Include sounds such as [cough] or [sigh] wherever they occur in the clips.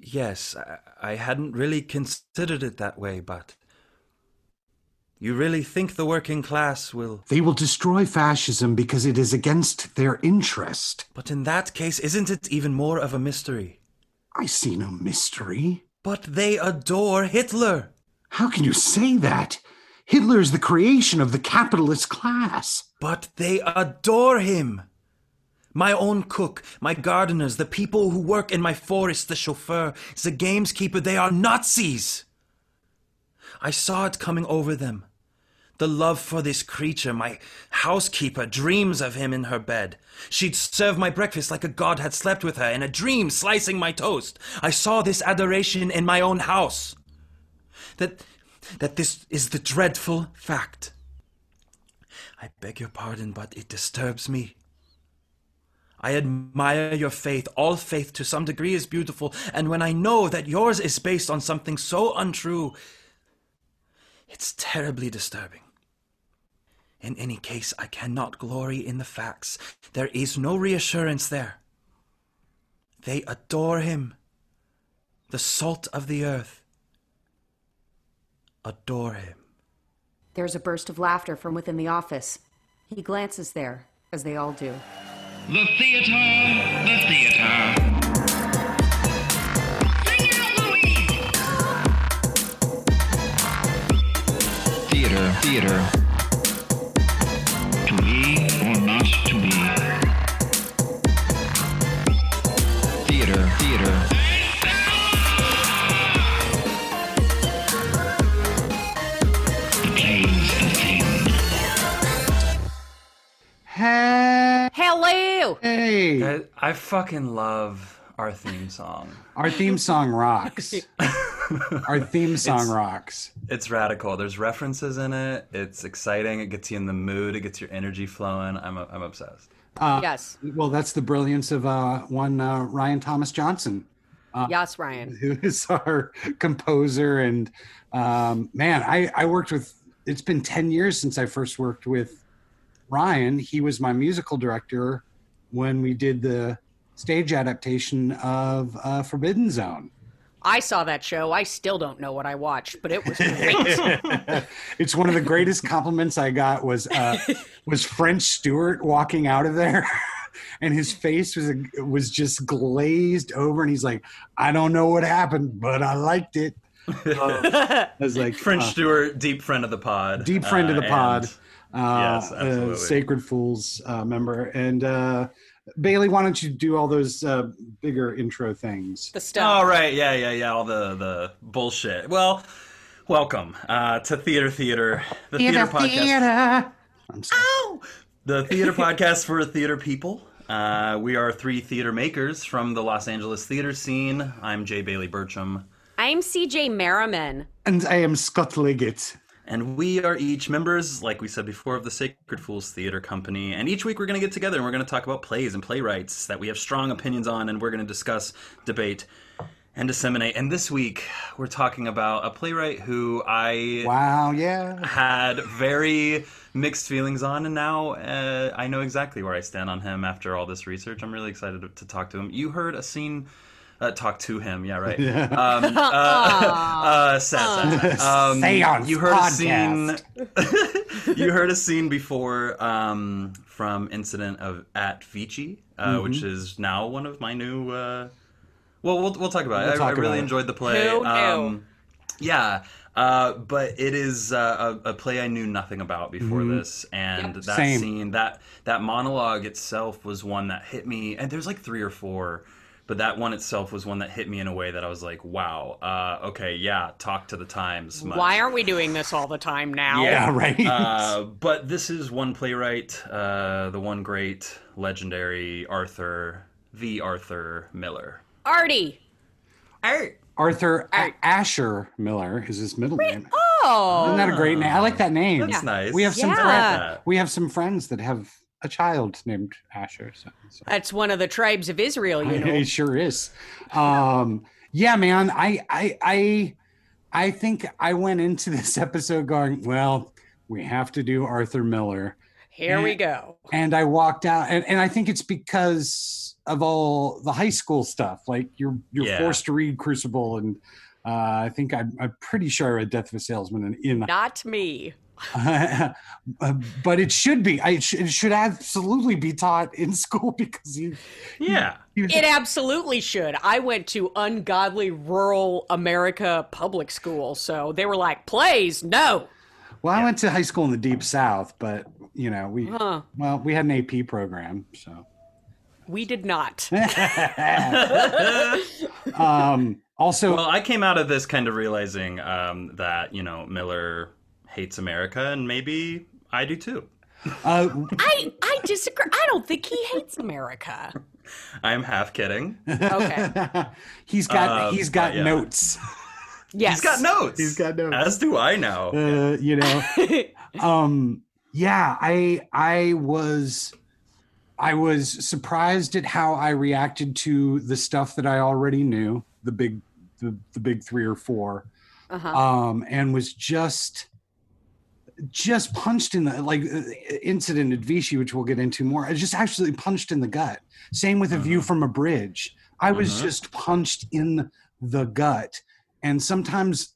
yes, I, I hadn't really considered it that way, but. You really think the working class will. They will destroy fascism because it is against their interest. But in that case, isn't it even more of a mystery? I see no mystery. But they adore Hitler! How can you say that? Hitler is the creation of the capitalist class. But they adore him! My own cook, my gardeners, the people who work in my forest, the chauffeur, the gameskeeper, they are Nazis! I saw it coming over them. The love for this creature, my housekeeper dreams of him in her bed. She'd serve my breakfast like a god had slept with her, in a dream slicing my toast. I saw this adoration in my own house. That, that this is the dreadful fact. I beg your pardon, but it disturbs me. I admire your faith. All faith to some degree is beautiful, and when I know that yours is based on something so untrue, it's terribly disturbing. In any case, I cannot glory in the facts. There is no reassurance there. They adore him, the salt of the earth. Adore him. There's a burst of laughter from within the office. He glances there, as they all do. The theater, the theater. Out! Theater, theater. Hey, Hello! hey. I, I fucking love our theme song. Our theme song rocks. [laughs] Our theme song rocks. It's radical. There's references in it. It's exciting. It gets you in the mood. It gets your energy flowing. I'm, I'm obsessed. yes. Well, that's the brilliance of uh, one uh, Ryan Thomas Johnson, yes, Ryan. who is our composer. And um, man, I, I worked with. It's been ten years since I first worked with Ryan. He was my musical director when we did the stage adaptation of uh, Forbidden Zone. I saw that show. I still don't know what I watched, but it was great. [laughs] it's one of the greatest compliments I got was uh, was French Stewart walking out of there, [laughs] and his face was was just glazed over, and he's like, "I don't know what happened, but I liked it." Uh, [laughs] I was like, French uh, Stewart, deep friend of the pod. deep friend of the Uh, pod, and- uh, Yes, uh, absolutely. Sacred Fools uh, member, and uh, Bailey, why don't you do all those uh, bigger intro things? the stuff. All right, yeah, yeah, yeah. All the the bullshit. Well, welcome uh, to Theater Theater, the theater, podcast. I'm sorry. The theater podcast for theater people. Uh, we are three theater makers from the Los Angeles theater scene. I'm Jay Bailey Burcham, I'm CJ Merriman. And I am Scott Liggett. And we are each members, like we said before, of the Sacred Fools Theater Company. And each week we're going to get together and we're going to talk about plays and playwrights that we have strong opinions on, and we're going to discuss, debate, and disseminate. And this week we're talking about a playwright who I Wow, yeah. had very mixed feelings on, and now uh, I know exactly where I stand on him after all this research. I'm really excited to, to talk to him. You heard a scene. Uh, talk to him, yeah, right. [laughs] Um, uh, [laughs] uh, sad, sad, sad. Um, Seance you heard podcast. a scene. [laughs] you heard a scene before um, from Incident of at Vichy, uh, Mm-hmm. which is now one of my new. Uh, well, we'll we'll talk about We'll it. I, talk I really about it. enjoyed the play. Who knew? Um, yeah, uh, but it is uh, a, a play I knew nothing about before this, and Yep. that Same. scene, that that monologue itself was one that hit me. And there's like three or four, but that one itself was one that hit me in a way that I was like, "Wow, uh, okay, yeah, talk to the times." much. Why aren't we doing this all the time now? Yeah, right. Uh, but this is one playwright, uh, the one great, legendary Arthur, the Arthur Miller. Artie. Art. Arthur A- Asher Miller is his middle name. Oh. Isn't that a great name? I like that name. That's nice. We have some Yeah. friends. We have some friends that have a child named Asher. So, so. That's one of the tribes of Israel, you [laughs] know. it sure is. Um, yeah, man. I, I, I, I think I went into this [laughs] episode going, well, we have to do Arthur Miller. Here we go. and I walked out, and, and I think it's because of all the high school stuff. Like you're you're Yeah. forced to read Crucible, and uh, I think I'm, I'm pretty sure I read Death of a Salesman in. in Not me. [laughs] but it should be. I, it should- it should absolutely be taught in school [laughs] because you. Yeah. you It absolutely should. I went to ungodly rural America public school, so they were like, plays, no. well, I went to high school in the deep south, but you know we Huh. well we had an AP program, so. We did not. [laughs] um, also, Well, I came out of this kind of realizing um, that you know Miller hates America, and maybe I do too. uh, I I disagree. I don't think he hates America. I'm half kidding. Okay. [laughs] he's got Um, he's got yeah. notes. Yes. He's got notes. He's got notes. As do I now. uh, you know [laughs] um yeah i i was i was surprised at how i reacted to the stuff that i already knew the big the, the big three or four Uh-huh. um and was just just punched in the like uh, incident at vichy which we'll get into more i just actually punched in the gut same with a view from a bridge i was Mhm. just punched in the gut and sometimes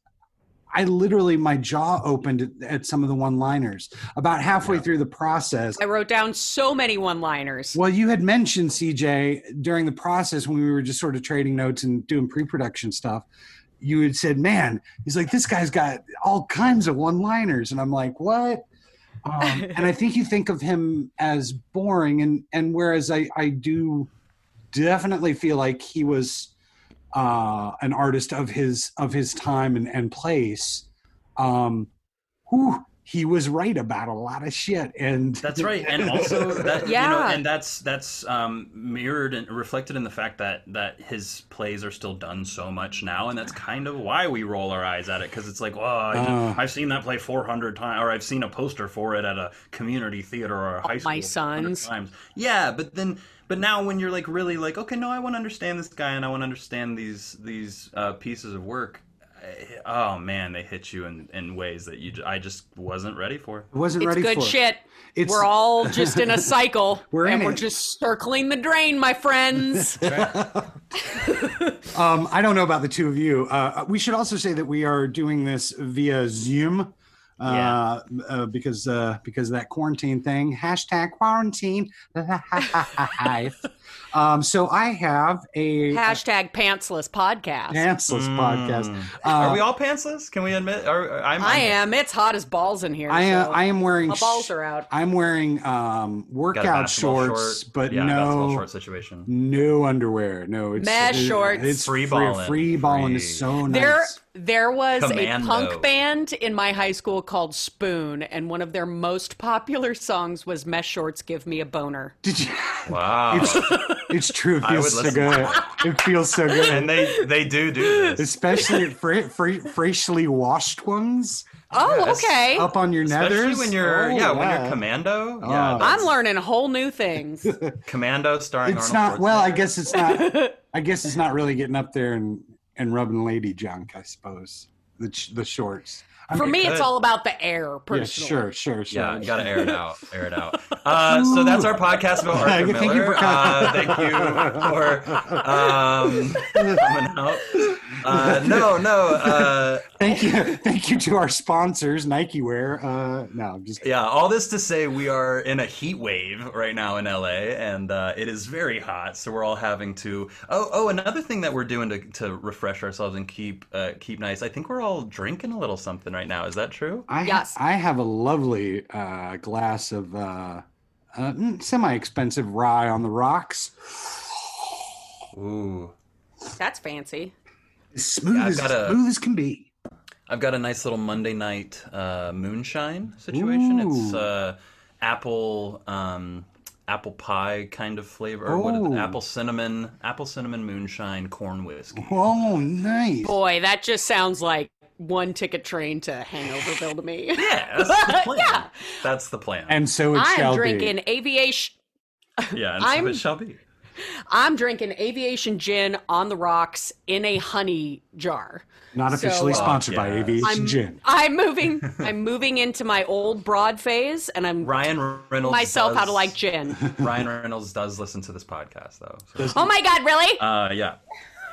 I literally my jaw opened at, at some of the one-liners about halfway Yeah. through the process. I wrote down so many one-liners. Well, you had mentioned CJ during the process when we were just sort of trading notes and doing pre-production stuff. You had said, "Man, he's like this guy's got all kinds of one-liners," and I'm like, "What?" Um, [laughs] and I think you think of him as boring, and and whereas I I do definitely feel like he was uh, an artist of his of his time and, and place. Um, whew, he was right about a lot of shit, and That's right, and [laughs] also that you know, Yeah. and that's that's um, mirrored and reflected in the fact that that his plays are still done so much now, and that's kind of why we roll our eyes at it because it's like, oh, I Uh. have seen that play four hundred times, or I've seen a poster for it at a community theater or a high school. my 400 sons. times. Yeah, but then. But now, when you're like really like, okay, no, I want to understand this guy, and I want to understand these these uh, pieces of work. I- Oh man, they hit you in, in ways that you I just wasn't ready for. I wasn't It's ready good for. it. shit. It's- we're all just in a [laughs] cycle. We're and in we're it. just circling the drain, my friends. [laughs] Um, I don't know about the two of you. Uh, we should also say that we are doing this via Zoom. Uh, uh, because uh, because of that quarantine thing. Hashtag quarantine [laughs] life. Um, so I have a Hashtag pantsless podcast. pantsless podcast. Mm. Uh, Are we all pantsless? Can we admit? Are, I'm, I am. It's hot as balls in here. I am. so I am wearing. My balls are out. I'm wearing um, workout shorts, short. but yeah, no short situation. no underwear. No, it's Mesh it- shorts. It's Free free balling. Free balling is so nice. There, there was Commando. a punk band in my high school called Spoon, and one of their most popular songs was "Mesh Shorts Give Me a Boner." Did you? Wow. It's true. It I feels would so good. It feels so good. and they they do do this. Especially fre- fre- freshly washed ones Oh, Yes. okay. up on your Especially nethers. when you're oh, oh, yeah, when you're commando. Yeah, Oh. that's- I'm learning whole new things. [laughs] commando starring It's Arnold not. Well, I guess it's not. [laughs] I guess it's not really getting up there and and rubbing lady junk. I suppose the the shorts. I'm- For me, it's all about the air. yeah, Personally, sure, sure, sure. Yeah, you gotta air it out. Air it out. [laughs] Uh, so that's our podcast about [laughs] Arthur Thank you Miller. for uh, thank you for um, coming out. Uh, no, no. Uh, [laughs] Thank you, thank you to our sponsors, Nike Wear. Uh, no, I'm just yeah, all this to say we are in a heat wave right now in LA, and uh, it is very hot. So we're all having to. Oh, oh, another thing that we're doing to, to refresh ourselves and keep uh, keep nice. I think we're all drinking a little something right now. Is that true? I, Yes. I have a lovely uh, glass of uh, uh, semi-expensive rye on the rocks. Ooh. that's fancy. As smooth Yeah, as a- smooth as can be. I've got a nice little Monday night uh, moonshine situation. It's Ooh. uh, apple um, apple pie kind of flavor. Or what is Oh. it? Apple cinnamon, apple cinnamon moonshine corn whiskey. Oh, nice. Boy, that just sounds like one ticket train to Hangoverville to me. [laughs] Yeah, [laughs] that's the plan. Yeah. That's the plan. And so it shall be. I'm shall drinking aviation. [laughs] yeah, and I'm- it shall be. I'm drinking aviation gin on the rocks in a honey jar. Not So, officially uh, sponsored by yeah. Aviation I'm Gin. I'm moving. I'm moving into my old broad phase, and I'm Ryan Reynolds myself how to like gin. Ryan Reynolds does listen to this podcast though. so- oh my god, really? Uh, yeah.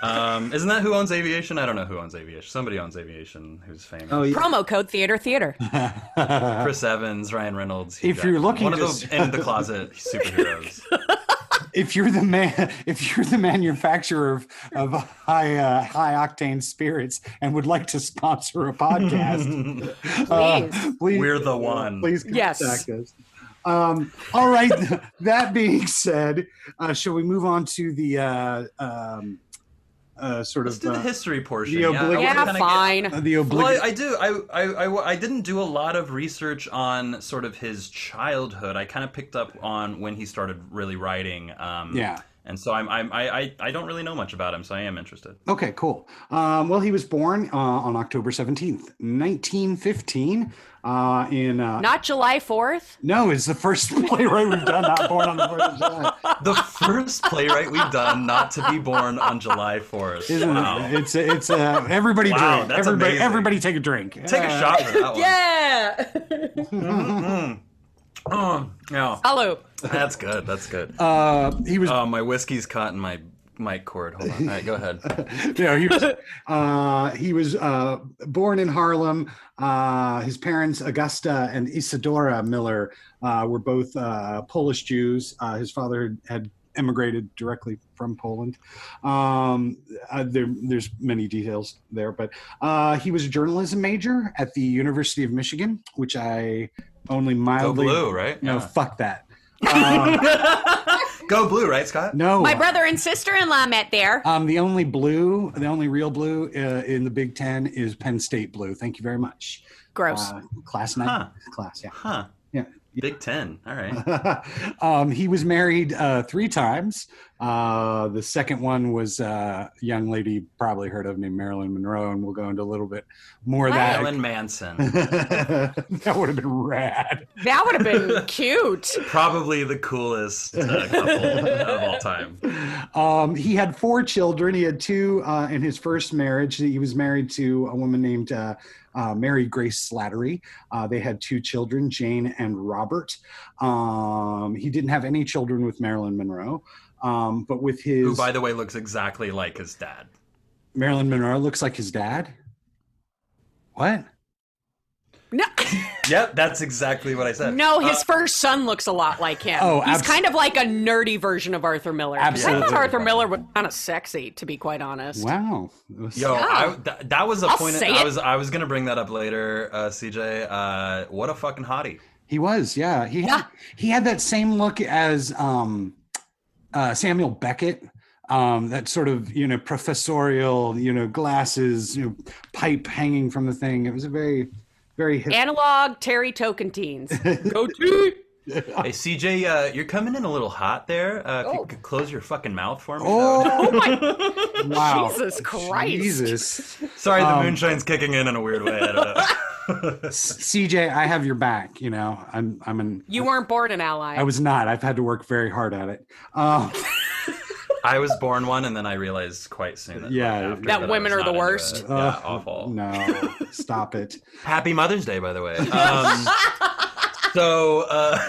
Um, isn't that who owns aviation? I don't know who owns aviation. Somebody owns aviation who's famous. Oh, yeah. Promo code theater theater. [laughs] Chris Evans, Ryan Reynolds. Hugh If you're Jackman. looking one of to those s- in the closet superheroes. [laughs] if you're the man, if you're the manufacturer of, of high uh, high octane spirits and would like to sponsor a podcast, [laughs] uh, Please. please, We're the one. Please Yes. contact us. Um, all right. that being said, uh, shall we move on to the uh, um, uh, sort Let's of do the uh, history portion. the yeah, oblig- wanna Yeah, kinda get- fine. uh, the Well. I, I do. I, I, I, I didn't do a lot of research on sort of his childhood. I kind of picked up on when he started really writing. Um, Yeah. And so I'm, I'm I, I, I don't really know much about him, so I am interested. Okay, cool. Um, well, he was born uh, on October seventeenth, nineteen fifteen. Uh, in uh, Not July 4th. no, it's the first [laughs] playwright we've done not born on the Fourth of July. The first playwright we've done not to be born on July 4th. Isn't Wow. it? It's it's uh, everybody Wow, drink. that's everybody, amazing. everybody take a drink. Take a shot for that one. Yeah. [laughs] Oh, yeah. Hello. That's good. That's good. Uh, he was Oh, my whiskey's caught in my mic cord. Hold on. All right, go ahead. [laughs] you know, he was, uh, he was uh, born in Harlem. Uh, his parents, Augusta and Isadora Miller, uh, were both uh, Polish Jews. Uh, his father had emigrated directly from Poland. Um, uh, there, there's many details there, but uh, he was a journalism major at the University of Michigan, which I only mildly Go blue, right? No, Yeah. fuck that. [laughs] Um, Go blue, right, Scott? no, My brother and sister-in-law met there. Um, the only blue, the only real blue uh, in the Big Ten is Penn State blue. Thank you very much. Gross. Uh, class nine, Huh. class, yeah. Huh. Yeah. Big Ten. All right. [laughs] um, he was married uh, three times. Uh, the second one was uh, a young lady you probably heard of named Marilyn Monroe, and we'll go into a little bit more of that. Marilyn Manson. [laughs] that would have been rad. that would have been cute. [laughs] Probably the coolest uh, couple of all time. Um, he had four children. He had two uh, in his first marriage. He was married to a woman named uh, Mary Grace Slattery. Uh, they had two children, Jane and Robert. Um, he didn't have any children with Marilyn Monroe, um, but with his Who, by the way, looks exactly like his dad. Marilyn Monroe looks like his dad. What? No, Yep, that's exactly what I said. no, his Uh, first son looks a lot like him. Oh, he's abs- kind of like a nerdy version of Arthur Miller. 'Cause I Absolutely. thought Arthur Miller was kind of sexy, to be quite honest. Wow. Yo, Yeah. I, th- that was a I'll point. say I it. was I was gonna bring that up later, uh, CJ. Uh, what a fucking hottie. He was, yeah. He Yeah. had, he had that same look as um, uh, Samuel Beckett. Um, that sort of you know professorial, you know, glasses, you know, pipe hanging from the thing. It was a very, very hip. Analog Terry Tokentines. [laughs] Go to. Hey, CJ, uh, you're coming in a little hot there. Uh, if Oh. you could close your fucking mouth for me. Oh, [laughs] my [laughs] wow! Jesus Christ. Jesus, Sorry, the Um, moonshine's kicking in in a weird way. I don't know. CJ, I have your back. You know, I'm, I'm an. You weren't born an ally. I was not. I've had to work very hard at it. Um, I was born one, and then I realized quite soon that Yeah, after That I women are the worst. it. Yeah, uh, awful. No, stop it. [laughs] Happy Mother's Day, by the way. Um, [laughs] so, uh,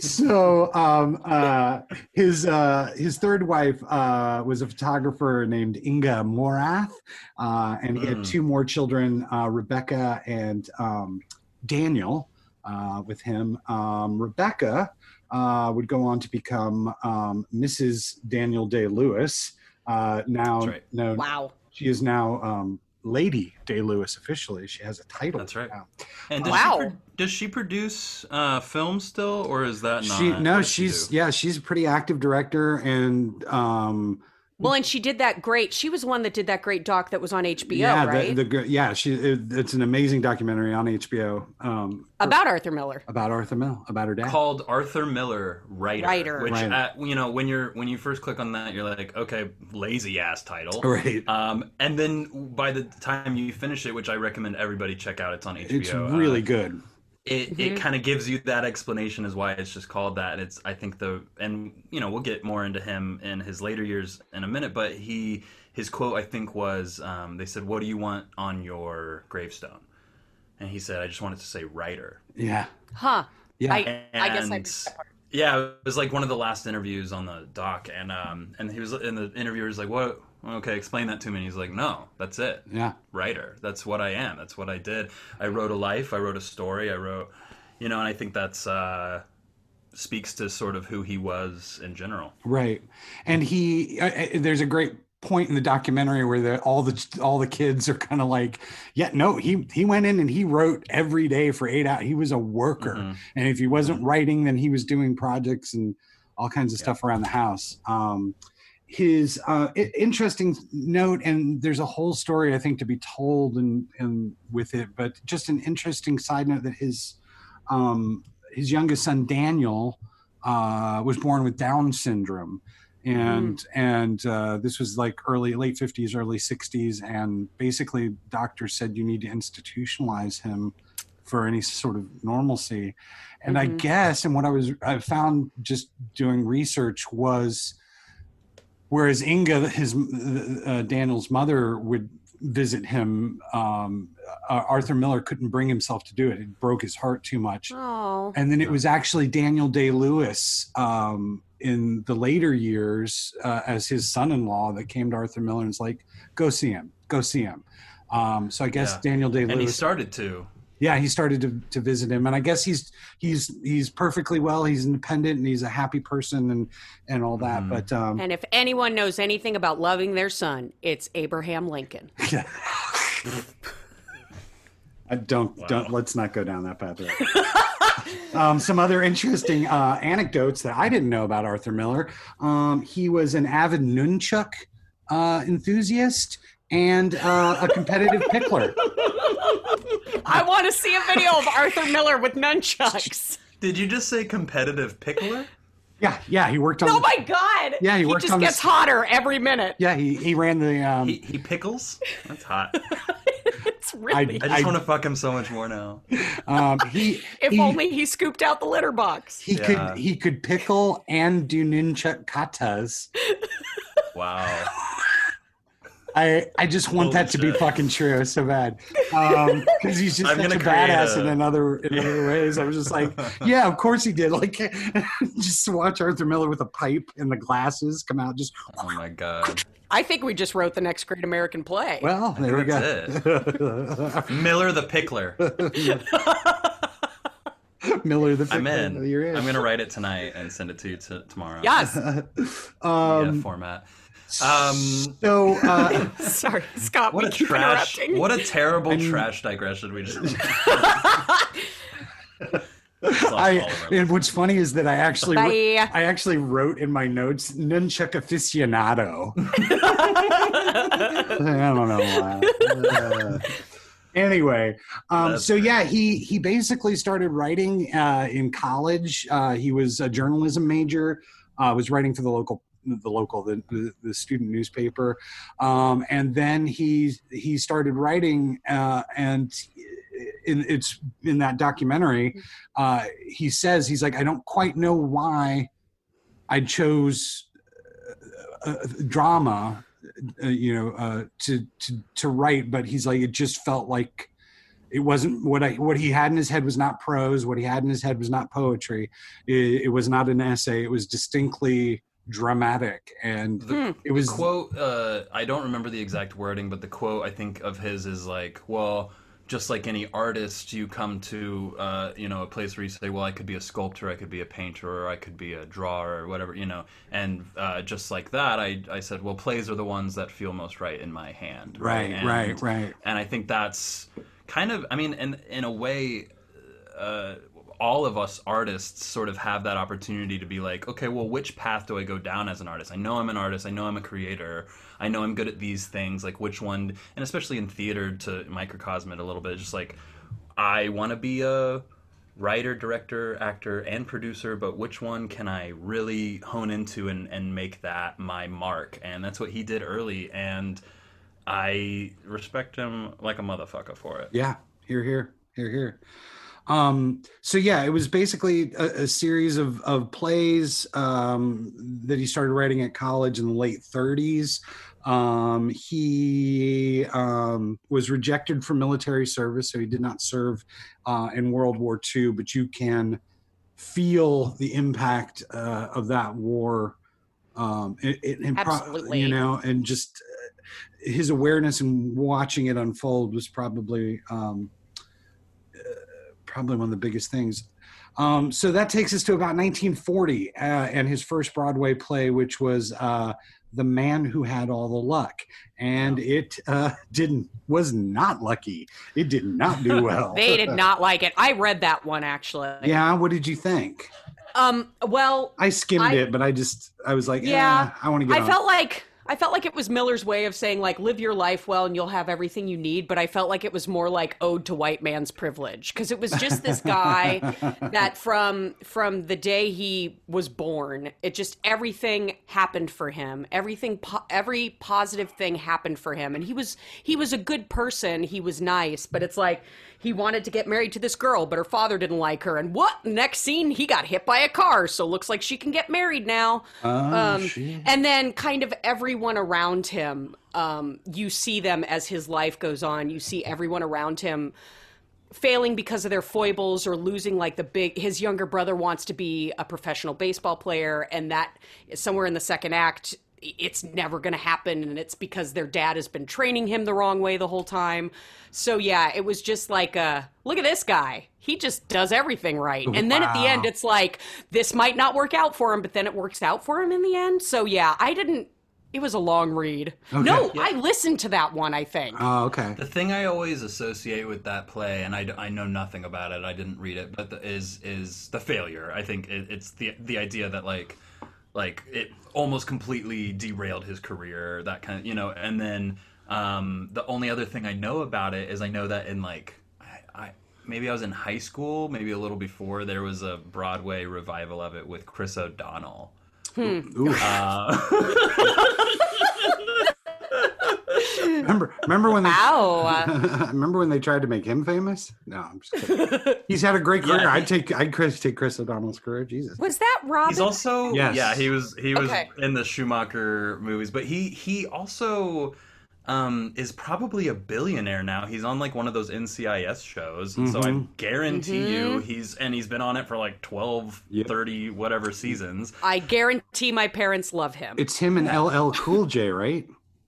so um uh his uh his third wife uh was a photographer named inga morath uh and he had Mm. two more children uh rebecca and um daniel uh with him um rebecca uh would go on to become um mrs daniel day lewis uh now That's right. no wow. she is now um lady day lewis officially she has a title That's right. now. and does Wow. she pro- does she produce uh, film still, or is that not? she no does she she's yeah she's a pretty active director and um Well, and she did that great. She was one that did that great doc that was on HBO, yeah right? the, the yeah she it, it's an amazing documentary on hbo um About Arthur Miller. about arthur Miller, about her dad called Arthur Miller Writer. Writer. Which Right. uh, you know when you're when you first click on that, you're like, okay, lazy ass title. right Um, and then by the time you finish it, which I recommend everybody check out, it's on HBO. it's really uh, good it, it kind of gives you that explanation as why it's just called that. And it's I think the and you know we'll get more into him in his later years in a minute, but he his quote I think was um, they said, "What do you want on your gravestone?" And he said, "I just wanted to say writer." Yeah. Huh. Yeah. I, I guess I missed that part. Yeah, it was like one of the last interviews on the doc, and um, and he was and the interviewer was like, "What? Okay, explain that to me." And he's like, "No, that's it. Yeah. Writer. That's what I am. That's what I did. I wrote a life. I wrote a story. I wrote, you know, and I think that's uh, speaks to sort of who he was in general. Right, and he uh, there's a great point in the documentary where the, all the all the kids are kind of like, yeah, no, he he went in and he wrote every day for eight hours. He was a worker, Mhm. and if he wasn't writing, then he was doing projects and all kinds of stuff around the house. Um, his uh, interesting note, and there's a whole story I think to be told and and with it, but just an interesting side note that his um, his youngest son Daniel uh, was born with Down syndrome, and and uh, this was like early late fifties, early sixties, and basically doctors said you need to institutionalize him for any sort of normalcy. And I Mhm. guess, and what I was I found just doing research was, whereas Inga, his uh, Daniel's mother, would visit him, um, uh, Arthur Miller couldn't bring himself to do it. It broke his heart too much Oh. and then it was actually Daniel Day Lewis um, in the later years uh, as his son-in-law that came to Arthur Miller and was like, "Go see him, go see him." Um, so I guess Yeah. Daniel Day Lewis And he Lewis, started to. Yeah, he started to, to visit him, and I guess he's he's he's perfectly well. He's independent and he's a happy person and and all that. Mhm. But um, And if anyone knows anything about loving their son, it's Abraham Lincoln. [laughs] I don't don't let's not go down that path. Right? [laughs] um, some other interesting uh, anecdotes that I didn't know about Arthur Miller. Um, he was an avid nunchuck uh, enthusiast and uh, a competitive pickler. I want to see a video of Arthur Miller with nunchucks. Did you just say competitive pickler? Yeah, yeah, he worked on. Oh my god! Yeah, he worked just on gets this- hotter every minute. yeah, he, he ran the. Um, He, he pickles? That's hot. [laughs] It's really. I just want to fuck him so much more now. um, he if he, only he scooped out the litter box. he Yeah. could he could pickle and do nunchuck katas. Wow. I I just want Holy that to be fucking true so bad because he's just [laughs] I'm such a badass a- in another in other [laughs] ways. I was just like, yeah, of course he did. Like [laughs] just watch Arthur Miller with a pipe and the glasses come out. Just Oh my god. I think we just wrote the next great American play. well, there we go. Miller the pickler. Miller the I'm Pickler, in. You're in. I'm gonna write it tonight and send it to you t- tomorrow. yes. Yeah, um, format. Um, so uh, [laughs] Sorry, Scott. what we a keep trash! interrupting. What a terrible trash digression we just. [laughs] I and what's funny is that I actually Bye. I actually wrote in my notes nunchuck aficionado. [laughs] I don't know why. Uh, anyway, um, That's so yeah, he he basically started writing uh, in college. Uh, he was a journalism major. Uh, was writing for the local the local the, the, the student newspaper um, and then he he started writing uh, and in, it's in that documentary uh, he says he's like i don't quite know why i chose uh, uh, drama uh, you know uh, to, to to write but he's like it just felt like it wasn't what I what he had in his head was not prose. What he had in his head was not poetry. It, it was not an essay. It was distinctly dramatic, and The, it was the quote. Uh, I don't remember the exact wording, but the quote I think of his is like, "Well, just like any artist, you come to uh, you know a place where you say, well, I could be a sculptor, I could be a painter, or I could be a drawer, or whatever, you know." And uh, just like that, I I said, well, plays are the ones that feel most right in my hand. right, And- right, right. and I think that's kind of I mean in in a way uh all of us artists sort of have that opportunity to be like okay well which path do I go down as an artist I know I'm an artist I know I'm a creator I know I'm good at these things like which one and especially in theater to microcosm it a little bit just like I want to be a writer, director, actor, and producer, but which one can I really hone into and, and make that my mark? And that's what he did early, and I respect him like a motherfucker for it. Yeah, here, here, here, here. Um, so yeah, it was basically a, a series of of plays um, that he started writing at college in the late 30s. Um, he um, was rejected from military service, so he did not serve uh, in World War II. But you can feel the impact uh, of that war. Um, it, it, and Absolutely. you know, and just uh, his awareness and watching it unfold was probably um, probably one of the biggest things. Um, so that takes us to about 1940 uh, and his first Broadway play, which was uh, "The Man Who Had All the Luck," and it uh, didn't was not lucky. It did not do [laughs] well. They did not like it. I read that one actually. yeah, what did you think? Um. Well, I skimmed I- it, but I just I was like, Yeah, yeah, I want to get. I on. felt like I felt like it was Miller's way of saying like live your life well and you'll have everything you need, but I felt like it was more like ode to white man's privilege because it was just this guy [laughs] that from from the day he was born, it just everything happened for him. Everything po- every positive thing happened for him. And he was he was a good person, he was nice, but it's like he wanted to get married to this girl, but her father didn't like her. And what? Next scene, he got hit by a car, so looks like she can get married now. um, and then, kind of everyone around him, um, you see them as his life goes on. You see everyone around him failing because of their foibles or losing like the big his younger brother wants to be a professional baseball player and that somewhere in the second act it's never going to happen and it's because their dad has been training him the wrong way the whole time. So yeah it was just like uh look at this guy. He just does everything right. And then at the end it's like this might not work out for him but then it works out for him in the end. So yeah i didn't it was a long read. No i listened to that one i think. Oh, okay. The thing I always associate with that play, and I know nothing about it, I didn't read it, but the, is is the failure. I think it, it's the the idea that like like it almost completely derailed his career, that kind of you know. And then um, the only other thing I know about it is I know that in like I, I maybe I was in high school, maybe a little before, there was a Broadway revival of it with Chris O'Donnell. [laughs] [laughs] Remember, remember when they Ow. [laughs] remember when they tried to make him famous? No, I'm just kidding. [laughs] He's had a great career. Yeah, I'd take I'd Chris take Chris O'Donnell's career. Jesus. was that robin He's also Yes. yeah he was he was Okay. in the Schumacher movies, but he he also um is probably a billionaire now. He's on like one of those NCIS shows, and so I Mm-hmm. guarantee you he's and he's been on it for like 12, Yep. 30 whatever seasons. I guarantee my parents love him. It's him and LL Cool J, right?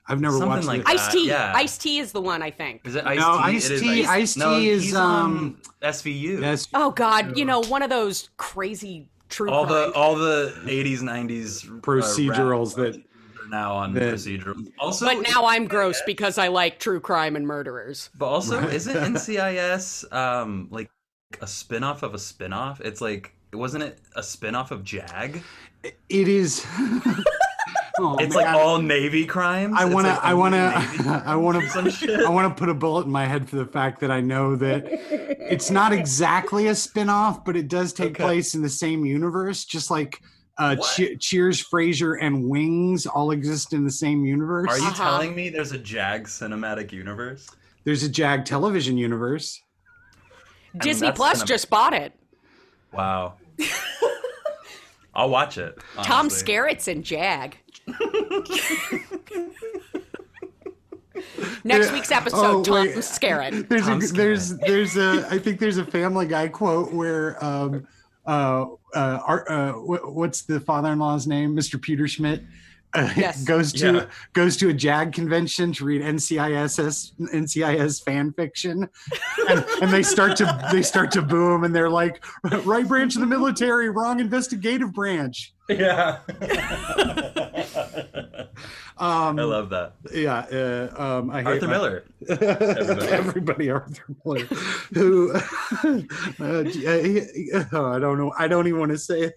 I've never Something watched like it. that. Ice T. yeah. Ice T is the one I think. Is it Ice No, T? Ice-T- It is Ice-T no, is, um, on SVU. Yes. Oh God, you know one of those crazy true all crime. the all the 80s 90s uh, Procedurals rap that- are now on that- procedural. Also but now I'm gross because I like true crime and murderers. But also, isn't [laughs] NCIS um like a spin-off of a spin-off? It's like wasn't it a spin-off of Jag? It is. [laughs] oh, It's man. like all Navy crimes. I want to. like I want to. [laughs] I want to. I want to put a bullet in my head for the fact that I know that it's not exactly a spin-off, but it does take Okay. place in the same universe, just like uh, che- Cheers, Frasier, and Wings all exist in the same universe. Are you Uh-huh. telling me there's a Jag cinematic universe? There's a Jag television universe. Disney that's Plus gonna- just bought it. [laughs] Wow. I'll watch it. Tom honestly. Skerritt's in Jag. [laughs] Next week's episode, Oh, Tom wait. Skerritt. There's Tom a, there's there's a I think there's a Family Guy quote where um uh uh, Ar- uh what's the father-in-law's name, Mr. Pewterschmidt. Uh, Yes. [laughs] goes to Yeah. goes to a JAG convention to read NCIS NCIS fan fiction, and, and they start to they start to boom, and they're like, right branch of the military, wrong investigative branch. Yeah. [laughs] Um, I love that. yeah, uh, um, I hate Arthur my- Miller. [laughs] Everybody. Arthur Miller, who uh, he- oh, I don't know. I don't even want to say it.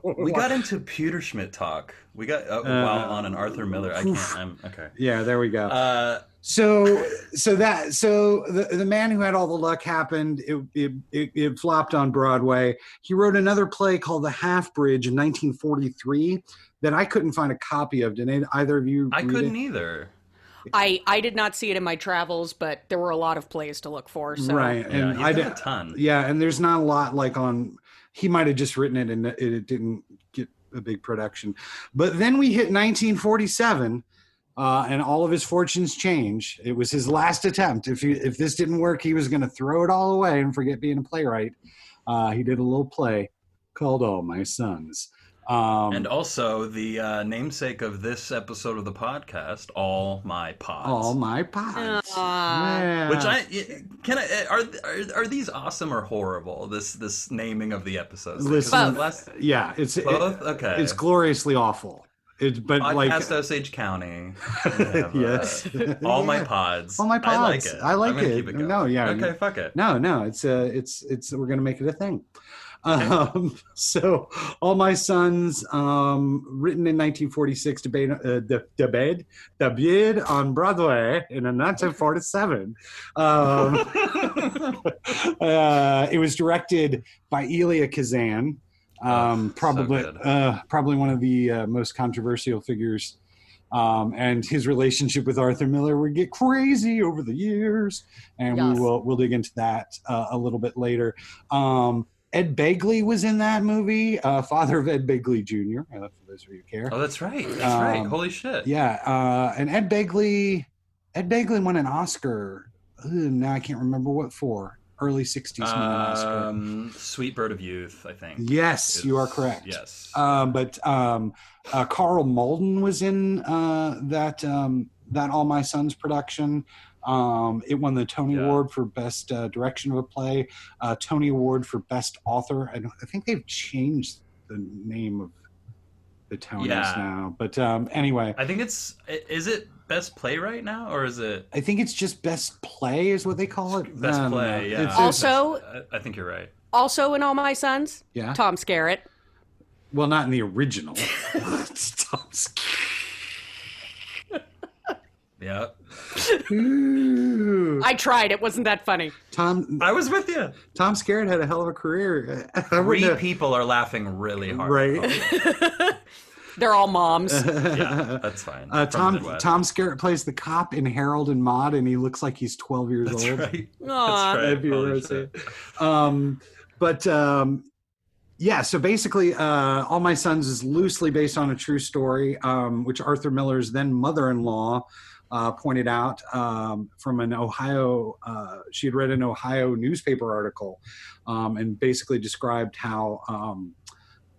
[laughs] We got into Peter Schmidt talk. We got uh, while on an Arthur Miller. I can't. I'm okay. Yeah, there we go. Uh, so, so that so the the man who had all the luck happened. It it, it, it flopped on Broadway. He wrote another play called The Half Bridge in 1943 that I couldn't find a copy of. Did any- either of you? I couldn't it? either. I I did not see it in my travels, but there were a lot of plays to look for. So right, and he's I did a ton. Yeah, and there's not a lot like on. He might have just written it and it, didn't get a big production, but then we hit 1947, uh, and all of his fortunes change. It was his last attempt. If he, if this didn't work, he was going to throw it all away and forget being a playwright. Uh, he did a little play called "All My Sons." Um, And also the uh, namesake of this episode of the podcast, All My Pods. all my pods. Yeah. Which I can I are, are are these awesome or horrible? This this naming of the episodes. 'Cause Listen, the last yeah, it's it- both okay. it's gloriously awful. It, but like Podcast Osage County. We have, uh, yes, all my pods. All my pods. I like it. I like I'm it. Keep it going. No, yeah. Okay, fuck it. No, no, it's uh it's it's we're gonna make it a thing. Um, so all my sons, um, written in 1946, debate, uh, de- debate, debuted on Broadway in 1947. Um, [laughs] uh, it was directed by Elia Kazan, um, Oh, so probably good. uh, probably one of the uh, most controversial figures. Um, and his relationship with Arthur Miller would get crazy over the years, and Yes. we will we'll dig into that uh, a little bit later. Um, Ed Begley was in that movie, uh, father of Ed Begley Jr. Uh, for those of you who care. Oh, that's right. That's right. Um, Holy shit. Yeah, uh, and Ed Begley, Ed Begley won an Oscar. Ugh, now I can't remember what for. Early '60s, won an Oscar. Um, Sweet Bird of Youth, I think. Yes, you are correct. Yes. Um, but um, uh, Karl Malden was in uh, that um, that All My Sons production. Um, it won the Tony Yeah. Award for Best uh, Direction of a Play, uh, Tony Award for Best Author. I, don't, I think they've changed the name of the Tonys Yeah. now. But um, anyway, I think it's is it best Play right now or is it I think it's just Best Play is what they call it. best I don't play? Yeah. It's- Also- I, I think you're right. Also in All My Sons, yeah. Tom Skerritt. Well, not in the original. It's [laughs] Tom [laughs] Yeah. Ooh. I tried. It wasn't that funny. Tom I was with you. Tom Skerritt had a hell of a career. [laughs] Three wouldn't have- people are laughing really hard. Right. [laughs] [laughs] They're all moms. Yeah, that's fine. Uh, Tom Midwest. Tom Skerritt plays the cop in Harold and Maude, and he looks like he's 12 years That's old. right. Aw. That's right. If you Holy were to shit. say. Um, but um, yeah, so basically, uh, All My Sons is loosely based on a true story, um, which Arthur Miller's then mother-in-law uh, pointed out um, from an Ohio. Uh, she had read an Ohio newspaper article, um, and basically described how. Um,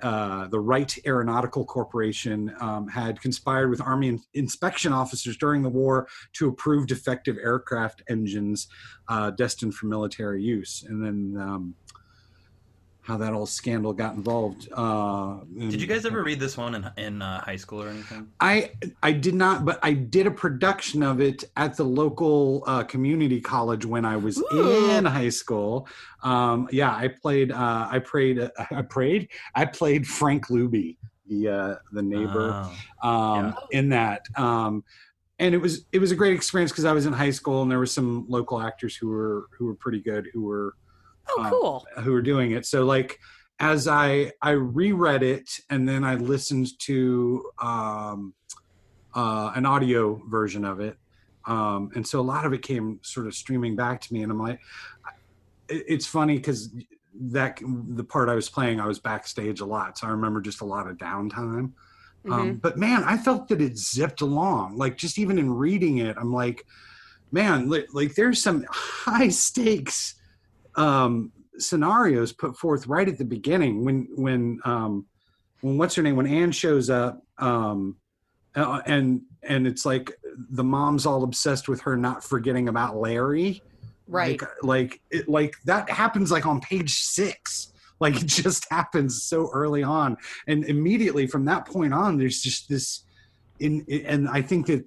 uh, the Wright Aeronautical Corporation um, had conspired with Army in- inspection officers during the war to approve defective aircraft engines uh, destined for military use. And then um, how that whole scandal got involved. Uh, Did you guys ever read this one in in uh, high school or anything? I I did not, but I did a production of it at the local uh, community college when I was Ooh. in high school. Um, yeah, I played. Uh, I prayed. Uh, [laughs] I prayed. I played Frank Lubey, the uh, the neighbor Oh. um, in that. Um, and it was it was a great experience because I was in high school and there were some local actors who were who were pretty good who were Oh, uh, cool. who were doing it. So like as I I reread it and then I listened to um, uh, an audio version of it, um, and so a lot of it came sort of streaming back to me, and I'm like, it's funny because that the part I was playing, I was backstage a lot, so I remember just a lot of downtime. Um, but man, I felt that it zipped along. Like just even in reading it, I'm like, man, like there's some [laughs] high stakes um, scenarios put forth right at the beginning when when um, when what's her name when Anne shows up um, uh, and and it's like the mom's all obsessed with her not forgetting about Larry. Right. Like, like it like that happens like on page six. Like it just happens so early on, and immediately from that point on, there's just this. In and I think that,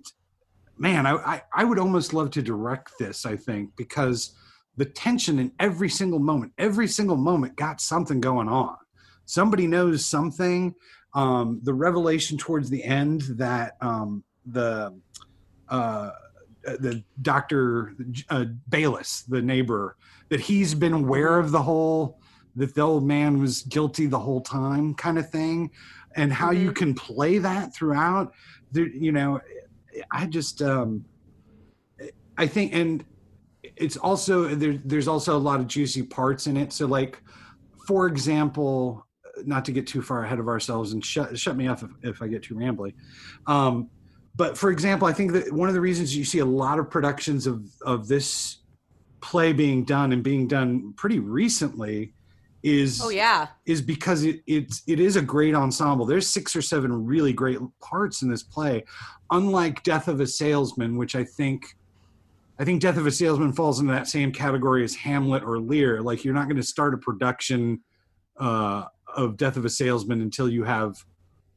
man, I I, I would almost love to direct this. I think because the tension in every single moment, every single moment got something going on. Somebody knows something. Um, the revelation towards the end that um, the uh, the doctor uh, Bayliss, the neighbor, that he's been aware of the whole that the old man was guilty the whole time, kind of thing, and how you can play that throughout. You know, I just um, I think, and it's also there, there's also a lot of juicy parts in it. So, like, for example, not to get too far ahead of ourselves and shut shut me off if, if I get too rambly. Um, but for example, I think that one of the reasons you see a lot of productions of of this play being done and being done pretty recently is Oh yeah. is because it it's it is a great ensemble. There's six or seven really great parts in this play, unlike Death of a Salesman, which I think I think Death of a Salesman falls into that same category as Hamlet or Lear. Like you're not going to start a production uh, of Death of a Salesman until you have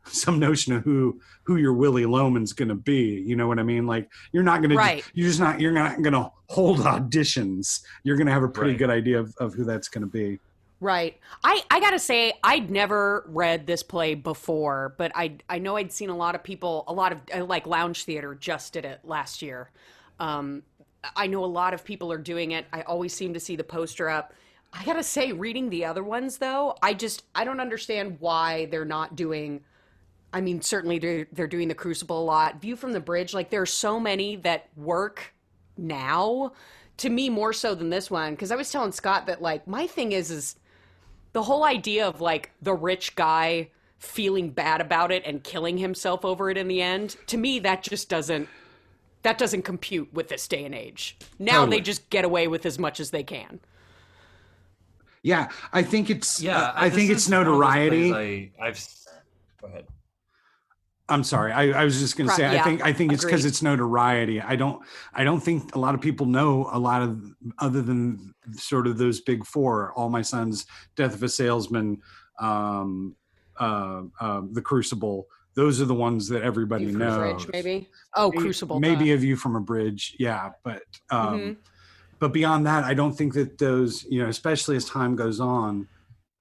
some notion of who who your Willie Loman's going to be. You know what I mean? Like you're not going Right. to you're just not you're not going to hold auditions. You're going to have a pretty Right. good idea of, of who that's going to be. Right. I, I gotta say, I'd never read this play before, but I I know I'd seen a lot of people, a lot of uh, like lounge theater just did it last year. Um, I know a lot of people are doing it. I always seem to see the poster up. I gotta say, reading the other ones though, I just I don't understand why they're not doing. I mean, certainly they're they're doing the Crucible a lot. View from the Bridge, like there are so many that work now. To me, more so than this one, because I was telling Scott that like my thing is is the whole idea of like the rich guy feeling bad about it and killing himself over it in the end to me that just doesn't that doesn't compute with this day and age now Totally. they just get away with as much as they can Yeah, I think it's. Yeah, uh, I think it's one of those notoriety. I, I've go ahead. I'm sorry. I, I was just going to Right, say. I think. I think it's because it's notoriety. I don't. I don't think a lot of people know a lot of other than sort of those big four. All my sons, Death of a Salesman, um, uh, uh, The Crucible. Those are the ones that everybody View from knows. Bridge, maybe oh crucible Maybe duh. a view from a bridge. Yeah, but. Um, Mhm. But beyond that, I don't think that those. You know, especially as time goes on,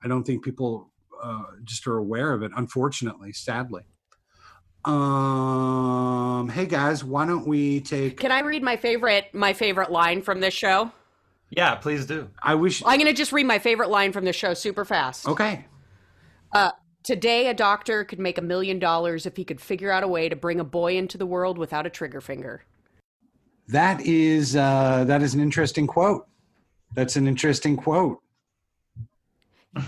I don't think people uh, just are aware of it. Unfortunately, sadly. Um. Hey guys, why don't we take? can i read my favorite my favorite line from this show Yeah, please do. I wish. i'm gonna just read my favorite line from this show super fast Okay. Today, a doctor could make a million dollars if he could figure out a way to bring a boy into the world without a trigger finger. That is uh, that is an interesting quote. That's an interesting quote. [laughs]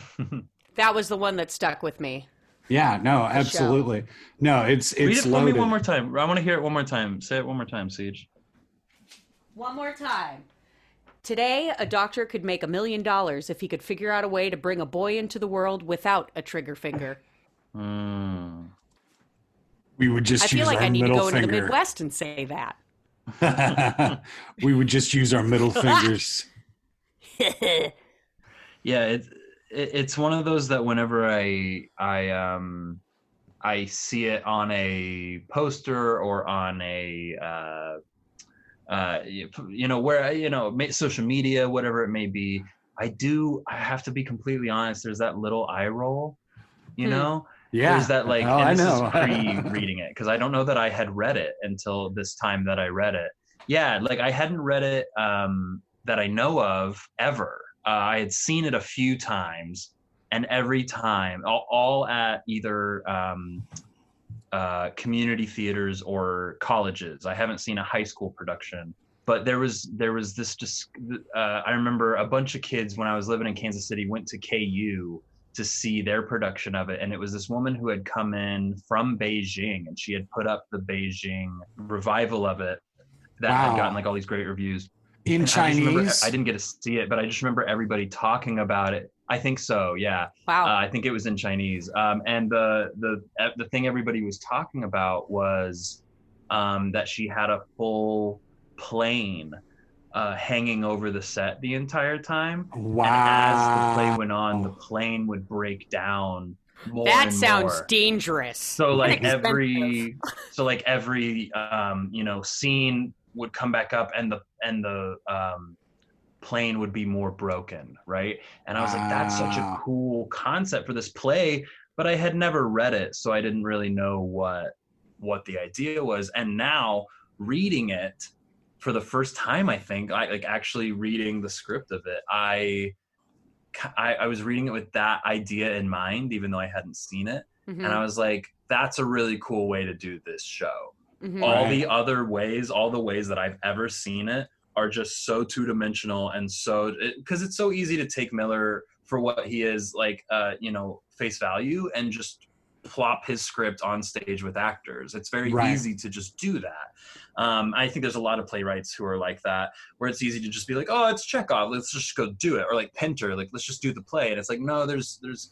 That was the one that stuck with me. Yeah. No. Absolutely. No. It's it's Read it for me one more time. I want to hear it one more time. Say it one more time, CJ. One more time. Today, a doctor could make a million dollars if he could figure out a way to bring a boy into the world without a trigger finger. Mm. we would just I use feel like our I need to middle go into the. Midwest and say that. [laughs] we would just use our middle [laughs] fingers. [laughs] Yeah, it, it it's one of those that whenever I I um I see it on a poster or on a uh uh you you know where you know social media whatever it may be I do I have to be completely honest there's that little eye roll you Hmm. know Yeah. there's that like Oh, I and this know. [laughs] is pre reading it because i don't know that i had read it until this time that i read it yeah like i hadn't read it um that i know of ever uh, i had seen it a few times and every time all, all at either um uh community theaters or colleges i haven't seen a high school production but there was there was this just uh, i remember a bunch of kids when i was living in kansas city went to ku to see their production of it. And it was this woman who had come in from Beijing and she had put up the Beijing revival of it that Wow. had gotten like all these great reviews. In And I, remember- Chinese. I didn't get to see it, but I just remember everybody talking about it. I think so, yeah. Wow. Uh, I think it was in Chinese. Um, and the the uh, the thing everybody was talking about was um, that she had a full plane uh, hanging over the set the entire time. wow. And as the play went on, the plane would break down. More that and sounds more. dangerous. So like every, so like every, um, you know, scene would come back up, and the and the um, plane would be more broken, right? And I was like, that's such a cool concept for this play, but I had never read it, so I didn't really know what what the idea was. And now reading it for the first time, I think, I like actually reading the script of it, I. I, I was reading it with that idea in mind, even though I hadn't seen it Mhm. and I was like, "That's a really cool way to do this show." Mhm. all Right. the other ways all the ways that i've ever seen it are just so two-dimensional and so because it's so easy to take miller for what he is like uh you know face value and just plop his script on stage with actors it's very Right. easy to just do that um i think there's a lot of playwrights who are like that where it's easy to just be like oh it's chekhov let's just go do it or like pinter like let's just do the play and it's like no there's there's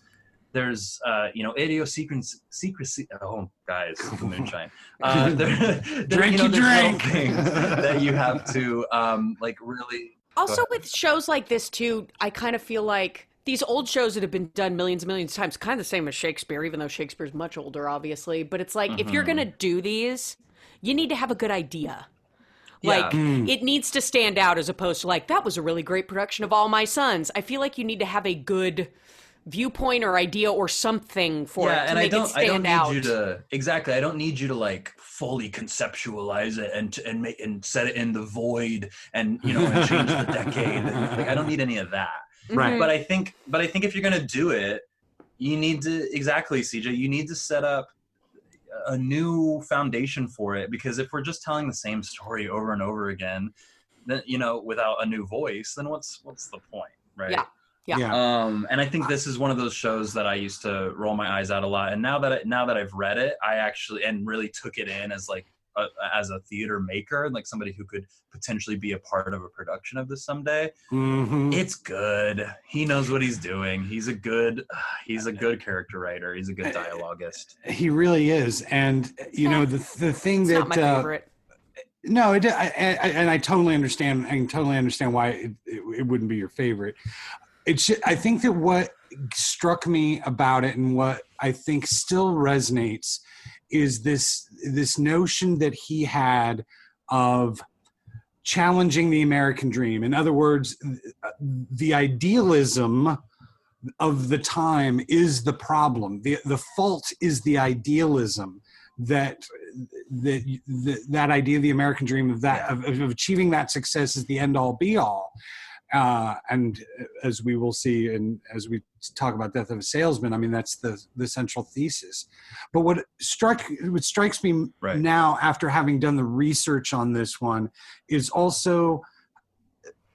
there's uh you know idiosyncrasy secrecy oh guys [laughs] the moonshine uh there, [laughs] there, Drink you know, your there's little drink. things that you have [laughs] to um like really Also, with shows like this too, I kind of feel like these old shows that have been done millions and millions of times, kind of the same as Shakespeare, even though Shakespeare's much older, obviously. But it's like if you're Mhm. gonna do these, you need to have a good idea. Yeah. Like it needs to stand out as opposed to like that was a really great production of All My Sons. I feel like you need to have a good viewpoint or idea or something for it to and make I don't, it stand I don't need out. you to exactly. I don't need you to like fully conceptualize it and and make and set it in the void and you know and change the decade. [laughs] Like I don't need any of that. Right. But I think, but I think if you're gonna do it, you need to exactly, CJ. You need to set up a new foundation for it because if we're just telling the same story over and over again, then you know without a new voice, then what's what's the point, right? Yeah. Yeah. Yeah. Um, and I think this is one of those shows that I used to roll my eyes at a lot. And now that I, now that I've read it, I actually and really took it in as like a, as a theater maker, and like somebody who could potentially be a part of a production of this someday. Mhm. It's good. He knows what he's doing. He's a good [sighs] he's a good character writer. He's a good dialoguist. He really is, and you know the the thing it's that not my uh. No, it, I, I, and I totally understand. I can totally understand why it, it, it wouldn't be your favorite. It's. I think that what struck me about it, and what I think still resonates, is this this notion that he had of challenging the American dream. In other words, the idealism of the time is the problem. the The fault is the idealism that that that, idea of the American dream of that of, of achieving that success is the end all be all. Uh, and as we will see, and as we talk about Death of a Salesman, I mean that's the the central thesis. But what struck what strikes me Right. now, after having done the research on this one, is also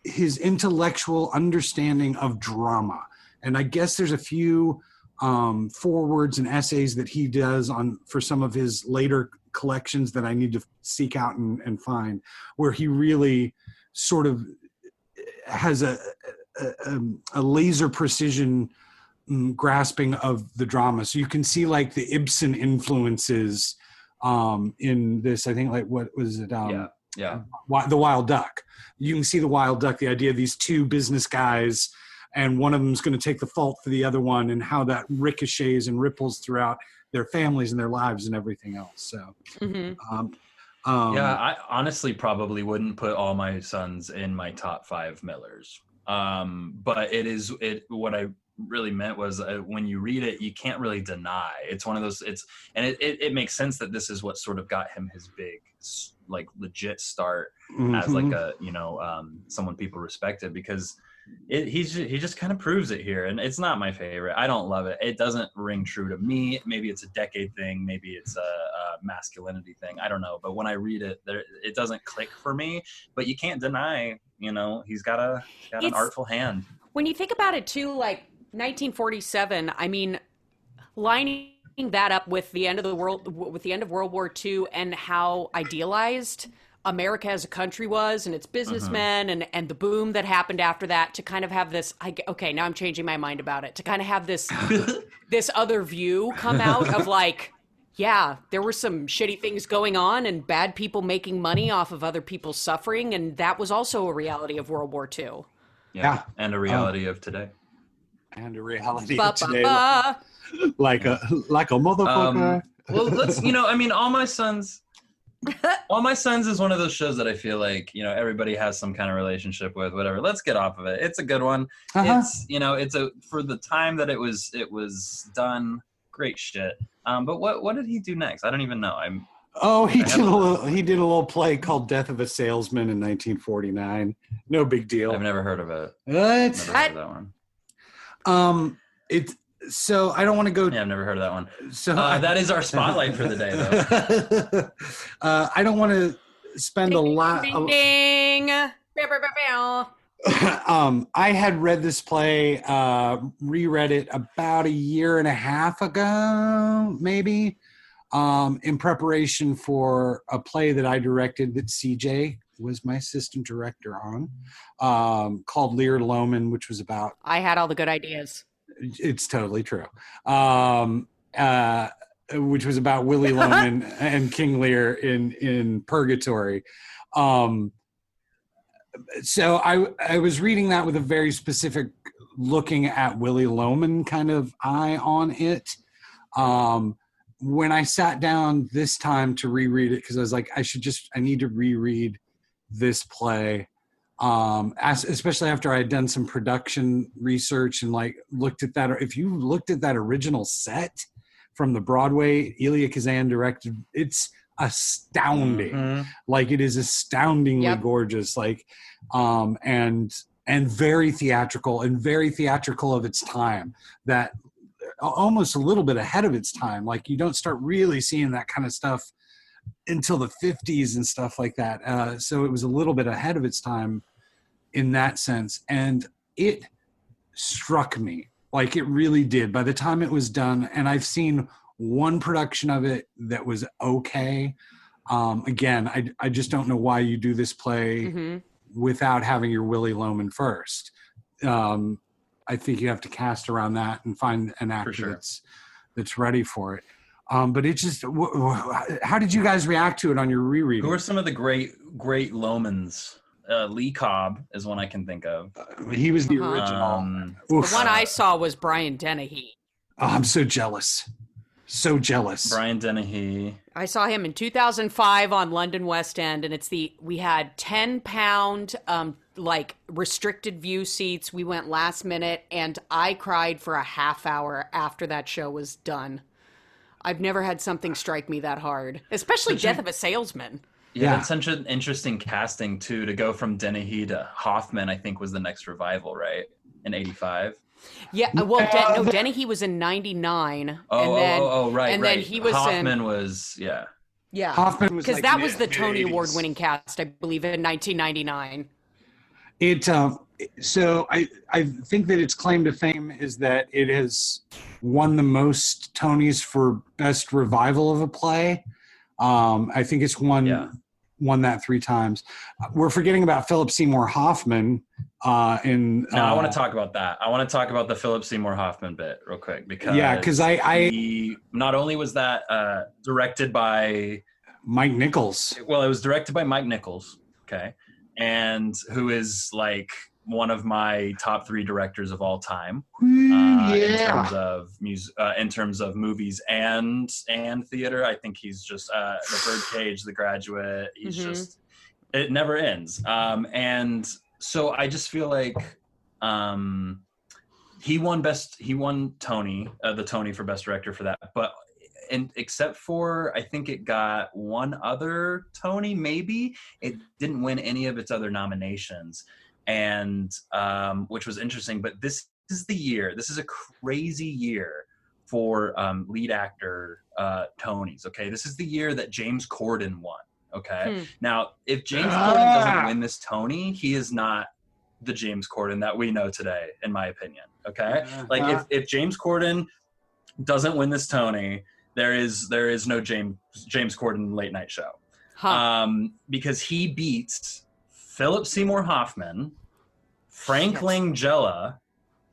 his intellectual understanding of drama. And I guess there's a few um, forewords and essays that he does on for some of his later collections that I need to seek out and, and find, where he really sort of has a a, um, a laser precision mm, grasping of the drama. So you can see like the Ibsen influences um, in this. I think like what was it? Um, yeah. Yeah. The wild duck. You can see the wild duck. The idea of these two business guys, and one of them's going to take the fault for the other one, and how that ricochets and ripples throughout their families and their lives and everything else. So, Mhm. um, um, yeah, I honestly probably wouldn't put all my sons in my top five Millers. Um, but it is it what I really meant was uh, when you read it, you can't really deny. It's one of those. It's and it, it, it makes sense that this is what sort of got him his big like legit start as like mhm. a you know um, someone people respected because it, he's he just kind of proves it here and it's not my favorite. I don't love it. It doesn't ring true to me. Maybe it's a decade thing. Maybe it's a, a masculinity thing. I don't know. But when i read it there it doesn't click for me. But you can't deny you know he's got a got an artful hand. When you think about it too, like 1947, I mean, lining that up with the end of the world, with the end of World War II, and how idealized America as a country was, and its businessmen, and and the boom that happened after that, to kind of have this. I, g- okay, now I'm changing my mind about it. To kind of have this [laughs] this other view come out of [laughs] like. Yeah, there were some shitty things going on and bad people making money off of other people's suffering, and that was also a reality of World War II. Yeah. and a reality of today and a reality Ba, of today, ba, ba. like a like a motherfucker. Um, well let's you know i mean all my sons [laughs] all my sons is one of those shows that i feel like you know everybody has some kind of relationship with whatever let's get off of it it's a good one Uh-huh. it's you know it's a for the time that it was it was done great shit um but what what did he do next i don't even know i'm Oh, he did a little. He did a little play called "Death of a Salesman" in 1949. No big deal. i've never heard of it What? never heard of that one Um, it so I don't want to go. Yeah, I've never heard of that one. So Uh, that is our spotlight for the day, though. [laughs] uh, I don't want to spend a lot. Ding ding. Bow, bow, bow, bow. [laughs] um, I had read this play, uh, reread it about a year and a half ago, maybe, um, in preparation for a play that I directed that CJ was my assistant director on, um, called Lear Loman, which was about I had all the good ideas. It's totally true. Um, uh, which was about Willie Loman [laughs] and King Lear in in Purgatory. Um, so I I was reading that with a very specific looking at Willie Loman kind of eye on it. Um, when I sat down this time to reread it, because I was like, I should just I need to reread this play um as, especially after i had done some production research and like looked at that if you looked at that original set from the broadway elia kazan directed it's astounding Mhm. like it is astoundingly Yep. gorgeous like um and and very theatrical and very theatrical of its time that almost a little bit ahead of its time like you don't start really seeing that kind of stuff until the 50s and stuff like that. Uh, so it was a little bit ahead of its time in that sense. And it struck me like it really did. By the time it was done and i've seen one production of it that was okay. Um, again I, I just don't know why you do this play hmm without having your willie loman first. Um, i think you have to cast around that and find an actor sure. that's that's ready for it um, but it just wh- wh- how did you guys react to it on your reread Who are some of the great, great Lomans? Uh, Lee Cobb is one I can think of. he was the Uh-huh. original Um, The one I saw was Brian Dennehy. Oh, i'm so jealous so jealous Brian Dennehy. I saw him in 2005 on London West End, and it's the we had 10 pound um like restricted view seats. We went last minute, and I cried for a half hour after that show was done. I've never had something strike me that hard, especially Death of a Salesman. Yeah, Yeah. that's such an interesting casting too. To go from Dennehy to Hoffman, I think was the next revival, right? In '85. Yeah, uh, well, Den- no, Dennehy was in '99, Oh, and oh, then oh, oh, right, and right. then he was Hoffman in was yeah. yeah, hoffman was because like that was the Tony Award winning cast, I believe, in 1999. It um, so I I think that its claim to fame is that it has won the most Tonys for best revival of a play. Um, I think it's won Yeah. won that three times. We're forgetting about Philip Seymour Hoffman. Uh, in Now I uh, want to talk about that. I want to talk about the Philip Seymour Hoffman bit real quick because Yeah, 'cause I- I- not only was that uh, directed by Mike Nichols. well, it was directed by Mike Nichols, okay, and who is like one of my top three directors of all time uh, in terms of music, uh, in terms of movies and and theater. I think he's just uh, the Birdcage, The Graduate. He's Mhm. just it never ends. Um, and so I just feel like um, he won best. He won Tony, uh, the Tony for best director for that, but. And except for, I think it got one other Tony, maybe it didn't win any of its other nominations and um, which was interesting. But this is the year. This is a crazy year for um, lead actor uh, Tonys. Okay, this is the year that James Corden won. Okay, Hmm. now if James Ah. Corden doesn't win this Tony, he is not the James Corden that we know today, in my opinion. Okay, like Uh-huh. if, if James Corden doesn't win this Tony, there is there is no James James Corden late night show Huh. um, because he beats Philip Seymour Hoffman, Frank Shit. Langella.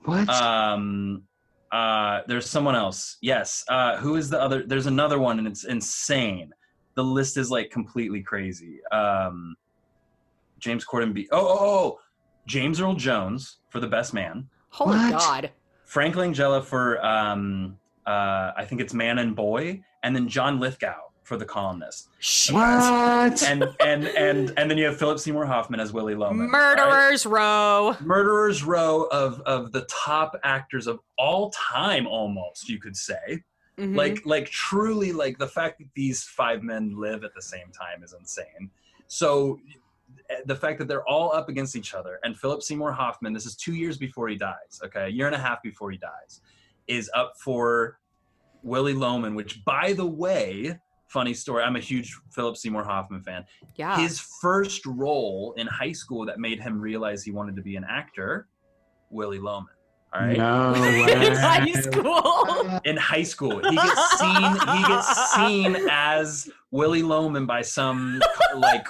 what? Um, uh, there's someone else. Yes. Uh, who is the other? There's another one, and it's insane. The list is like completely crazy. Um, James Corden beat. Oh, oh, oh, James Earl Jones for the Best Man. Holy what? God. Frank Langella for um, uh, I think it's Man and Boy, and then John Lithgow for The Columnist. what? and and and and then you have Philip Seymour Hoffman as Willie Loman. right? Murderers Row. Murderers Row of of the top actors of all time, almost you could say. Mhm. Like like truly like the fact that these five men live at the same time is insane. So the fact that they're all up against each other and Philip Seymour Hoffman, this is two years before he dies, okay, a year and a half before he dies. is up for Willie Loman, which, by the way, funny story. I'm a huge Philip Seymour Hoffman fan. Yeah. His first role in high school that made him realize he wanted to be an actor, Willie Loman. All right. No [laughs] [laughs] in high school. In high school, he gets seen. He gets seen as Willie Loman by some like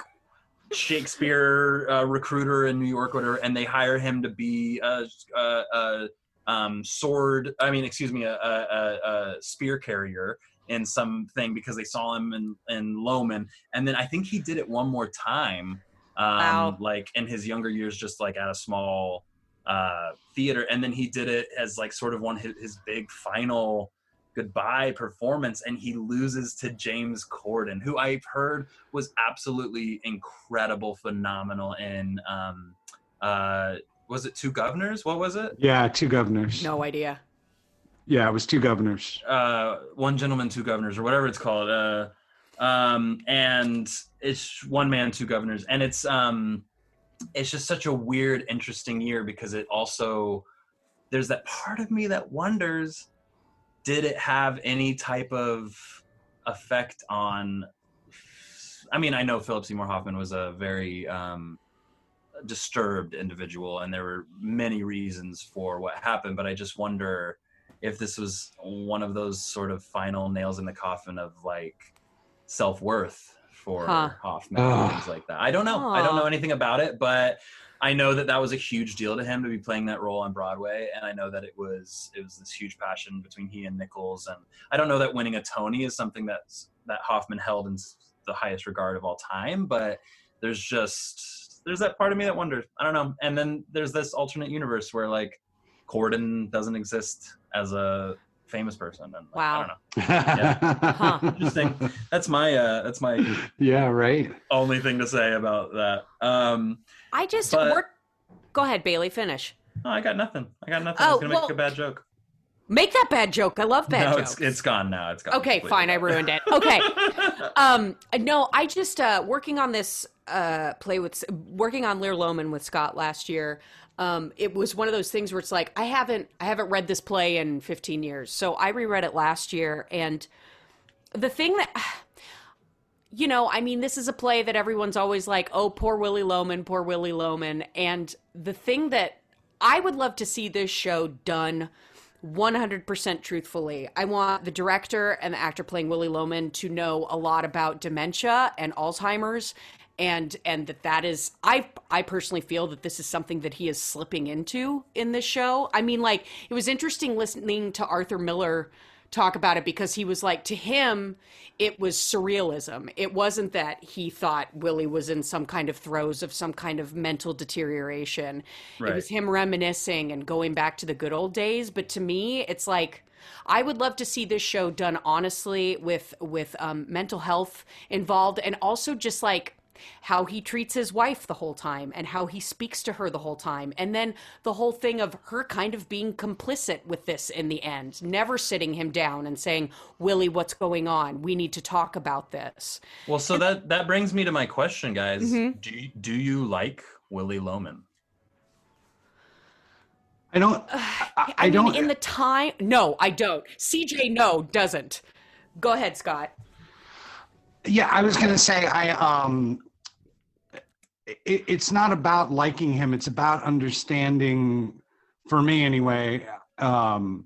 Shakespeare uh, recruiter in New York, or whatever, and they hire him to be a, a, a um, sword. I mean, excuse me, a, a, a, a spear carrier in something because they saw him in, in Loman, and then I think he did it one more time, um, Wow. like in his younger years, just like at a small uh, theater, and then he did it as like sort of one his, his big final goodbye performance and he loses to James Corden who I've heard was absolutely incredible phenomenal in um uh was it two governors what was it Yeah, two governors. no idea. Yeah, it was two governors. uh one gentleman two governors or whatever it's called uh um and it's one man two governors and it's um it's just such a weird interesting year because it also there's that part of me that wonders did it have any type of effect on i mean i know philip seymour hoffman was a very um disturbed individual and there were many reasons for what happened but i just wonder if this was one of those sort of final nails in the coffin of like self-worth for Huh. Hoffman and things like that. I don't know. I don't know anything about it, but I know that that was a huge deal to him to be playing that role on Broadway, and I know that it was it was this huge passion between he and Nichols, and I don't know that winning a Tony is something that's that Hoffman held in the highest regard of all time, but there's just there's that part of me that wonders. I don't know, and then there's this alternate universe where like Corden doesn't exist as a famous person, and like, Wow. I don't know. [laughs] Huh. Interesting. That's my uh, that's my yeah, right. only thing to say about that. Um, I just But- work. Go ahead, Bailey. Finish. no, I got nothing. I got nothing. I Oh, was gonna make a bad joke. Make that bad joke. I love bad no, jokes. it's it's gone now. It's gone. Okay, completely fine. I ruined it. Okay. [laughs] um, no, I just uh, working on this uh, play with working on Lear Loman with Scott last year. Um, it was one of those things where it's like I haven't I haven't read this play in 15 years, so I reread it last year, and the thing that [sighs] you know, I mean, this is a play that everyone's always like, oh, poor Willie Loman, poor Willie Loman. And the thing that I would love to see this show done 100% truthfully. I want the director and the actor playing Willie Loman to know a lot about dementia and Alzheimer's and and that that is I I personally feel that this is something that he is slipping into in this show. I mean like it was interesting listening to Arthur Miller talk about it because he was like to him it was surrealism. It wasn't that he thought willie was in some kind of throes of some kind of mental deterioration. It was him reminiscing and going back to the good old days. But to me it's like I would love to see this show done honestly with with um, mental health involved and also just like how he treats his wife the whole time and how he speaks to her the whole time and then the whole thing of her kind of being complicit with this in the end never sitting him down and saying willie what's going on we need to talk about this Well, so that that brings me to my question, guys. Mm-hmm. Do you, do you like Willie Loman? I don't. I, I, I, don't. mean in the time no i don't cj no doesn't go ahead scott yeah, I was gonna say I um. It, it's not about liking him. It's about understanding, for me anyway, um,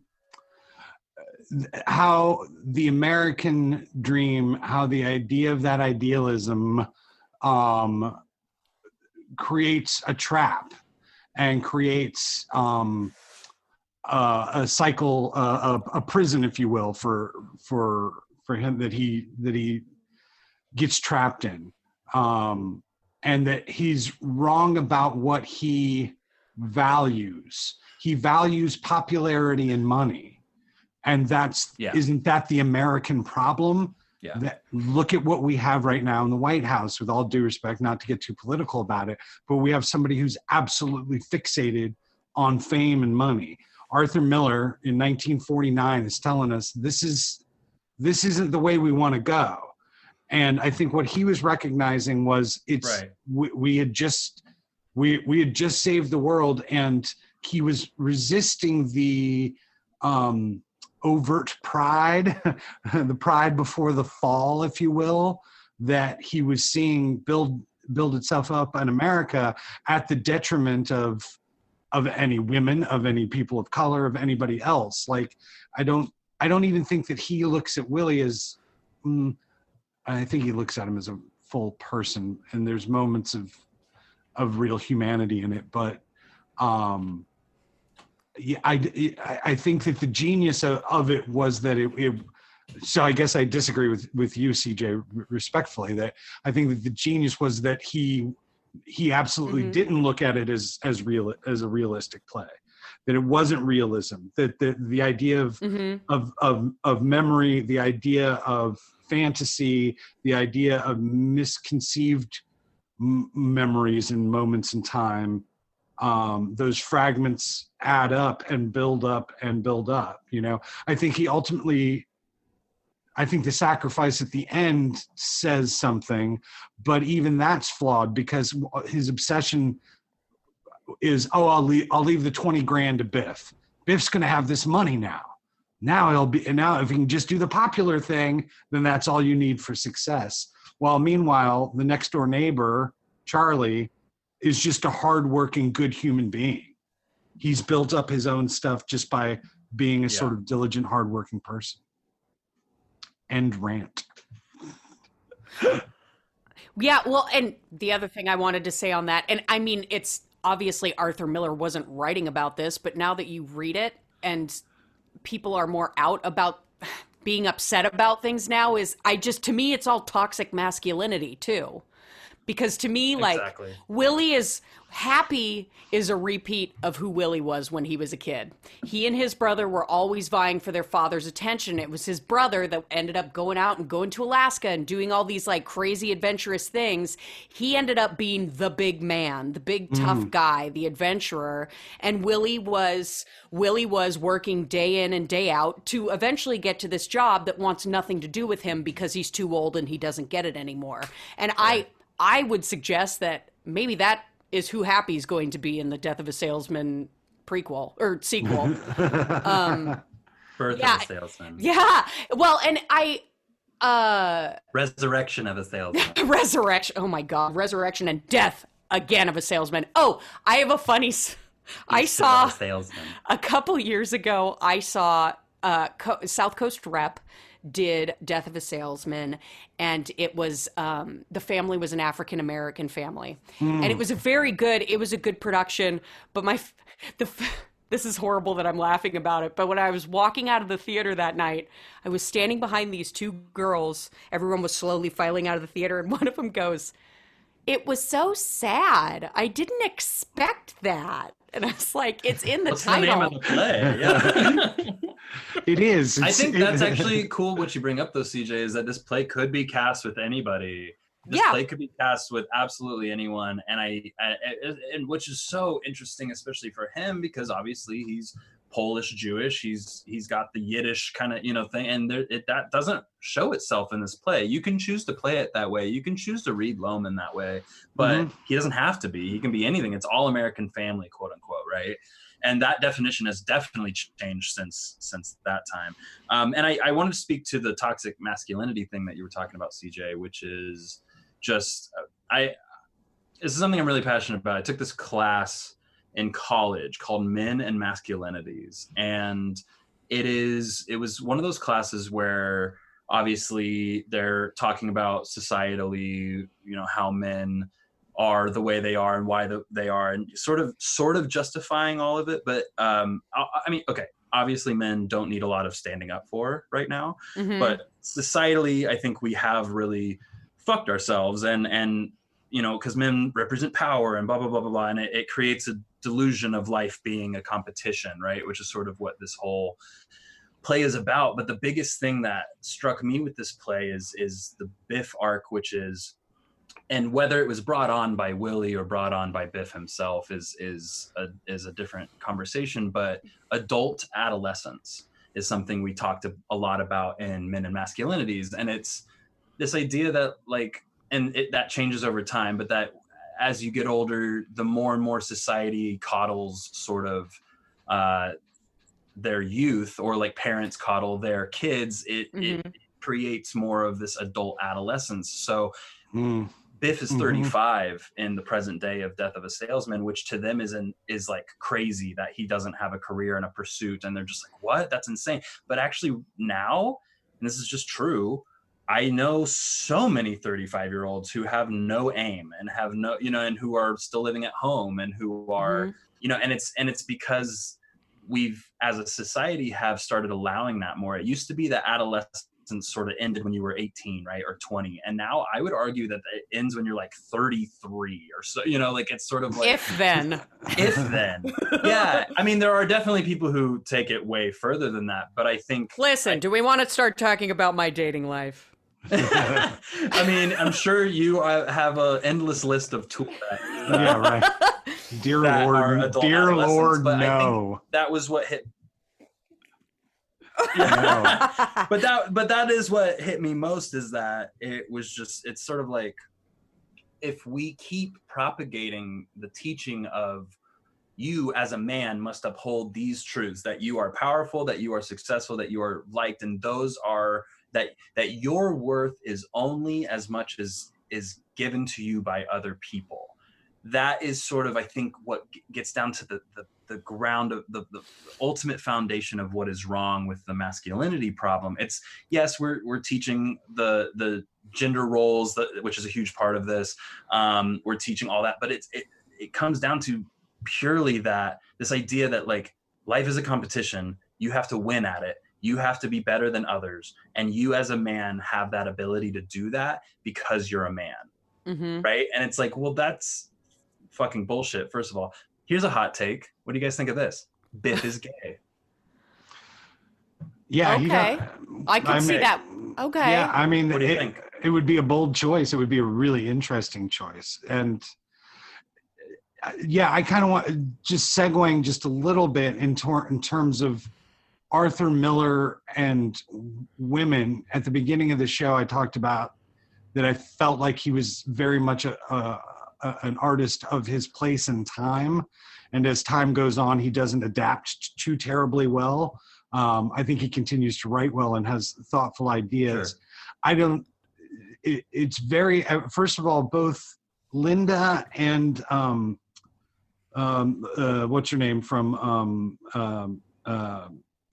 how the American dream, how the idea of that idealism, um, creates a trap, and creates um, uh, a cycle, uh, a, a prison, if you will, for for for him that he that he gets trapped in, um, and that he's wrong about what he values. He values popularity and money, and that's Yeah. isn't that the American problem? Yeah. That look at what we have right now in the White House. With all due respect, not to get too political about it, but we have somebody who's absolutely fixated on fame and money. Arthur Miller in 1949 is telling us this is this isn't the way we want to go. And I think what he was recognizing was it's Right. we, we had just we we had just saved the world and he was resisting the um, overt pride, [laughs] the pride before the fall, if you will, that he was seeing build build itself up in America at the detriment of of any women, of any people of color, of anybody else. Like I don't I don't even think that he looks at Willie as mm, I think he looks at him as a full person and there's moments of of real humanity in it but um yeah i i think that the genius of, of it was that it, it so i guess i disagree with with you cj respectfully that i think that the genius was that he he absolutely Mhm. didn't look at it as as real as a realistic play that it wasn't realism that the the idea of hmm of of of memory, the idea of fantasy, the idea of misconceived m- memories and moments in time. Um, those fragments add up and build up and build up. You know, I think he ultimately. I think the sacrifice at the end says something, but even that's flawed because his obsession is, oh, I'll leave, I'll leave the twenty grand to Biff. Biff's going to have this money now. Now he'll be and now if you can just do the popular thing, then that's all you need for success. While meanwhile, the next door neighbor, Charlie, is just a hardworking, good human being. He's built up his own stuff just by being a Yeah. sort of diligent, hardworking person. End rant. Yeah, well, and the other thing I wanted to say on that, and I mean, it's obviously Arthur Miller wasn't writing about this, but now that you read it and people are more out about [sighs] being upset about things now, is I just, to me, it's all toxic masculinity too. Because to me, like, Exactly. Willie is happy is a repeat of who Willie was when he was a kid. He and his brother were always vying for their father's attention. It was his brother that ended up going out and going to Alaska and doing all these like crazy adventurous things. He ended up being the big man, the big mm. tough guy, the adventurer, and Willie was Willie was working day in and day out to eventually get to this job that wants nothing to do with him because he's too old and he doesn't get it anymore. And I I would suggest that maybe that is who Happy's going to be in the Death of a Salesman prequel or sequel. [laughs] um, Birth Yeah. of a salesman. yeah. Well, and I uh Resurrection of a salesman. [laughs] resurrection. Oh my god, resurrection and death again of a salesman. Oh, I have a funny s- I Easter saw a salesman. a couple years ago i saw uh, Co- south coast rep did death of a salesman and it was um, the family was an african american family. And it was a very good it was a good production but my [laughs] the [laughs] this is horrible that i'm laughing about it but when i was walking out of the theater that night i was standing behind these two girls. Everyone was slowly filing out of the theater and [laughs] one of them goes it was so sad. I didn't expect that. And i was like it's in the What's the title name of the play? Yeah. It is. I think that's [laughs] actually cool. What you bring up, though, CJ, is that this play could be cast with anybody. This Yeah. play could be cast with absolutely anyone, and I, I, I- and which is so interesting, especially for him, because obviously he's Polish Jewish. He's he's got the Yiddish kind of you know thing, and there, it, that doesn't show itself in this play. You can choose to play it that way. You can choose to read Loman that way, but Mhm. he doesn't have to be. He can be anything. It's all American family, quote unquote, right? And that definition has definitely changed since since that time. Um, and I, I wanted to speak to the toxic masculinity thing that you were talking about, CJ, which is just uh, I. This is something I'm really passionate about. I took this class in college called Men and Masculinities, and it is it was one of those classes where obviously they're talking about societally, you know, how men are the way they are and why the, they are and sort of sort of justifying all of it but um I, I mean okay obviously men don't need a lot of standing up for right now Mhm. but societally i think we have really fucked ourselves and and you know because men represent power and blah blah blah blah blah and it, it creates a delusion of life being a competition right which is sort of what this whole play is about but the biggest thing that struck me with this play is is the biff arc which is and whether it was brought on by Willie or brought on by Biff himself is is a, is a different conversation. But adult adolescence is something we talked a, a lot about in Men and Masculinities, and it's this idea that like, and it, that changes over time, but that as you get older, the more and more society coddles sort of uh, their youth or like parents coddle their kids it, it Mhm. creates more of this adult adolescence so Mm. Biff is Mhm. 35 in the present day of death of a salesman which to them is in, is like crazy that he doesn't have a career and a pursuit and they're just like what that's insane but actually now and this is just true i know so many 35 year olds who have no aim and have no you know and who are still living at home and who are Mhm. you know and it's and it's because we've as a society have started allowing that more it used to be that adolescence sort of ended when you were 18 right or 20 and now i would argue that it ends when you're like 33 or so you know like it's sort of like if then [laughs] if then yeah i mean there are definitely people who take it way further than that but i think listen do we want to start talking about my dating life [laughs] i mean i'm sure you uh, have an endless list of tools that, yeah, right. [laughs] Dear Lord, dear Lord, but I think- no. that was what hit no. [laughs] but that but that is what hit me most is that it was just it's sort of like if we keep propagating the teaching of you as a man must uphold these truths that you are powerful that you are successful that you are liked and those are that that your worth is only as much as is given to you by other people that is sort of i think what gets down to the the, the ground of the, the ultimate foundation of what is wrong with the masculinity problem. It's yes we're we're teaching the the gender roles that, which is a huge part of this. Um we're teaching all that but it's it, it comes down to purely that this idea that like life is a competition. You have to win at it. You have to be better than others. And you as a man have that ability to do that because you're a man. Hmm right? And it's like well that's fucking bullshit first of all here's a hot take what do you guys think of this biff is gay Yeah, Okay. got- I can see mean- that. Okay. Yeah, I mean, What do you it, think? it would be a bold choice. It would be a really interesting choice. And uh, yeah, I kind of want just segueing just a little bit in, tor- in terms of Arthur Miller and women. At the beginning of the show, I talked about that I felt like he was very much a, a, a, an artist of his place and time. And as time goes on, he doesn't adapt too terribly well. Um, I think he continues to write well and has thoughtful ideas. Sure. I don't. It, it's very. uh, First of all, both Linda and um, um, uh, what's your name from um, um, uh,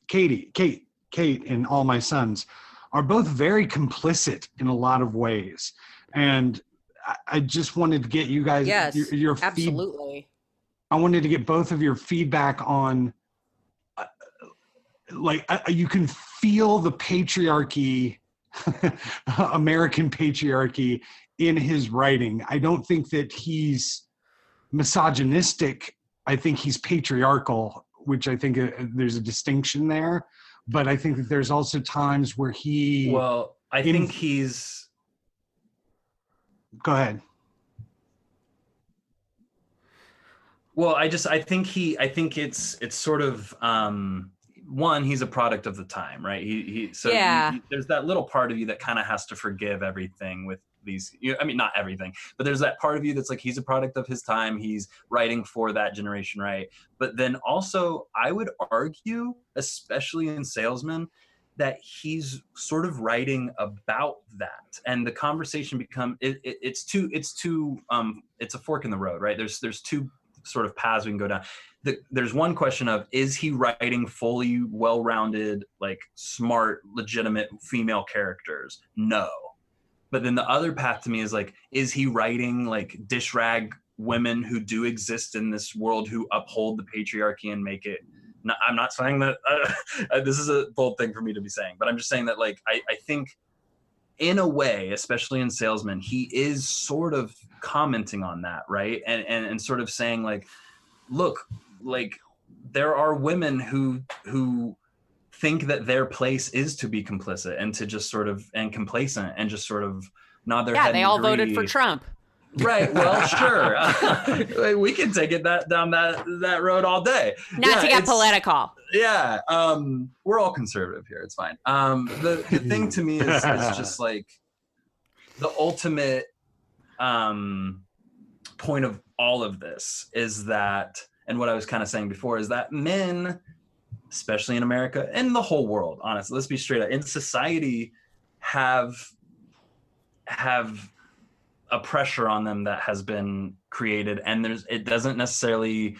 Katie, Kate, Kate, and All My Sons are both very complicit in a lot of ways, and I, I just wanted to get you guys Yes, your, your feed, Absolutely. I wanted to get both of your feedback on, uh, like, uh, you can feel the patriarchy, [laughs] American patriarchy in his writing. I don't think that he's misogynistic. I think he's patriarchal, which I think uh, there's a distinction there. But I think that there's also times where he. well i In- think he's go ahead. Well, I just I think he I think it's it's sort of um one he's a product of the time, right? He he so you- Yeah. you- there's that little part of you that kind of has to forgive everything with these you know, I mean not everything, but there's that part of you that's like he's a product of his time, he's writing for that generation, right? But then also I would argue especially in salesman that he's sort of writing about that. And the conversation become it, it, it's too it's too um it's a fork in the road right? There's there's two sort of paths we can go down. The, there's one question of is he writing fully well-rounded like smart legitimate female characters? No. But then the other path to me is like is he writing like dish rag women who do exist in this world who uphold the patriarchy and make it no, i'm not saying that [laughs] uh, this is a bold thing for me to be saying but i'm just saying that like i, I think in a way especially in salesman he is sort of commenting on that right and, and and sort of saying like look like there are women who who think that their place is to be complicit and to just sort of and complacent and just sort of nod their Yeah, head they and all voted for. Trump. Right well [laughs] sure. [laughs] We can take it that down that that road all day. Not Yeah, to get political. yeah um we're all conservative here it's fine. Um the, the thing to me is, is [laughs] just like the ultimate um point of all of this is that and what i was kind of saying before is that men especially in America and the whole world, honestly, let's be straight up, in society have have a pressure on them that has been created. And there's it doesn't necessarily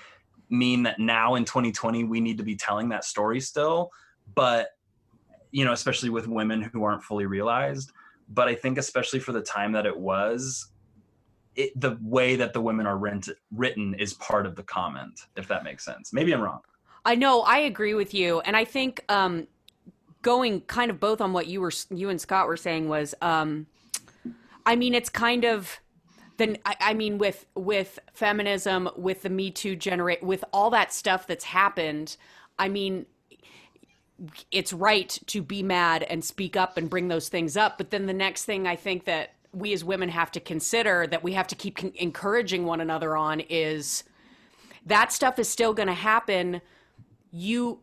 mean that now in 2020 we need to be telling that story still but you know especially with women who aren't fully realized. But i think especially for the time that it was it, the way that the women are rent, written is part of the comment if that makes sense. Maybe i'm wrong. I know, I agree with you, and I think um, going kind of both on what you were, you and Scott were saying was, um, I mean, it's kind of then I, I mean with with feminism, with the Me Too generate, with all that stuff that's happened. I mean, it's right to be mad and speak up and bring those things up, but then the next thing I think that we as women have to consider that we have to keep con- encouraging one another on is that stuff is still going to happen you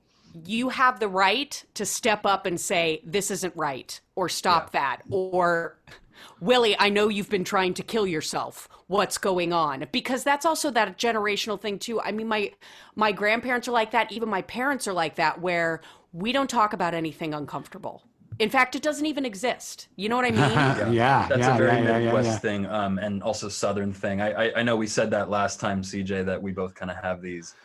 you have the right to step up and say this isn't right or stop Yeah. that or Willy, I know you've been trying to kill yourself. What's going on? Because that's also that generational thing too. I mean, my my grandparents are like that. Even my parents are like that, where we don't talk about anything uncomfortable. In fact, it doesn't even exist. You know what I mean? [laughs] yeah, yeah, that's yeah, a very yeah, yeah, Midwest yeah. thing, um, and also Southern thing. I, I I know we said that last time, CJ, that we both kind of have these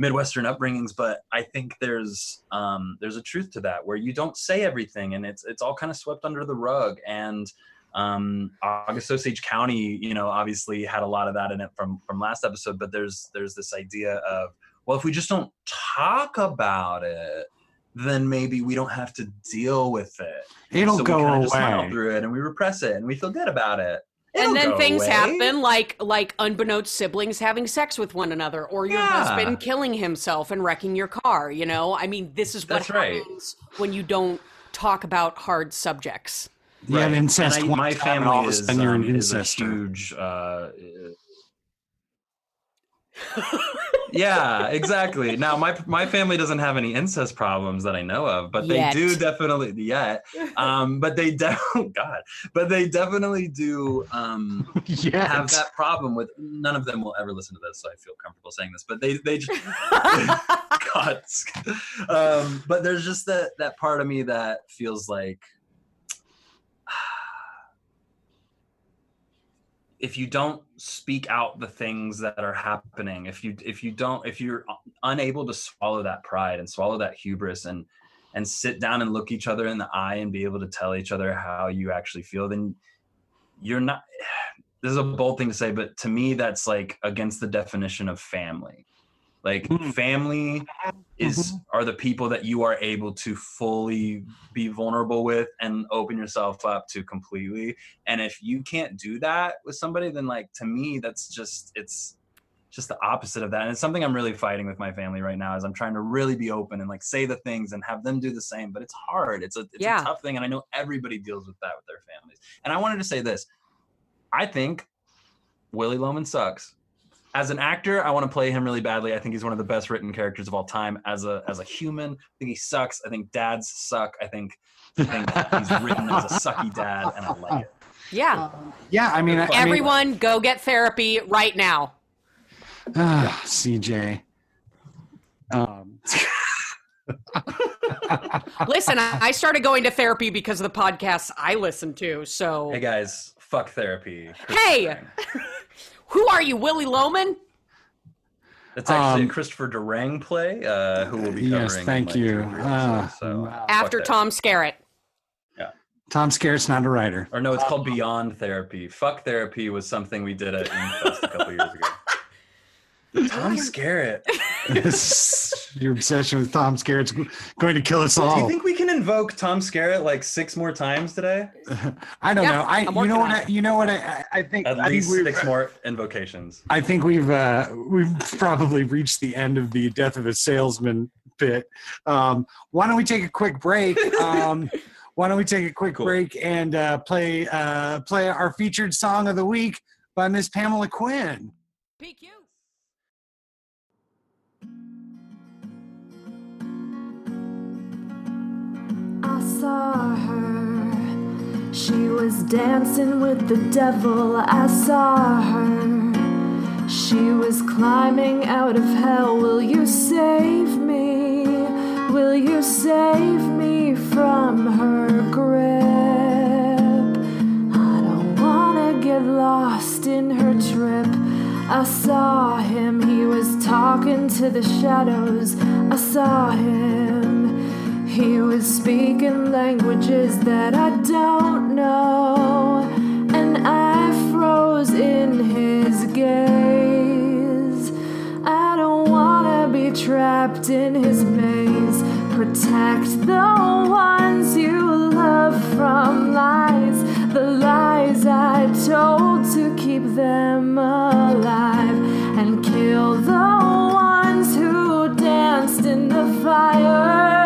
Midwestern upbringings, but I think there's um, there's a truth to that where you don't say everything, and it's it's all kind of swept under the rug. And um, August Osage County, you know, obviously had a lot of that in it from from last episode. But there's there's this idea of well, if we just don't talk about it, then maybe we don't have to deal with it. It'll so go we kinda just smile away. through it, and we repress it, and we feel good about it. and It'll and then things away. happen like like unbeknownst siblings having sex with one another or your Yeah. husband killing himself and wrecking your car you know i mean this is what That's right. happens when you don't talk about hard subjects You have Right. incest I- my family all of a is, sudden you're um, an is a huge. Uh, [laughs] yeah, exactly. Now my my family doesn't have any incest problems that I know of, but they do definitely yet. Um, but they de- [laughs] God, but they definitely do um, [laughs] have that problem with. None of them will ever listen to this, so I feel comfortable saying this. But they they just God. Um, but there's just that that part of me that feels like if you don't speak out the things that are happening, if you if you don't if you're unable to swallow that pride and swallow that hubris and and sit down and look each other in the eye and be able to tell each other how you actually feel, then you're not [sighs] this is a bold thing to say, but to me that's like against the definition of family. Like Mhm. family is are the people that you are able to fully be vulnerable with and open yourself up to completely. And if you can't do that with somebody, then like to me, that's just it's just the opposite of that. And it's something I'm really fighting with my family right now is I'm trying to really be open and like say the things and have them do the same. But it's hard. It's a it's Yeah. a tough thing. And I know everybody deals with that with their families. And I wanted to say this. I think Willy Loman sucks. As an actor, I want to play him really badly. I think he's one of the best written characters of all time. As a as a human, I think he sucks. I think dads suck. I think I think he's [laughs] written as a sucky dad, and I like it. yeah yeah, I mean, I, I mean, everyone go get therapy right now ah, CJ. Um, [laughs] listen I, I started going to therapy because of the podcasts i listen to so Hey guys, fuck therapy. Hey! [laughs] Durang. who are you willy loman That's actually Um, a Christopher Durang play, uh, who will be covering. yes, thank you. two or three Ah, episodes, so, wow. after tom skerritt Yeah. Tom Skerritt's not a writer. Or no, it's called Beyond Therapy. Fuck Therapy was something we did at Infest a couple years ago. [laughs] Tom Skerritt. [laughs] Your obsession with Tom Skerritt's going to kill us all. Do you all. think we can invoke Tom Skerritt like six more times today? [laughs] I don't Yeah, know. I you know what I, you know what I I, I think At I least we've six more invocations. I think we've uh, we've probably reached the end of the death of a salesman bit. Um, why don't we take a quick break? [laughs] Um, why don't we take a quick Cool. break and uh, play uh, play our featured song of the week by Miss Pamela Quinn? pq saw her. She was dancing with the devil. I saw her. She was climbing out of hell. Will you save me? Will you save me from her grip? I don't wanna get lost in her trip. I saw him, he was talking to the shadows. I saw him, he was speaking languages that I don't know. And I froze in his gaze. I don't wanna be trapped in his maze. Protect the ones you love from lies, the lies I told to keep them alive, and kill the ones who danced in the fire.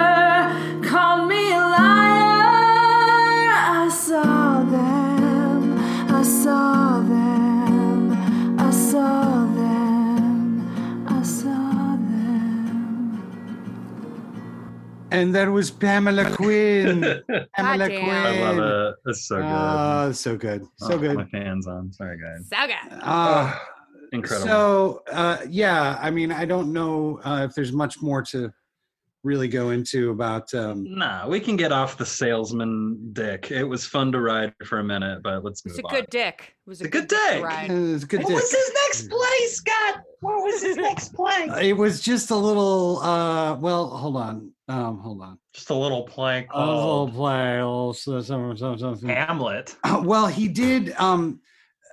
And that was Pamela Quinn. [laughs] Pamela damn. Quinn. I love it. It's so good. Oh, so good. So Oh, good. My fans on. Sorry, guys. So good. Uh, Incredible. So, uh, yeah, I mean, I don't know uh, if there's much more to really go into about. Um, Nah, we can get off the salesman dick. It was fun to ride for a minute, but let's move on. It's a on. good dick. It was a, It's good dick to dick. ride. it's a good dick What dick. was his next play, Scott? What was his next play? It was just a little. Uh, well, hold on. Um, hold on. Just a little play A little play. A little so- so- so- something. Hamlet. well, he did. Um,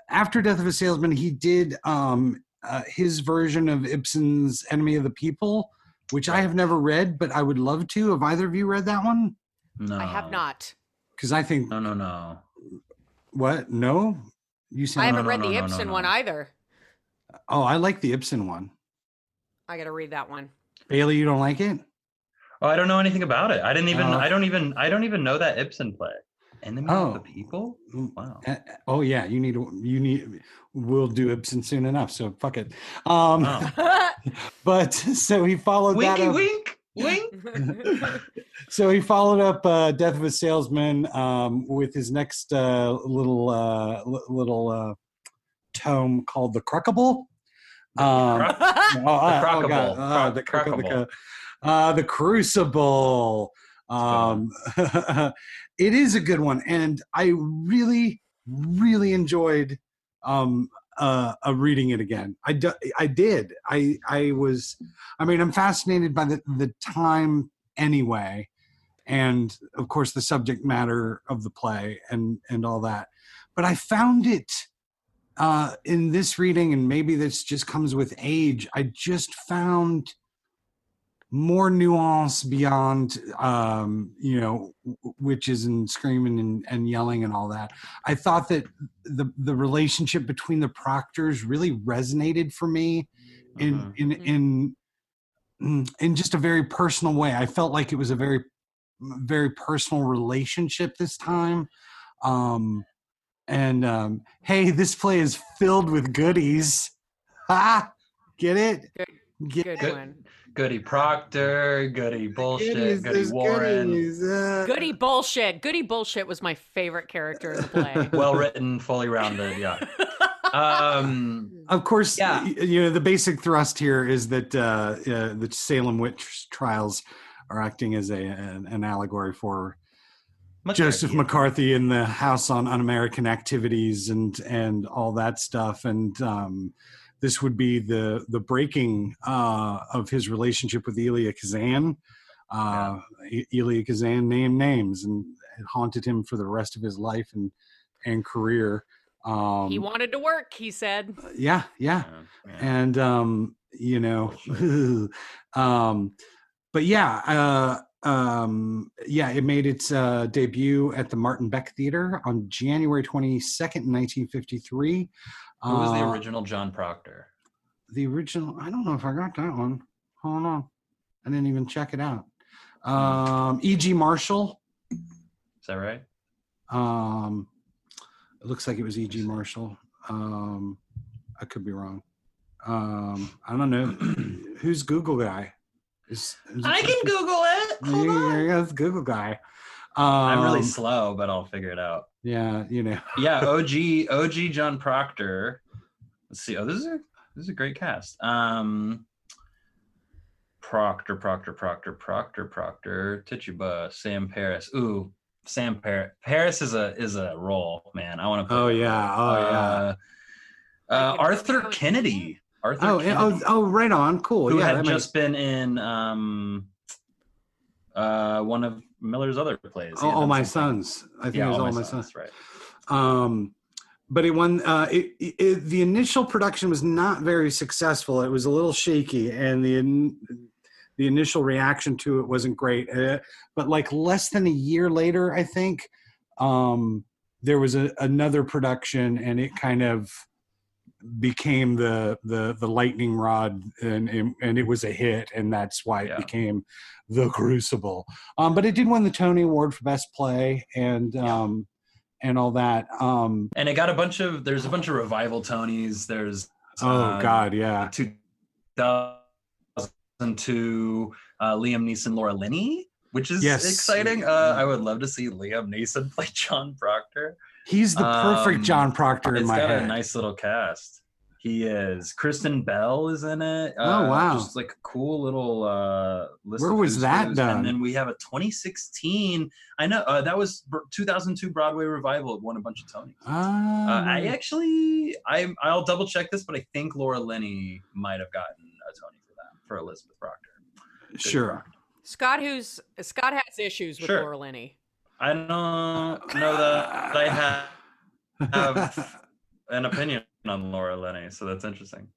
after Death of a Salesman, he did um, uh, his version of Ibsen's Enemy of the People, which I have never read, but I would love to. Have either of you read that one? No, I have not. Because I think No, no, no. what? No, you said I haven't no, read no, the no, no, Ibsen no. one either. Oh, I like the Ibsen one. I got to read that one. Bailey, you don't like it? Oh, I don't know anything about it. I didn't even. Oh. I don't even. I don't even know that Ibsen play. Enemy of the Oh. people. Wow. uh, Oh yeah, you need. You need. We'll do Ibsen soon enough. So fuck it. Um, Oh. [laughs] but so he followed that. Winky up- wink. Wink. [laughs] so he followed up uh, Death of a Salesman um, with his next uh, little uh, li- little uh, tome called The Cruckable. Um, Cruck- oh, uh, oh, God, Cruckable. uh, the, Cruck- Cruck- the, Cruckable. Uh, the Crucible. Um, [laughs] it is a good one, and I really, really enjoyed um, uh, uh, reading it again. I did. I I was. I mean, I'm fascinated by the the time anyway, and of course the subject matter of the play and and all that. But I found it uh, in this reading, and maybe this just comes with age. I just found more nuance beyond um you know witches and screaming and, and yelling and all that. I thought that the the relationship between the proctors really resonated for me in Mhm. in in mm, in just a very personal way. I felt like it was a very very personal relationship this time. Um and um hey this play is filled with goodies. [laughs] Ah get it? Get Good Good. one. Goody Proctor. Goody bullshit. Goodies, Goody Warren. goodies, uh, Goody bullshit. Goody bullshit was my favorite character in the play. [laughs] Well written, fully rounded. Yeah. [laughs] Um. Of course, Yeah. you know the basic thrust here is that uh, uh, the Salem witch trials are acting as a an, an allegory for Joseph McCarthy and the House on Un-American Activities and and all that stuff, and um, this would be the the breaking uh, of his relationship with Elia Kazan. Uh, E- Elia Kazan named names, and it haunted him for the rest of his life and and career. Um, he wanted to work, he said. yeah, yeah Yeah, yeah. and um you know [laughs] um but yeah uh um yeah it made its uh debut at the martin beck theater on january 22nd 1953 Who was the Uh, original John Proctor? the original i don't know if i got that one. Hold on. I didn't even check it out. Um eg marshall. Is that right? um it looks like it was eg marshall. Um i could be wrong. Um i don't know. [clears throat] Who's google guy? Is, is it- Google it. Yeah, yeah, that's google guy. Um, I'm really slow, but I'll figure it out. Yeah you know [laughs] Yeah, OG OG John Proctor. Let's see. Oh, this is a this is a great cast. Um Proctor, Proctor, Proctor, Proctor, Proctor, Tituba, Sam Parris. Ooh, Sam Parris. Parris is a is a role, man. I want to. Oh, yeah. Oh, yeah. Uh, Arthur Kennedy. Arthur Oh, Kennedy, oh, oh, right on. Cool. who yeah, had that makes- just been in um, uh, one of Miller's other plays. Oh, all my something. sons. I think Yeah, it was all, all, my, my sons. sons. Right. Um, but it won. Uh, it, it, it- the initial production was not very successful. It was a little shaky, and the in, the initial reaction to it wasn't great. Uh, but like less than a year later, I think um, there was a, another production, and it kind of became the the the lightning rod, and and, and it was a hit, and that's why it Yeah. became the Crucible. Um, but it did win the Tony Award for Best Play, and um, and all that. Um, And it got a bunch of. There's a bunch of revival Tonys. There's. oh um, God, yeah. 2002 uh, Liam Neeson, Laura Linney, which is Yes. exciting. Uh, I would love to see Liam Neeson [laughs] play John Proctor. He's the perfect Um, John Proctor in It's my got head. a nice little cast. He is. Kristen Bell is in it. Oh, Uh, wow. Just like a cool little uh, list. Where of was that who's. done? And then we have a 2016. I know uh, that was 2002 Broadway revival. It won a bunch of Tonys. Ah, Uh, I actually, I I'll double check this, but I think Laura Linney might have gotten a Tony for that for Elizabeth Proctor. Good sure. Proctor. Scott, who's Scott has issues with Sure. Laura Linney. I don't know that I have, have [laughs] an opinion on Laura Linney, so that's interesting.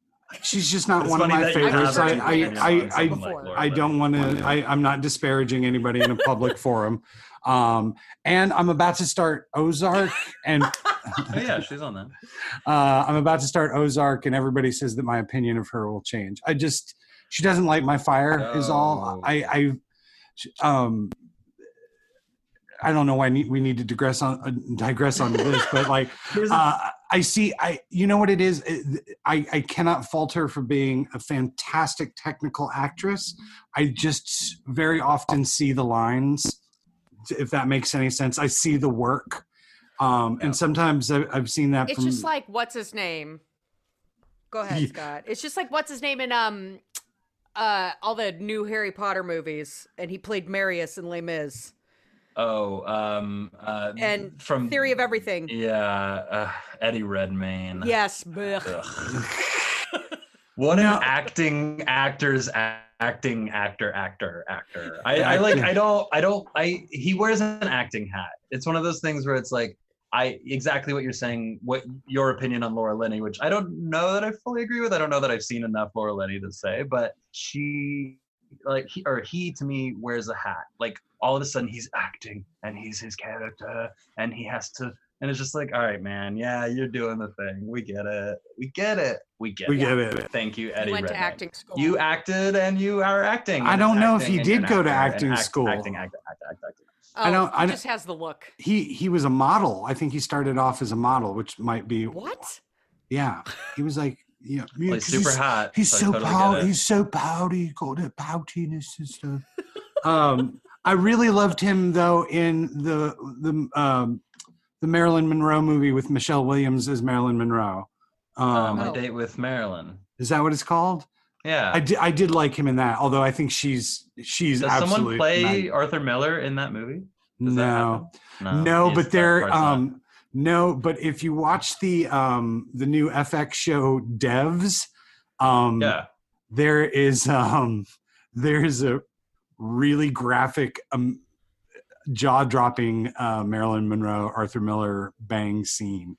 She's just not It's one of my favorites. I, I, I, I, I- like I don't want to. I, I'm not disparaging anybody in a public forum. Um, and I'm about to start Ozark, and [laughs] Oh yeah, she's on that. uh, I'm about to start Ozark, and everybody says that my opinion of her will change. I just she doesn't light my fire. Is all. Oh. I I um. I don't know why we need to digress on uh, digress on this, but like [laughs] uh, I see, I you know what it is. I I cannot fault her for being a fantastic technical actress. I just very often see the lines, if that makes any sense. I see the work, um, Yeah. and sometimes I, I've seen that It's from. just like what's his name? Go ahead, Yeah. Scott. It's just like what's his name in um uh all the new Harry Potter movies, and he played Marius in Les Mis Oh, um, uh, and from Theory of Everything. Yeah, uh, Eddie Redmayne. Yes, blech. Ugh. [laughs] what an acting actor's acting actor actor actor. I, I like. [laughs] I don't. I don't. I he wears an acting hat. It's one of those things where it's like. I exactly what you're saying. What your opinion on Laura Linney, which I don't know that I fully agree with. I don't know that I've seen enough Laura Linney to say, but she, like, he, or he to me wears a hat. Like all of a sudden he's acting and he's his character and he has to. And it's just like, all right, man, yeah, you're doing the thing. We get it. We get it. We get we it. get it. Thank you, Eddie. He went to acting school. You acted and you are acting. I don't know if acting he did go to actor and acting act- school. Acting, acting, acting, acting, acting. oh, I don't- He I don't- just has the look. He he was a model. I think he started off as a model, which might be What? yeah. He was like yeah, Well, 'cause he's super he's- hot. He's so so totally pout. get it. He's so pouty. Got that poutiness and stuff. [laughs] um, I really loved him though in the the um, the Marilyn Monroe movie with Michelle Williams as Marilyn Monroe. Uh, Um, my Oh. date with Marilyn. Is that what it's called? Yeah. I did. I did like him in that. Although I think she's she's Does someone play Arthur Miller in that movie? Does that no. no, but they're um no but if you watch the um the new fx show devs um yeah. there is um there is a really graphic um jaw-dropping uh marilyn monroe arthur miller bang scene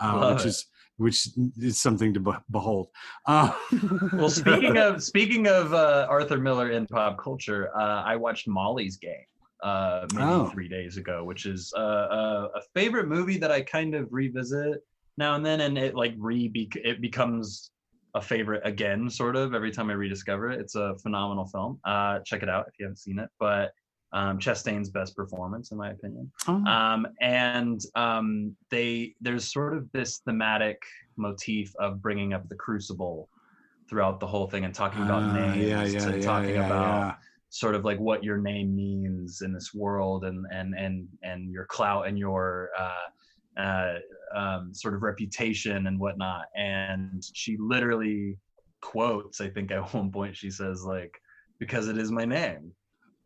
uh, which it. is which is something to be- behold uh, [laughs] Well, speaking of speaking of uh, Arthur Miller in pop culture, uh, I watched Molly's Game uh, maybe Oh. three days ago, which is uh, a, a favorite movie that I kind of revisit now and then, and it like re it becomes a favorite again, sort of every time I rediscover it. It's a phenomenal film. Uh, check it out if you haven't seen it. But um, Chastain's best performance, in my opinion. oh, um, and um, they there's sort of this thematic motif of bringing up the crucible throughout the whole thing and talking about uh, names yeah yeah and yeah, talking yeah, about yeah. Sort of like what your name means in this world and and and and your clout and your uh, uh, um, sort of reputation and whatnot. And she literally quotes i think at [laughs] one point she says like because it is my name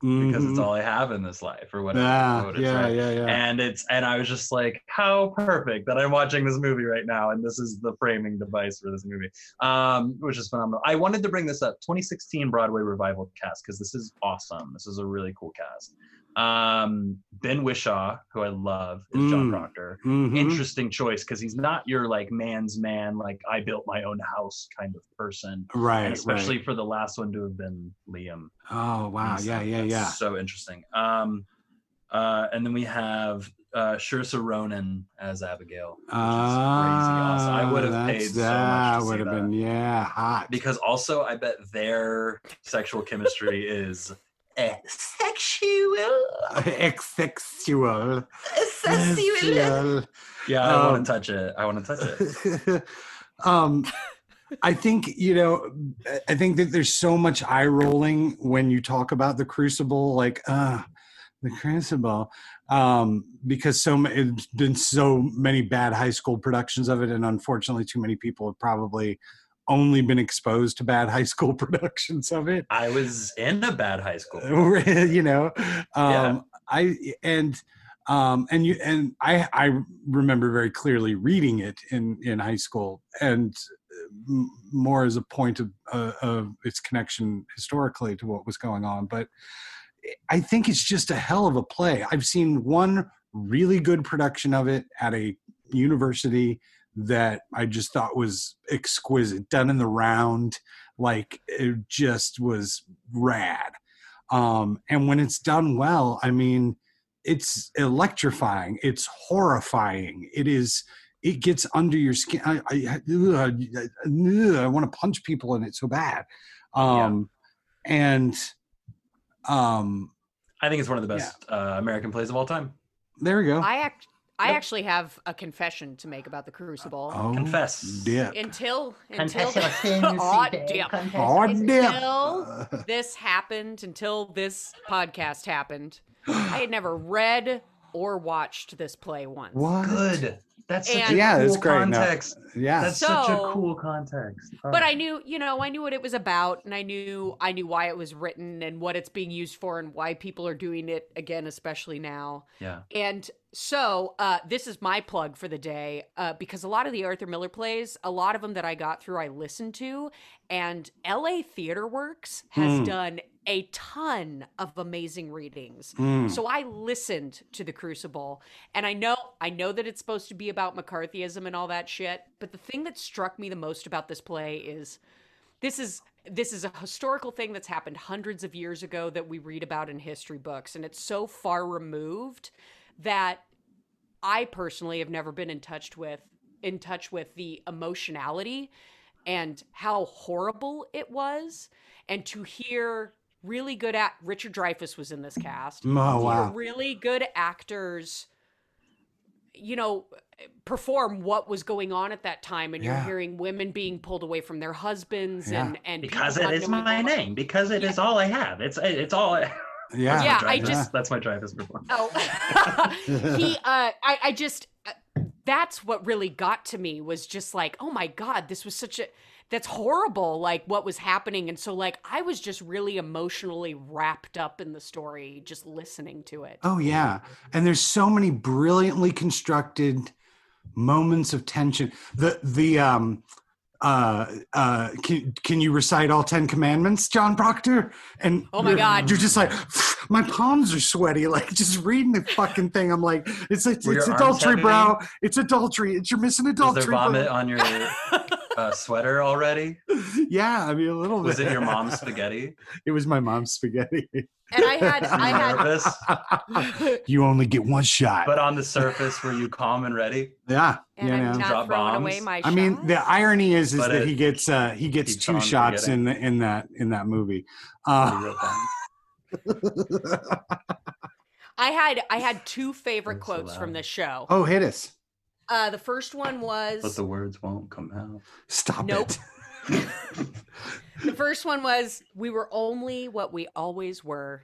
because it's Mhm. all I have in this life or whatever. Yeah, is, yeah, right? yeah, yeah. And it's and I was just like, how perfect that I'm watching this movie right now, and this is the framing device for this movie, um, which is phenomenal. I wanted to bring this up, 2016 Broadway revival cast, because this is awesome. This is a really cool cast. Um, ben Whishaw, who I love, is John Mm. Proctor. Mhm. Interesting choice because he's not your like man's man, like I built my own house kind of person. Right, And right. especially for the last one to have been Liam. Oh wow, He's- yeah, yeah, that's yeah. So interesting. Um, uh, and then we have uh, Saoirse Ronan as Abigail, which is crazy awesome. I would have Ah, paid so that much to would have been yeah, hot. Because also, I bet their sexual chemistry is sexual. Exsexual. Sexual. Yeah, I Um, want to touch it. I want to touch it. [laughs] um i think you know i think that there's so much eye rolling when you talk about the crucible like uh the crucible um because so ma- it's been so many bad high school productions of it and unfortunately too many people have probably only been exposed to bad [laughs] high school productions of it I was in a bad high school. [laughs] you know um Yeah. i and um and you and i i remember very clearly reading it in in high school and uh, more as a point of uh, of its connection historically to what was going on but i think it's just a hell of a play i've seen one really good production of it at a university that i just thought was exquisite done in the round like it just was rad um and when it's done well i mean it's electrifying it's horrifying it is it gets under your skin i i, ugh, ugh, I want to punch people in it so bad um and um I think it's one of the best uh, American plays of all time. there we go I act. I actually have a confession to make about the Crucible. oh Confess. dip. Until until Confession, [laughs] Aw, dip. oh dip until this happened, until this podcast happened, I had never read or watched this play once. what Good. That's such And- a Yeah, cool it's great. No. context. yeah That's such a So- cool context. Oh. But I knew, you know, I knew what it was about, and I knew, I knew why it was written, and what it's being used for, and why people are doing it again, especially now. yeah. And so, uh, this is my plug for the day uh, because a lot of the Arthur Miller plays, a lot of them that I got through, I listened to, and LA Theater Works has Hmm. done a ton of amazing readings. Mm. So I listened to The Crucible, and I know, I know that it's supposed to be about McCarthyism and all that shit. But the thing that struck me the most about this play is this is this is a historical thing that's happened hundreds of years ago that we read about in history books and it's so far removed that I personally have never been in touch with in touch with the emotionality and how horrible it was and to hear really good at Richard Dreyfuss was in this cast. Mm, oh, To hear wow. really good actors you know perform what was going on at that time and Yeah. you're hearing women being pulled away from their husbands Yeah. and and Because people it having is to move my name. Because it is all I have. It's it's all. I, yeah Yeah, I just- that's my Dreyfuss performance. Oh, [laughs] [laughs] he. Uh, I. I just. Uh, that's what really got to me was just like, oh my god, this was such a. That's horrible. Like what was happening, and so like I was just really emotionally wrapped up in the story, just listening to it. Oh yeah, and there's so many brilliantly constructed moments of tension. The the um uh uh can can you recite all 10 commandments john proctor? And Oh my God. you're just like [sighs] my palms are sweaty like just reading the fucking thing. I'm like it's it's, it's adultery bro. it's adultery. It's you're missing Was adultery there bro. vomit on your [laughs] uh, sweater already? yeah i mean a little Was bit it your mom's [laughs] spaghetti? it was my mom's spaghetti And I had. [laughs] I Nervous, had. [laughs] you only get one shot but on the surface, were you calm and ready? yeah And you I'm know. not Drop throwing bombs? away my. I mean, the irony is, is But that it he gets uh, he gets two shots forgetting. in the, in that in that movie. Uh. I had. I had two favorite That's so quotes from loud. this show. oh, hit us! Uh, the first one was. But the words won't come out. Stop Nope. it! [laughs] The first one was we were only what we always were.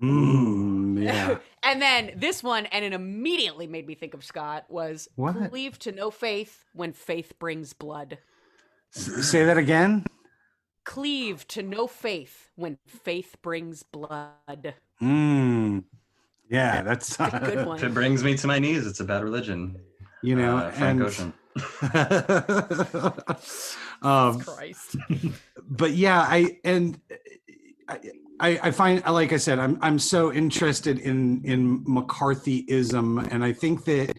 Mm, [laughs] yeah. And then this one, and it immediately made me think of Scott, was What? cleave to no faith when faith brings blood. S- Say that again. cleave to no faith when faith brings blood. Mm. Yeah, that's a Good [laughs] one. If it brings me to my knees, it's a bad religion. You know, uh, Frank and Ocean. [laughs] um, Christ. but yeah, I and I, I I find like I said, I'm I'm so interested in in McCarthyism, and I think that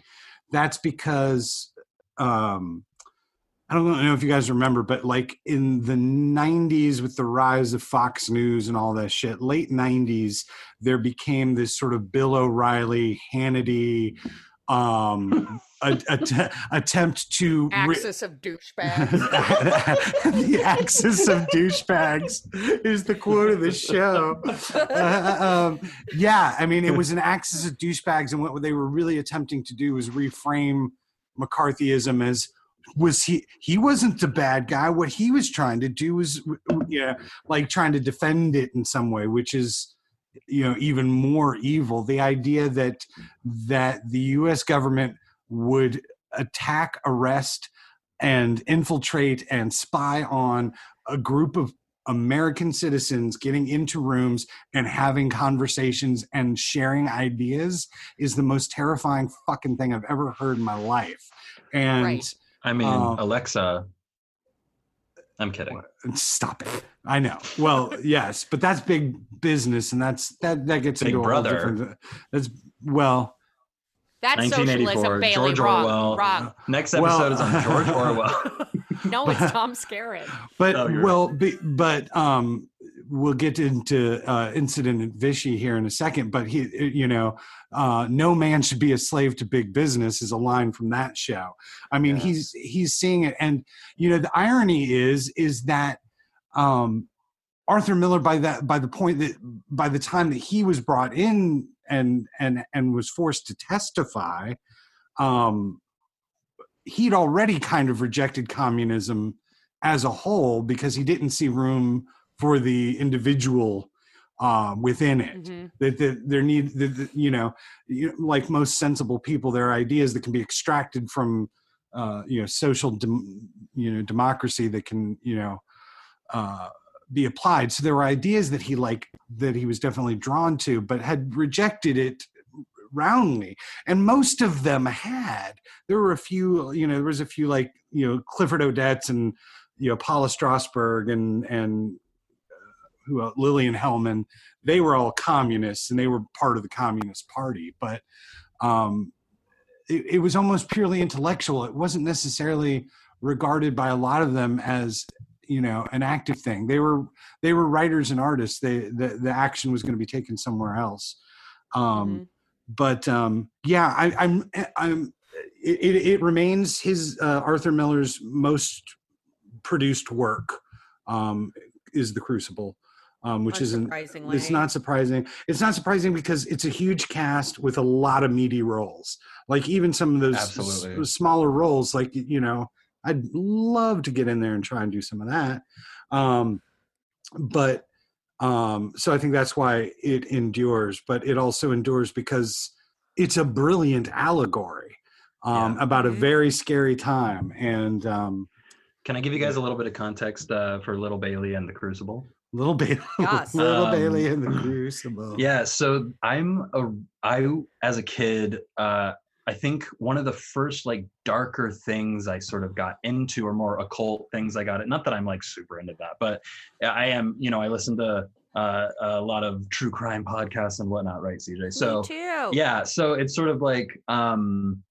that's because um, I don't know if you guys remember, but like in the '90s, with the rise of Fox News and all that shit, late '90s, there became this sort of Bill O'Reilly, Hannity. Um, a, a- attempt to re- Axis of douchebags. [laughs] the axis of douchebags is the quote of the show. Uh, um, yeah, I mean, it was an axis of douchebags, and what they were really attempting to do was reframe McCarthyism as was he he wasn't the bad guy what he was trying to do was yeah like trying to defend it in some way which is you know even more evil the idea that that the US government would attack arrest and infiltrate and spy on a group of American citizens getting into rooms and having conversations and sharing ideas is the most terrifying fucking thing I've ever heard in my life. And Right. I mean, Uh, Alexa. I'm kidding. stop it. I know. Well, yes, but that's big business and that's that that gets Big into a whole Brother. different that's well That's 1984. socialism, Bailey. George wrong. Orwell. Wrong. Next Well- episode is on George [laughs] Orwell. No, it's [laughs] Tom Skerritt. But Oh, you're well, be, but um, we'll get into uh, incident at Vichy here in a second. But he, you know, uh, no man should be a slave to big business is a line from that show. I mean, Yes. he's he's seeing it, and you know, the irony is is that um, Arthur Miller, by that by the point that by the time that he was brought in and and and was forced to testify, um, he'd already kind of rejected communism as a whole because he didn't see room for the individual uh, within it. Mhm. That, that there need, that, that, you know, like most sensible people, there are ideas that can be extracted from, uh, you know, social, dem, you know, democracy that can, you know, uh, be applied. So there were ideas that he like that he was definitely drawn to, but had rejected it roundly and most of them had there were a few you know there was a few like you know clifford odets and you know paula strasberg and and who else? lillian hellman they were all communists and they were part of the communist party but um it, it was almost purely intellectual it wasn't necessarily regarded by a lot of them as you know an active thing they were they were writers and artists they the, the action was going to be taken somewhere else um Mhm. but um, yeah, I, I'm I'm it, it, it remains his uh, Arthur Miller's most produced work um, is the Crucible, um, which isn't it's not surprising. It's not surprising because it's a huge cast with a lot of meaty roles. Like even some of those s- smaller roles, like you know, I'd love to get in there and try and do some of that. Um, but um, so I think that's why it endures. But it also endures because it's a brilliant allegory um, Yeah. about a Mhm. very scary time. And um, Can I give you guys a little bit of context uh, for Little Bailey and the Crucible? Little Bailey, Yes. [laughs] little Um, Bailey in the [clears throat] Crucible. Yeah, so I'm a I as a kid, uh, I think one of the first like darker things I sort of got into, or more occult things I got it. Not that I'm like super into that, but I am. You know, I listen to uh, a lot of true crime podcasts and whatnot, right, CJ? So Me too. yeah so it's sort of like um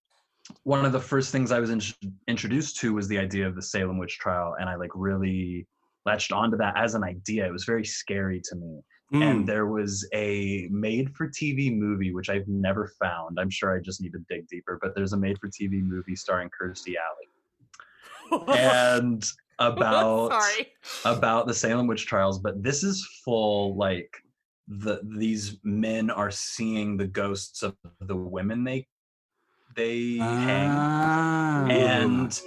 one of the first things i was in- introduced to was the idea of the salem witch trial and i like really latched onto that as an idea it was very scary to me Mm. and there was a made for tv movie which i've never found i'm sure i just need to dig deeper but there's a made for tv movie starring kirstie alley and [laughs] about Sorry. about the Salem witch trials, but this is full like the these men are seeing the ghosts of the women they they hang. Ah. And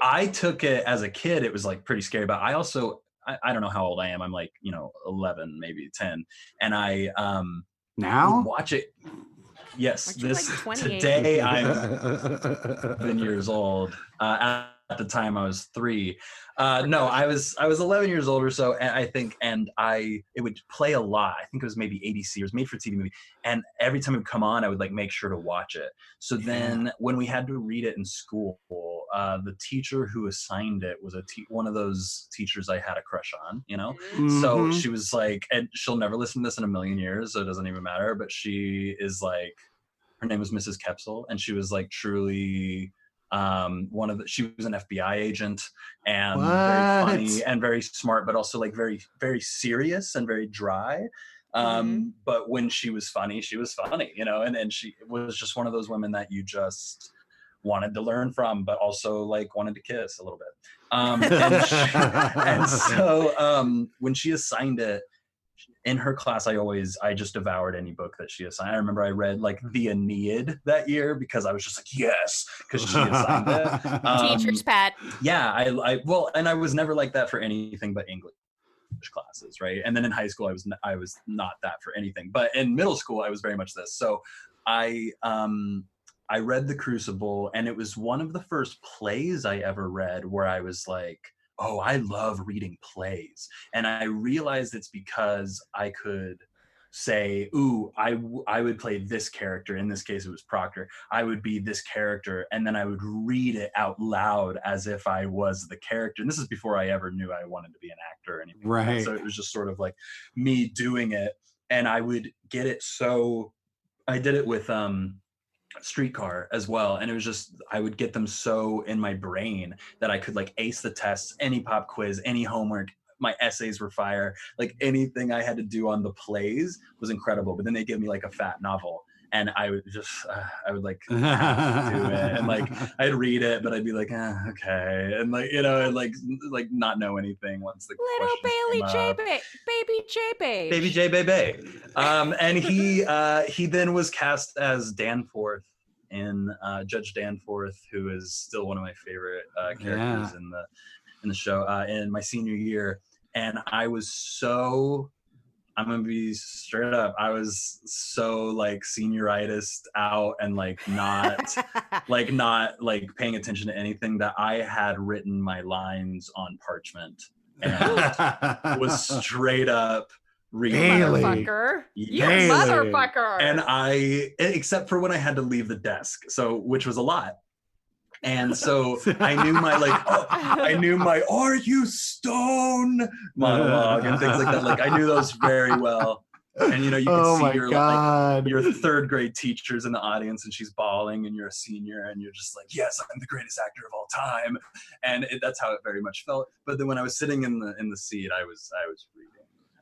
I took it as a kid, it was like pretty scary, but I also I, I don't know how old I am. I'm like, you know, 11, maybe 10. And I um now watch it. Yes, Aren't this [laughs] like, today I'm [laughs] 11 years old. Uh, the time I was three. Uh, no, I was I was 11 years old or so, and I think, and I it would play a lot. I think it was maybe ABC. It was made for TV movie, and every time it would come on, I would like make sure to watch it. So then, when we had to read it in school, uh, the teacher who assigned it was a te- one of those teachers I had a crush on. You know, so Mhm. she was like, and she'll never listen to this in a million years, so it doesn't even matter. But she is like, her name was Mrs. Kepsel, and she was like truly um one of the she was an FBI agent and very funny and very smart, but also like very very serious and very dry. Um, but when she was funny, she was funny, you know, and and she was just one of those women that you just wanted to learn from, but also like wanted to kiss a little bit. Um, and, she- [laughs] and so um, when she assigned it in her class, I always I just devoured any book that she assigned. I remember I read like the Aeneid that year because I was just like yes because she assigned it. [laughs] Um, Teacher's pet. yeah, I, I well, and I was never like that for anything but English classes, right? And then in high school, I was n- I was not that for anything, but in middle school, I was very much this. So I um I read The Crucible, and it was one of the first plays I ever read where I was like, oh, I love reading plays, and I realized it's because I could say, ooh, I, w- I would play this character. In this case, it was Proctor. I would be this character, and then I would read it out loud as if I was the character. And this is before I ever knew I wanted to be an actor or anything. like. Right. So it was just sort of like me doing it, and I would get it so. I did it with um streetcar as well and it was just i would get them so in my brain that i could like ace the tests any pop quiz any homework my essays were fire like anything i had to do on the plays was incredible but then they give me like a fat novel and i would just uh, i would like do it and like [laughs] i'd read it but i'd be like eh, okay and like you know and like like not know anything once the Little questions Bailey come J. up. Ba- baby J. Babe. Baby J Bebe. [laughs] Um, and he uh, he then was cast as Danforth in uh, Judge Danforth, who is still one of my favorite uh, characters Yeah. in the in the show. Uh, in my senior year, and I was so. I'm gonna be straight up. I was so like senioritis out and like not [laughs] like not like paying attention to anything that I had written my lines on parchment and [laughs] was straight up reading Bailey. Motherfucker. You motherfucker. and I, except for when I had to leave the desk, so which was a lot. And so [laughs] I knew my like, oh, I knew my "Are you stone?" monologue and things like that. Like I knew those very well. And you know, you can oh see my your like god. your third grade teachers in the audience, and she's bawling, and you're a senior, and you're just like, "Yes, I'm the greatest actor of all time," and it, that's how it very much felt. But then when I was sitting in the in the seat, I was I was reading,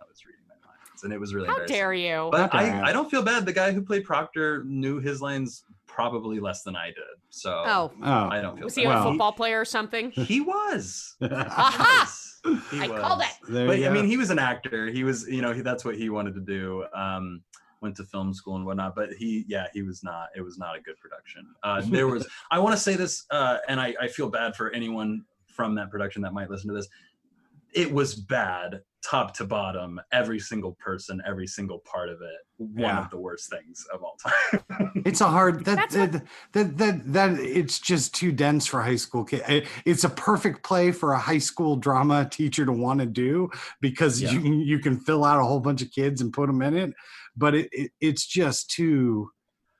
I was reading my lines, and it was really How dare you? But How dare you. I, I don't feel bad. The guy who played Proctor knew his lines probably less than I did. So oh, oh. I don't feel was he bad. a football player or something? [laughs] He was. [laughs] He Aha! was. He I called was. it. There But I mean, he was an actor. He was, you know, he, that's what he wanted to do. Um, went to film school and whatnot. But he, yeah, he was not. It was not a good production. Uh, there was. [laughs] I want to say this, uh, and I, I feel bad for anyone from that production that might listen to this. It was bad, top to bottom. Every single person, every single part of it. One Yeah. of the worst things of all time. [laughs] It's a hard that That's that, that that that it's just too dense for high school kid. It, it's a perfect play for a high school drama teacher to want to do because Yeah. you can you can fill out a whole bunch of kids and put them in it, but it, it it's just too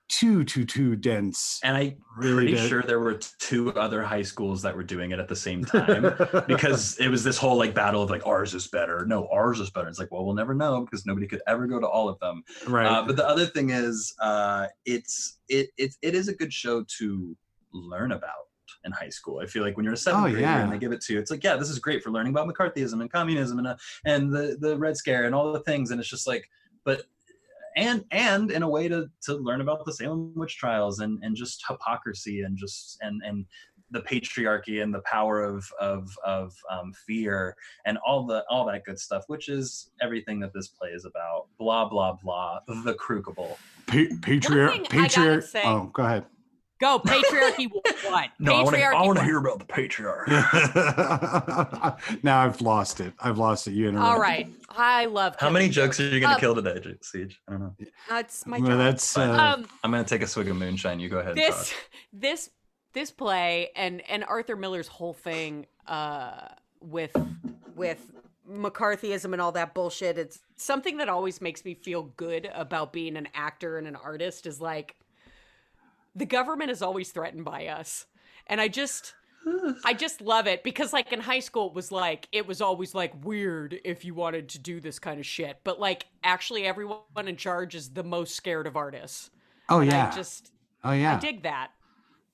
too too too dense. And I'm Really pretty did. sure there were two other high schools that were doing it at the same [laughs] time because it was this whole like battle of like ours is better. No, ours is better. It's like, well, we'll never know because nobody could ever go to all of them. right. Uh, but the other thing is, uh, it's it it it is a good show to learn about in high school. I feel like when you're a seventh Oh, grader yeah. and they give it to you, it's like, yeah, this is great for learning about McCarthyism and communism and uh, and the the Red Scare and all the things. And it's just like, but and and in a way to to learn about the Salem witch trials and and just hypocrisy and just and and the patriarchy and the power of of of um, fear and all the all that good stuff, which is everything that this play is about. Blah blah blah. The Crucible. Pa- thing patriarch patriarch. Oh, go ahead. Go patriarchy. [laughs] what? No, I want to. I want to hear about the patriarch. [laughs] now I've lost it. I've lost it. You interrupted. All right. I love. How many jokes are you gonna Um, kill today, Siege? I don't know. That's my Well, job. that's uh, um, I'm gonna take a swig of moonshine. You go ahead. this Todd. [laughs] this this play and and Arthur Miller's whole thing uh with with McCarthyism and all that bullshit. It's something that always makes me feel good about being an actor and an artist is like the government is always threatened by us. And I just I just love it because like in high school it was like it was always like weird if you wanted to do this kind of shit. But like actually everyone in charge is the most scared of artists. Oh And yeah. I just oh yeah. I dig that.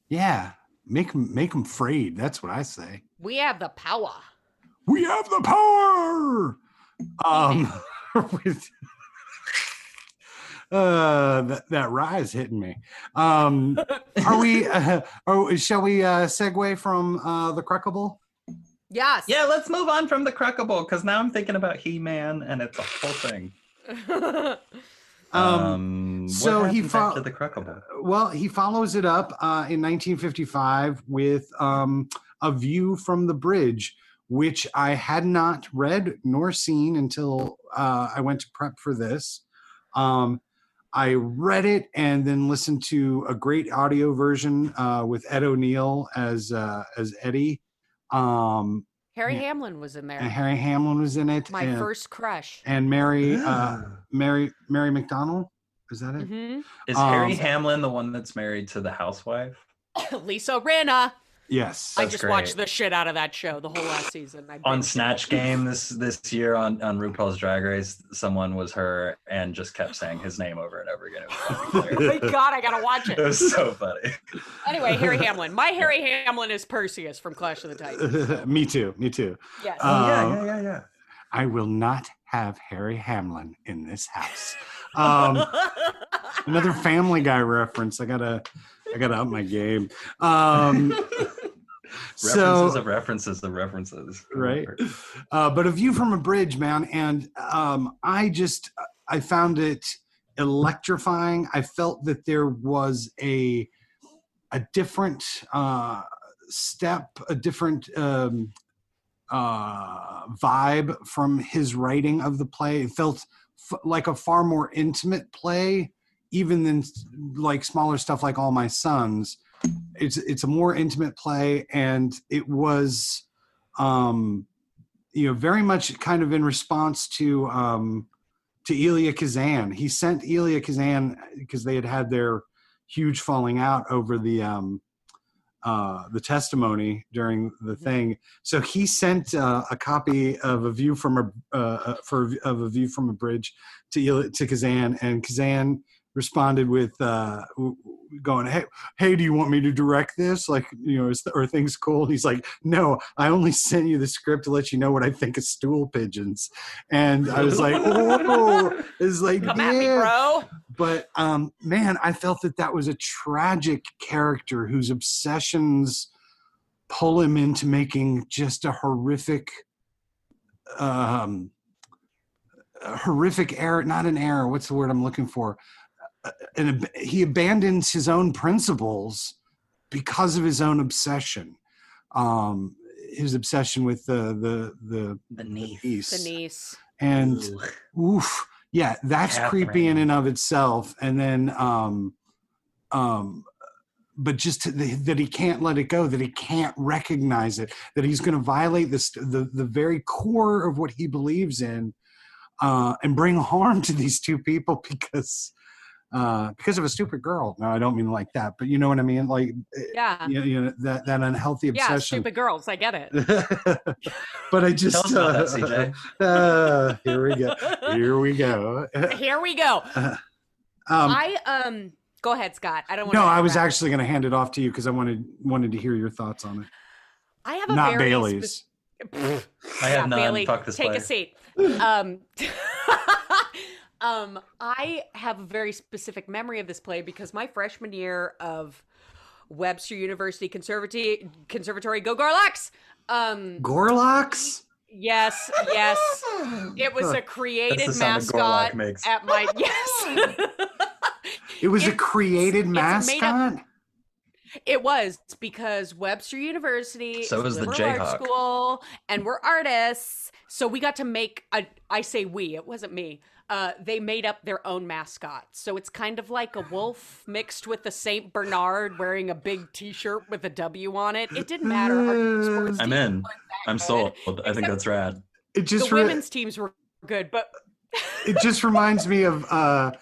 yeah. Make them make them afraid. That's what I say. We have the power. We have the power. Um, [laughs] with, uh, that, that rise hitting me. Um, are we? [laughs] Uh, oh, shall we uh, segue from uh, the Cruckable? Yes. Yeah, let's move on from the Cruckable because now I'm thinking about He Man and it's a whole thing. [laughs] Um, what so he happens fo- after the Cruckable. Well, he follows it up uh, in 1955 with um, A View from the Bridge, which I had not read nor seen until uh, I went to prep for this. Um, I read it and then listened to a great audio version uh, with Ed O'Neill as uh, as Eddie. Um, Harry Yeah. Hamlin was in there. and there. Harry Hamlin was in it. My and, first crush. and Mary uh, Mary Mary McDonald. Is that it? hmm Is um, Harry Hamlin the one that's married to the housewife? [coughs] Lisa Rinna. Yes. I That's just great. watched the shit out of that show the whole last season. I on binged. Snatch [laughs] Game this this year on on RuPaul's Drag Race, someone was her and just kept saying his name over and over again. It was, [laughs] fucking Oh my god, I gotta watch it it. was so funny. Anyway, Harry [laughs] Hamlin. My Harry Hamlin is Perseus from Clash of the Titans. me too. Me too. Yes. Uh, yeah, yeah, yeah. I will not have Harry Hamlin in this house. Um, another Family Guy reference. I gotta, I gotta up my game. Um, [laughs] References so of references of references. right, uh, but a view from a bridge, man, and um, I just, I found it electrifying. I felt that there was a, a different uh, step, a different. Um, uh, vibe from his writing of the play. It felt f- like a far more intimate play, even than like smaller stuff like All My Sons. It's it's a more intimate play, and it was, um, you know, very much kind of in response to um, to Elia Kazan. He sent Elia Kazan because they had had their huge falling out over the um, uh, the testimony during the thing. So he sent uh, a copy of a view from a uh, for of a view from a bridge to to Kazan, and Kazan responded with uh, w- w- going, "Hey, hey, do you want me to direct this? Like, you know, is are things cool?" And he's like, "No, I only sent you the script to let you know what I think of stool pigeons." And I was like, [laughs] "Oh, it's like, Come yeah." at me, bro. but um man i felt that that was a tragic character whose obsessions pull him into making just a horrific um a horrific error not an error what's the word i'm looking for and he abandons his own principles because of his own obsession um his obsession with the the the, The the niece. niece. The niece. and Ugh. oof yeah that's creepy in and of itself and then um um but just to, that he can't let it go that he can't recognize it that he's going to violate this the the very core of what he believes in uh and bring harm to these two people [laughs] because uh because of a stupid girl no i don't mean like that but you know what i mean like Yeah. you know, you know that that unhealthy obsession. Yeah, stupid girls. I get it. [laughs] but i just Tell us that, uh, [laughs] uh, here we go here we go [laughs] Here we go. um, I um go ahead, Scott. I don't want no, I was actually going to hand it off to you because I wanted wanted to hear your thoughts on it. I have a Not Bailey's. spec- I have Yeah, none. Bailey, Fuck this take a seat. Um, um, I have a very specific memory of this play because my freshman year of Webster University Conservatory, Conservatory, go Gorloks. Um, Gorloks? yes, [laughs] [laughs] yes, it was a created That's the sound a mascot makes. at my yes. It was a created it's up- mascot. It was because Webster University So is the liberal arts Jayhawk. school, and we're artists. So we got to make a. I say we. It wasn't me. Uh, they made up their own mascot. So it's kind of like a wolf mixed with a Saint Bernard wearing a big T-shirt with a W on it. It didn't matter. Our sports I'm in. I'm good. sold. I think that's rad. It just the re- women's teams were good, but [laughs] it just reminds me of uh,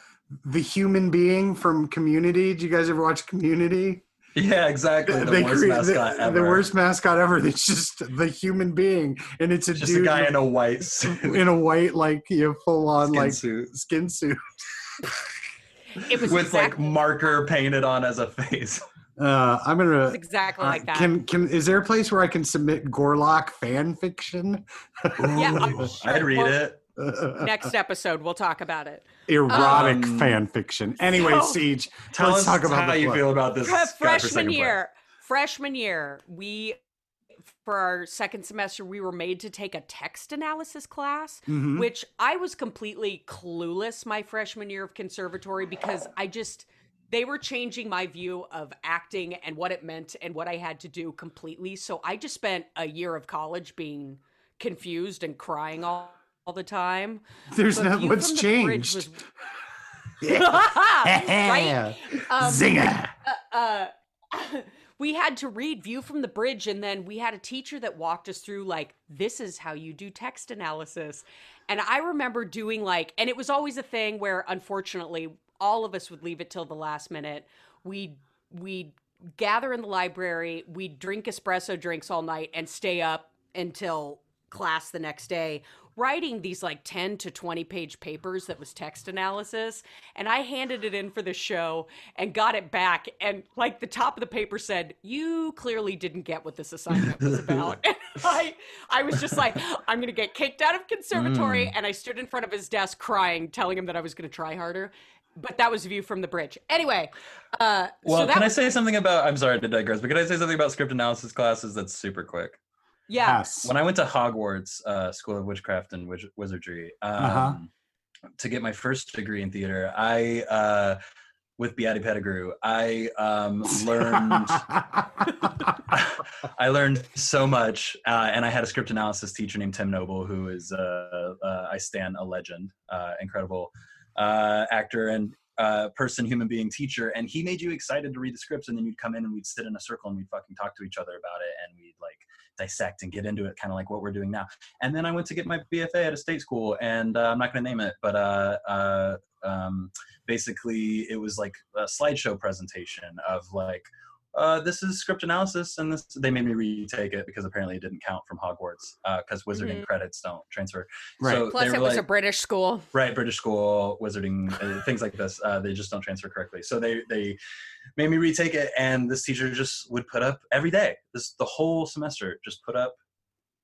the human being from Community. Do you guys ever watch Community? Yeah, exactly. The They worst crea- mascot the, ever. the worst mascot ever. It's just the human being, and it's a Just dude a guy in a white suit. in a white, like you know, full on Skin like suit. skin suit. it was with like marker painted on as a face. Uh, I'm gonna. was exactly uh, like that. Can can is there a place where I can submit Gorlok fan fiction? yeah, I'm sure. I'd read Well, it. Next episode, we'll talk about it. Erotic Um, fan fiction. Anyway, so- Siege. Tell let's us talk about how you play. feel about this. Fre- guy for freshman second place. year freshman year we for our second semester we were made to take a text analysis class Mhm. which i was completely clueless my freshman year of conservatory because i just they were changing my view of acting and what it meant and what i had to do completely so i just spent a year of college being confused and crying all, all the time There's But no View what's from the Bridge changed. was- [laughs] [laughs] right um, Zinger. uh, [coughs] we had to read View from the Bridge, and then we had a teacher that walked us through, like, this is how you do text analysis. And I remember doing, like, and it was always a thing where, unfortunately, all of us would leave it till the last minute. We'd, we'd gather in the library, we'd drink espresso drinks all night, and stay up until class the next day writing these like 10 to 20 page papers that was text analysis and i handed it in for the show and got it back and like the top of the paper said you clearly didn't get what this assignment was [laughs] about and [laughs] i i was just like i'm gonna get kicked out of conservatory Mm. and i stood in front of his desk crying telling him that i was gonna try harder but that was view from the bridge anyway uh Well, so can I say something about? I'm sorry to digress, but can I say something about script analysis classes that's super quick? Yeah Yes. When I went to Hogwarts uh, School of Witchcraft and Wiz- Wizardry um, Uh-huh. to get my first degree in theater, I uh, with Beatty Pettigrew, I um, [laughs] learned [laughs] [laughs] I learned so much, uh, and I had a script analysis teacher named Tim Noble, who is uh, uh, I stand a legend, uh, incredible uh, actor and uh, person, human being, teacher, and he made you excited to read the scripts, and then you'd come in and we'd sit in a circle and we'd fucking talk to each other about it, and we'd like dissect and get into it, kind of like what we're doing now. And then I went to get my BFA at a state school, and uh, I'm not going to name it, but uh, uh, um, basically it was like a slideshow presentation of like uh, this is script analysis and this they made me retake it because apparently it didn't count from hogwarts because wizarding Mhm. credits don't transfer. Right. so plus it were was a british school. Right british school wizarding uh, things like this uh, they just don't transfer correctly. So they they made me retake it and this teacher just would put up every day this the whole semester just put up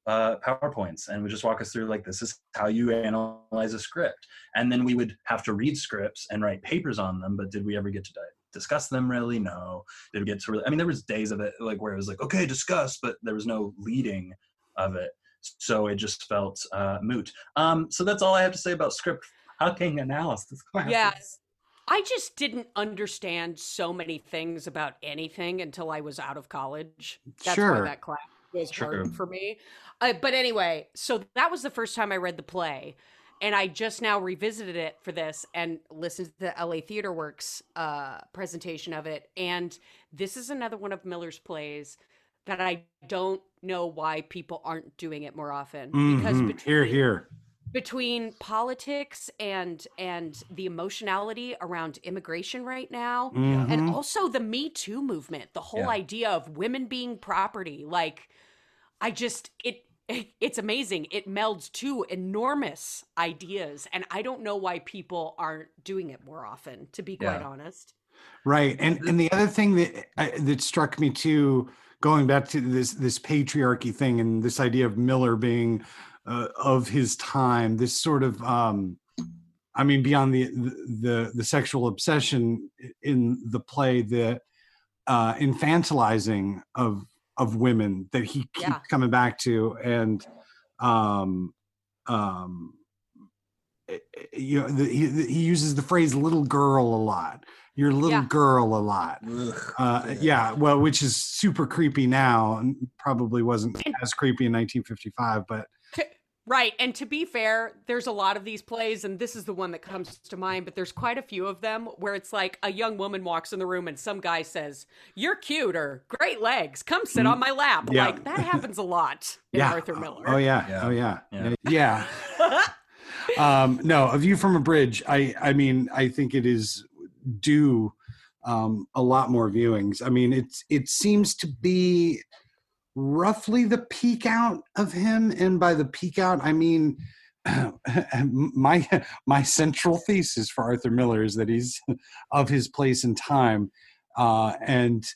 uh, powerpoints and would just walk us through like this is how you analyze a script. And then we would have to read scripts and write papers on them but did we ever get to di- discuss them really no did we get to really i mean there was days of it like where it was like okay discuss but there was no leading of it so it just felt uh, moot um, so that's all i have to say about script fucking analysis [laughs] classes. Yes. I just didn't understand so many things about anything until I was out of college. That's Sure. why that class was True. hard for me. Uh, but anyway, so that was the first time I read the play. And I just now revisited it for this and listened to the LA Theater Works uh, presentation of it. And this is another one of Miller's plays that I don't know why people aren't doing it more often. Because Mhm. between, here, here. between politics and and the emotionality around immigration right now and Mhm. also the me too movement the whole Yeah. idea of women being property like i just it it's amazing it melds two enormous ideas and i don't know why people aren't doing it more often to be quite Yeah. honest Right, and and the other thing that I, that struck me too, going back to this this patriarchy thing and this idea of Miller being uh, of his time, this sort of, um, I mean, beyond the the the sexual obsession in the play, the uh, infantilizing of of women that he keeps Yeah. coming back to, and um, um, eh, eh, you know, the, he, he uses the phrase "little girl" a lot your little Yeah. girl a lot. Ugh. Uh, yeah, well, which is super creepy now, and probably wasn't as creepy in 1955, but Right. And to be fair, there's a lot of these plays, and this is the one that comes to mind, but there's quite a few of them where it's like a young woman walks in the room and some guy says, You're cute or great legs. Come sit on my lap. Mm. Yeah. Like that happens a lot in yeah. Arthur Miller. Oh yeah. Yeah. Oh yeah. Yeah. Yeah. [laughs] um, no, A View from a Bridge. I I mean, I think it is due um, a lot more viewings. I mean, it's it seems to be roughly the peak out of him, and by the peak out, I mean. [clears throat] my my central thesis for Arthur Miller is that he's of his place in time, uh, and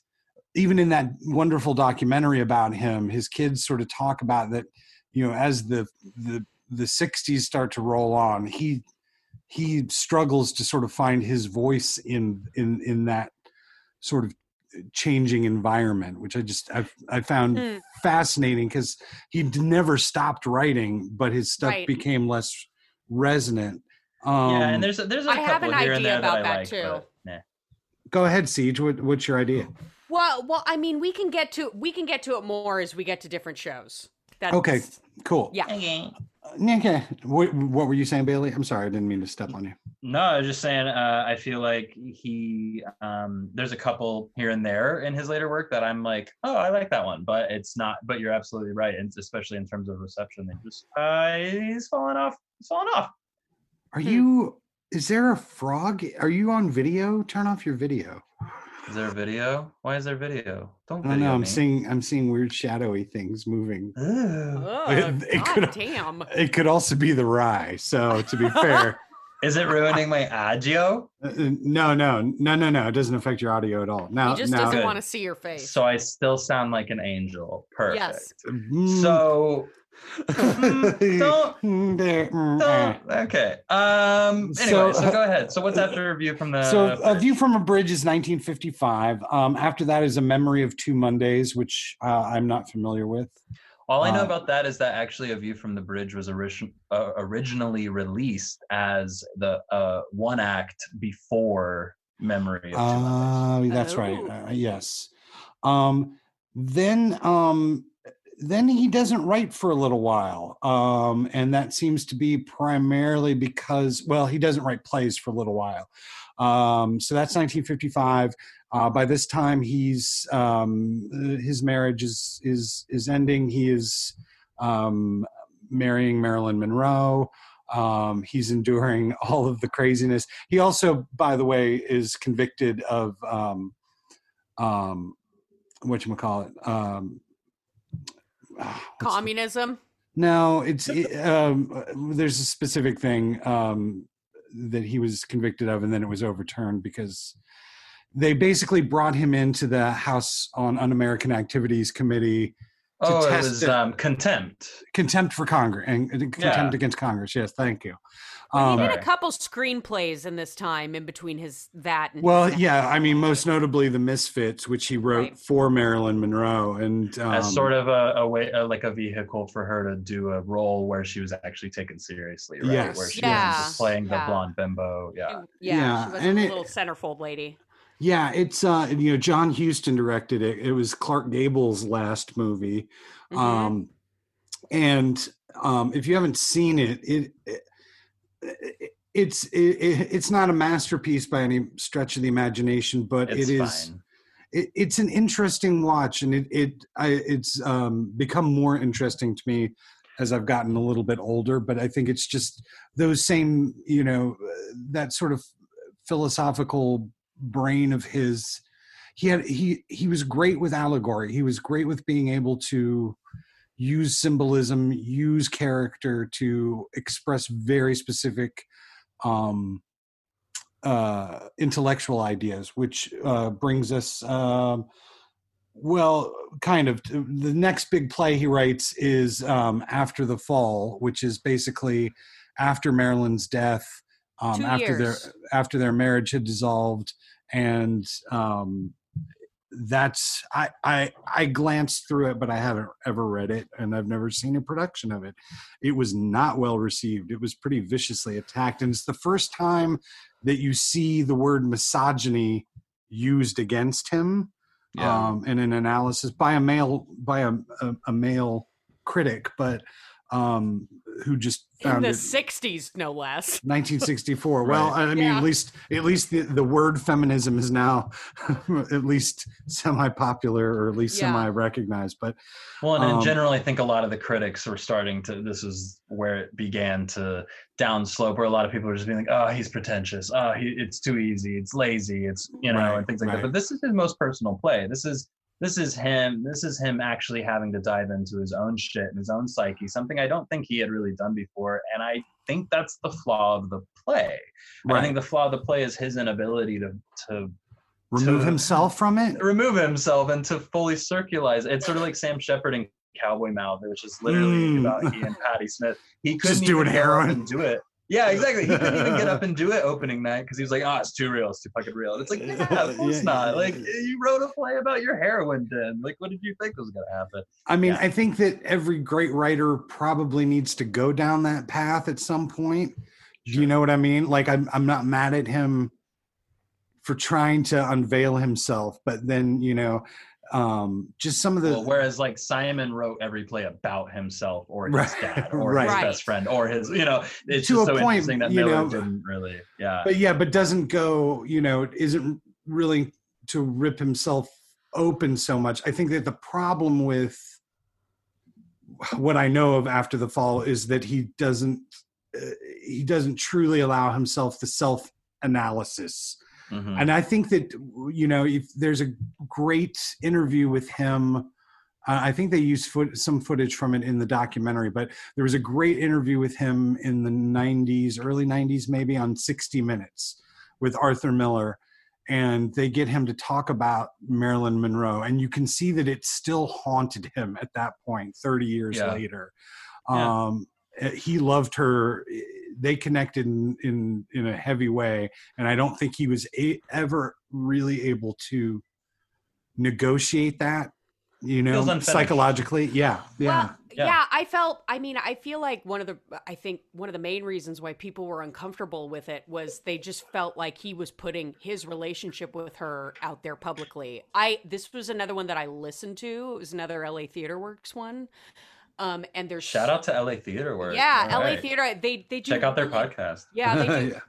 even in that wonderful documentary about him, his kids sort of talk about that. You know, as the the the '60s start to roll on, he he struggles to sort of find his voice in in in that sort of changing environment, which I just I I found Hmm. fascinating because he never stopped writing, but his stuff Right. became less resonant. Um, yeah, and there's a, there's a I have couple an here and idea there about that I that, like, too. but, nah. go ahead, Siege. What, what's your idea? Well, well, I mean, we can get to we can get to it more as we get to different shows. That's, Okay, cool. Yeah. Okay. What, what were you saying, Bailey? I'm sorry, I didn't mean to step on you. No, I was just saying. Uh, I feel like he. Um, there's a couple here and there in his later work that I'm like, oh, I like that one, but it's not. But you're absolutely right, and especially in terms of reception, they just uh, he's falling off. He's falling off. Are Hmm. you? Is there a frog? Are you on video? Turn off your video. Is there a video? Why is there video? Don't I don't video know. I'm me. seeing. I'm seeing weird shadowy things moving. Ugh. Oh, It- it God could- damn. It could also be the rye. So to be fair, [laughs] Is it ruining my audio? uh, uh, no, no, no, no, no. It doesn't affect your audio at all. Now, He just now, doesn't want to see your face. So I still sound like an angel. Perfect. Yes. Mm, So Mm, [laughs] don't- mm, there, mm, So, eh. okay. Um. Anyway, So, so, go ahead. So what's after a review from the? so a view from a bridge is 1955 um, after that is a memory of two mondays which uh, i'm not familiar with All I know uh, about that is that actually a view from the bridge was origin- uh, originally released as the uh, one act before Memory of Two Mondays. Oh, that's right. Oh. Uh, yes. Um, then, um, then he doesn't write for a little while, um, and that seems to be primarily because, well, he doesn't write plays for a little while. Um, so that's 1955. Uh, by this time, he's um, his marriage is is is ending. He is um, marrying Marilyn Monroe. Um, he's enduring [laughs] all of the craziness. He also, by the way, is convicted of um, um, what you call it. Um, the- Communism. no, it's it, um, there's a specific thing um, that he was convicted of, and then it was overturned because they basically brought him into the House on Un-American Activities Committee to Oh, it was it. um, contempt. contempt for Congress and and contempt Yeah. against Congress. Yes, thank you. He Um, did a couple screenplays in this time in between his that and well, his- yeah, I mean, most notably the Misfits, which he wrote Right. for Marilyn Monroe, and um, as sort of a, a way, uh, like a vehicle for her to do a role where she was actually taken seriously, right? Yes. Where she Yeah. was just playing the Yeah. blonde bimbo. Yeah. yeah, Yeah, she was and a it- little centerfold lady. Yeah, it's uh you know John Huston directed it. It was Clark Gable's last movie. Mhm. Um and um if you haven't seen it, it, it it's it, it's not a masterpiece by any stretch of the imagination, but It's it is it, it's an interesting watch and it it I, it's um become more interesting to me as I've gotten a little bit older, but I think it's just those same, you know, that sort of philosophical brain of his. He had he he was great with allegory. He was great with being able to use symbolism use character to express very specific um uh intellectual ideas which uh brings us um well kind of the next big play he writes is um after the fall which is basically after marilyn's death um after years. their after their marriage had dissolved and um that's I, I I glanced through it, but I haven't ever read it, and I've never seen a production of it. It was not well received. It was pretty viciously attacked, and it's the first time that you see the word misogyny used against him Yeah. um, in an analysis by a male by a, a, a male critic, but um, who just In the it 60s, no less. [laughs] 1964. Well, I mean, Yeah. at least at least the, the word feminism is now [laughs] at least semi-popular or at least Yeah. semi-recognized. But Well, and in Um, general, I think a lot of the critics were starting to. This is where it began to downslope, where a lot of people were just being like, "Oh, he's pretentious. Oh, he, it's too easy. It's lazy. It's you know, Right, and things like right. that." But this is his most personal play. This is this is him. This is him actually having to dive into his own shit and his own psyche, something I don't think he had really done before. And I think that's the flaw of the play. I think the flaw of the play is his inability to to remove to- himself from it. remove himself and to fully circularize. It's sort of like Sam Shepard and Cowboy Mouth, which is literally Mm. about he and Patti Smith. He [laughs] couldn't Just doing heroin. and do it. Yeah, exactly. He couldn't even get up and do it opening night because he was like, "Oh, it's too real. It's too fucking real." And it's like, [laughs] yeah, of course Yeah, not. yeah, Like yeah. you wrote a play about your heroin den. Like, what did you think was gonna happen? I mean, Yeah. I think that every great writer probably needs to go down that path at some point. Do you know what I mean? Like, I'm I'm not mad at him for trying to unveil himself, but then you know, um, just some of the Well, whereas like Simon wrote every play about himself or his Right, dad [laughs] or right. his best friend or his, you know, it's To just a so point, that you Miller know, didn't really. Yeah. but yeah, but doesn't go, you know, isn't really to rip himself open so much. I think that the problem with what I know of after the fall is that he doesn't uh, he doesn't truly allow himself the self analysis. Mhm. And I think that you know, if there's a great interview with him, uh, I think they used foot, some footage from it in the documentary. But there was a great interview with him in the '90s, early '90s, maybe on 60 Minutes with Arthur Miller, and they get him to talk about Marilyn Monroe, and you can see that it still haunted him at that point, 30 years Yeah. later. Um, eh, he loved her. They connected in, in in a heavy way, and I don't think he was a, ever really able to negotiate that. You know, psychologically, yeah, yeah. Well, Yeah. yeah. I felt. I mean, I feel like one of the. I think one of the main reasons why people were uncomfortable with it was they just felt like he was putting his relationship with her out there publicly. I. This was another one that I listened to. It was another LA Theater Works one. Um, and there's Shout out to LA Theater Works. Yeah, All LA right. Theater. They they do Check out their really- podcast. Yeah, they [laughs] do. Yeah.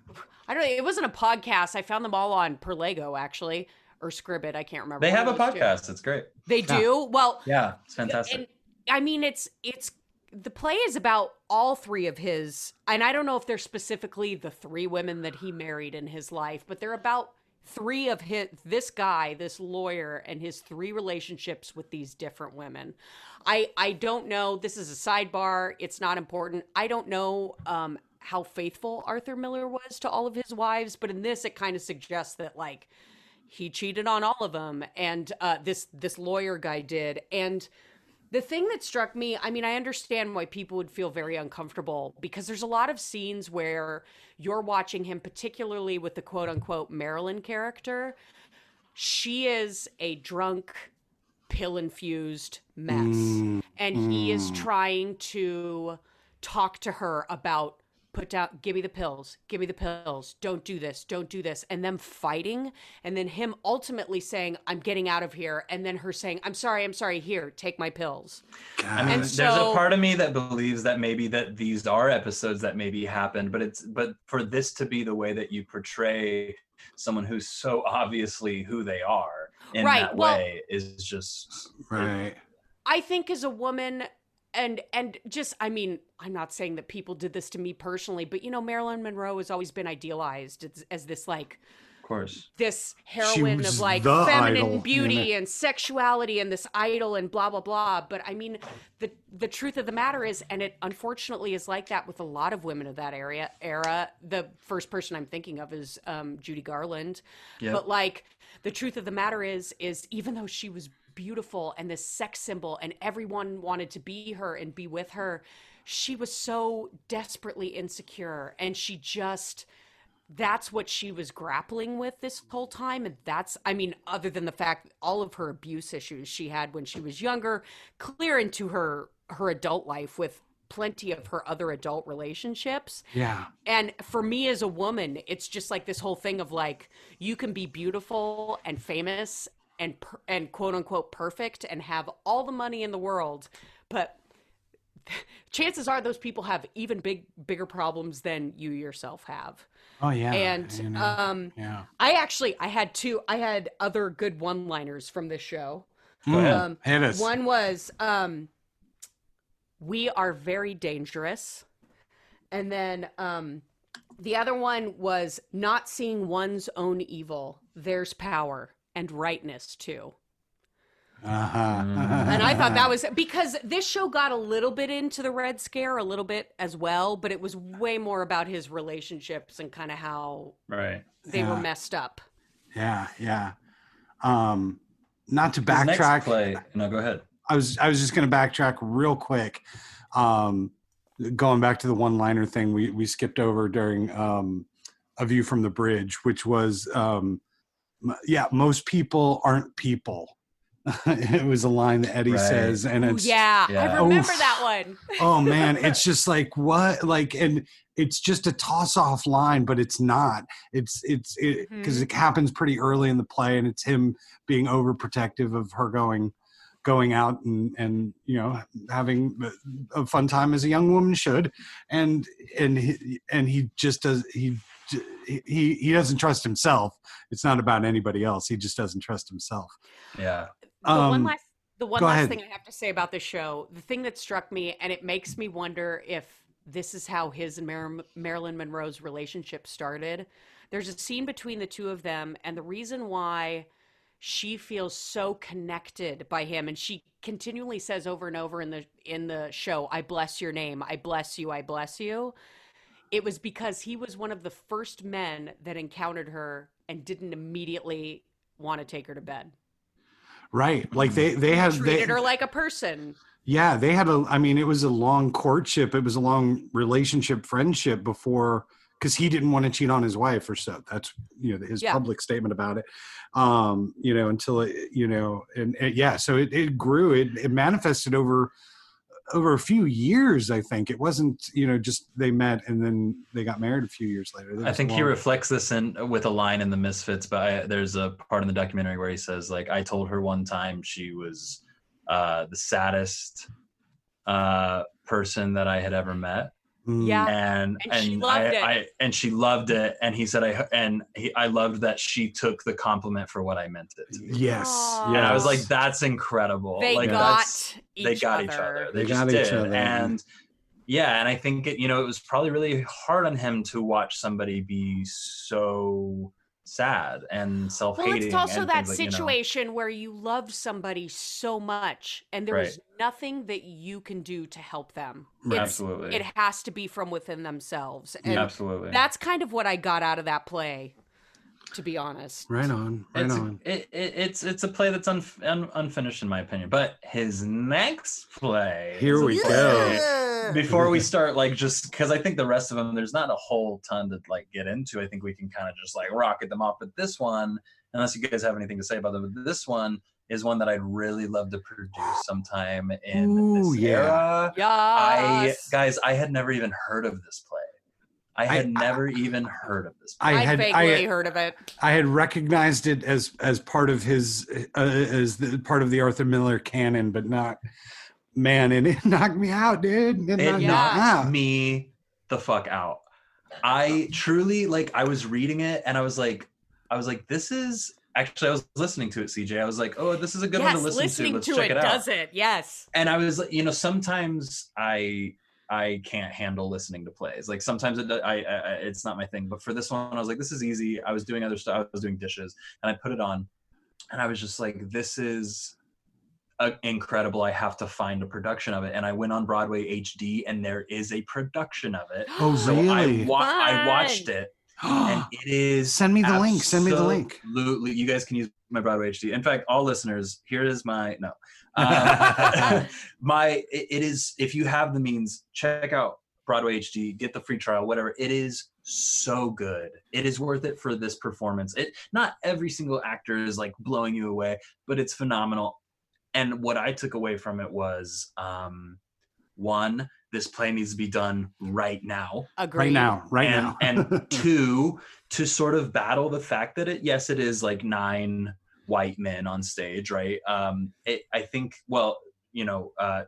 I don't know. It wasn't a podcast. I found them all on Perlego actually or Scribd. I can't remember. They have a of those two. podcast. It's great. They do. Well, Yeah, it's fantastic. and I mean, it's it's the play is about all three of his, and I don't know if they're specifically the three women that he married in his life, but they're about three of his this guy, this lawyer, and his three relationships with these different women. I I don't know. This is a sidebar. It's not important. I don't know. Um, how faithful Arthur Miller was to all of his wives, but in this, it kind of suggests that like he cheated on all of them, and uh, this this lawyer guy did, and the thing that struck me, I mean, I understand why people would feel very uncomfortable because there's a lot of scenes where you're watching him, particularly with the quote unquote Marilyn character. She is a drunk, pill infused mess. Mm. And he is mm. trying to talk to her about put down give me the pills give me the pills don't do this don't do this. And them fighting and then him ultimately saying i'm getting out of here and then her saying i'm sorry i'm sorry here take my pills. I mean, And there's a part of me that believes that maybe that these are episodes that maybe happened, but it's but for this to be the way that you portray someone who's so obviously who they are in Right, that well- way is just Right. I think as a woman and and just I mean, I'm not saying that people did this to me personally, but you know, Marilyn Monroe has always been idealized as, as this like of course. this heroine of like feminine idol, beauty and sexuality and this idol and blah blah blah. But I mean, the the truth of the matter is, and it unfortunately is like that with a lot of women of that area era. The first person I'm thinking of is um, Judy Garland. Yep. But like the truth of the matter is, is even though she was beautiful and this sex symbol and everyone wanted to be her and be with her, she was so desperately insecure. And she just that's what she was grappling with this whole time. And that's i mean other than the fact all of her abuse issues she had when she was younger clear into her her adult life with plenty of her other adult relationships Yeah. and for me as a woman it's just like this whole thing of like you can be beautiful and famous and and quote unquote perfect and have all the money in the world but [laughs] chances are those people have even big bigger problems than you yourself have Oh yeah. and you know, um yeah. i actually i had two i had other good one liners from this show Mm, um, hit us. one was um we are very dangerous and then um the other one was not seeing one's own evil there's power and rightness too Uh-huh. and I thought that was because this show got a little bit into the Red Scare, a little bit as well, but it was way more about his relationships and kind of how Right. they Yeah. were messed up. Yeah, yeah. Um, not to His next backtrack. play. No, go ahead. I was I was just going to backtrack real quick. Um, going back to the one-liner thing we we skipped over during um, a view from the bridge, which was um, yeah, most people aren't people. [laughs] it was a line that Eddie Right. says, and Ooh, it's yeah, I remember Oof. that one. oh man [laughs] it's just like what like and it's just a toss off line but it's not it's it's because it, happens pretty early in the play and it's him being overprotective of her going going out and and you know having a fun time as a young woman should and and he, and he just does he he he doesn't trust himself it's not about anybody else he just doesn't trust himself Yeah. The one Um, last the one last ahead. thing I have to say about this show, the thing that struck me, and it makes me wonder if this is how his and Mar- Marilyn Monroe's relationship started. There's a scene between the two of them, and the reason why she feels so connected by him, and she continually says over and over in the in the show, "I bless your name, I bless you, I bless you." It was because he was one of the first men that encountered her and didn't immediately want to take her to bed. right like they they had Treated they, her like a person. Yeah, they had a. I mean, it was a long courtship. It was a long relationship, friendship before, because he didn't want to cheat on his wife or so. That's you know his Yeah. public statement about it. Um, you know, until it, you know, and, and yeah, so it, it grew. It, it manifested over over a few years. I think it wasn't you know just they met and then they got married a few years later. I think a he reflects this in with a line in the Misfits, but I, there's a part in the documentary where he says, like, I told her one time she was uh, the saddest uh, person that I had ever met. Yeah. and And and, she I, it. I and she loved it, and he said, I and he, I loved that she took the compliment for what I meant it. to be. Yes. Aw. And I was like, that's incredible. They like, got that's- each they got other. each other. They, They just got did. other. And yeah, and I think it, you know, it was probably really hard on him to watch somebody be so sad and self-hating. Well, it's also and that things like, you know. situation where you love somebody so much and there is nothing that you can do to help them. It's- Absolutely. It has to be from within themselves. Mm, and Absolutely. that's kind of what I got out of that play, to be honest. Right on. Right it's, on. it, it, it's it's a play that's unf- un, unfinished in my opinion. But his next play. here a we play- go. Before we start, like, just because I think the rest of them, there's not a whole ton to like get into. I think we can kind of just like rocket them off. But this one, unless you guys have anything to say about them, but this one is one that I'd really love to produce sometime in Ooh, this yeah. era. I guys, I had never even heard of this play. I I- had never even heard of this. Play. I I had vaguely I, heard of it. I had recognized it as as part of his uh, as the part of the Arthur Miller canon, but not man, and it [laughs] knocked me out, dude. It, it knocked me knocked out. me the fuck out. I truly like I was reading it and I was like I was like this is actually I was listening to it CJ. I was like, "Oh, this is a good yes, one to listen listening to. Let's to check it, it, out." does it. Yes. And I was you know sometimes I I can't handle listening to plays. Like sometimes it, I, I it's not my thing, but for this one I was like this is easy. I was doing other stuff. I was doing dishes and I put it on and I was just like this is uh, incredible. I have to find a production of it. And I went on Broadway HD and there is a production of it. [gasps] Oh, So really? I, wa- I watched it, and [gasps] it is. Send me the link. Send me the link. Absolutely, you guys can use my Broadway HD. In fact, all listeners, here is my no. Um, [laughs] [laughs] my it- it is. If you have the means, check out Broadway HD. Get the free trial. Whatever. It is so good. It is worth it for this performance. It not every single actor is like blowing you away, but it's phenomenal. And what I took away from it was um one, this play needs to be done right now. Agreed. Right now, right and, now. and [laughs] two, to sort of battle the fact that it yes, it is like nine white men on stage, right? Um it, I think well, you know, uh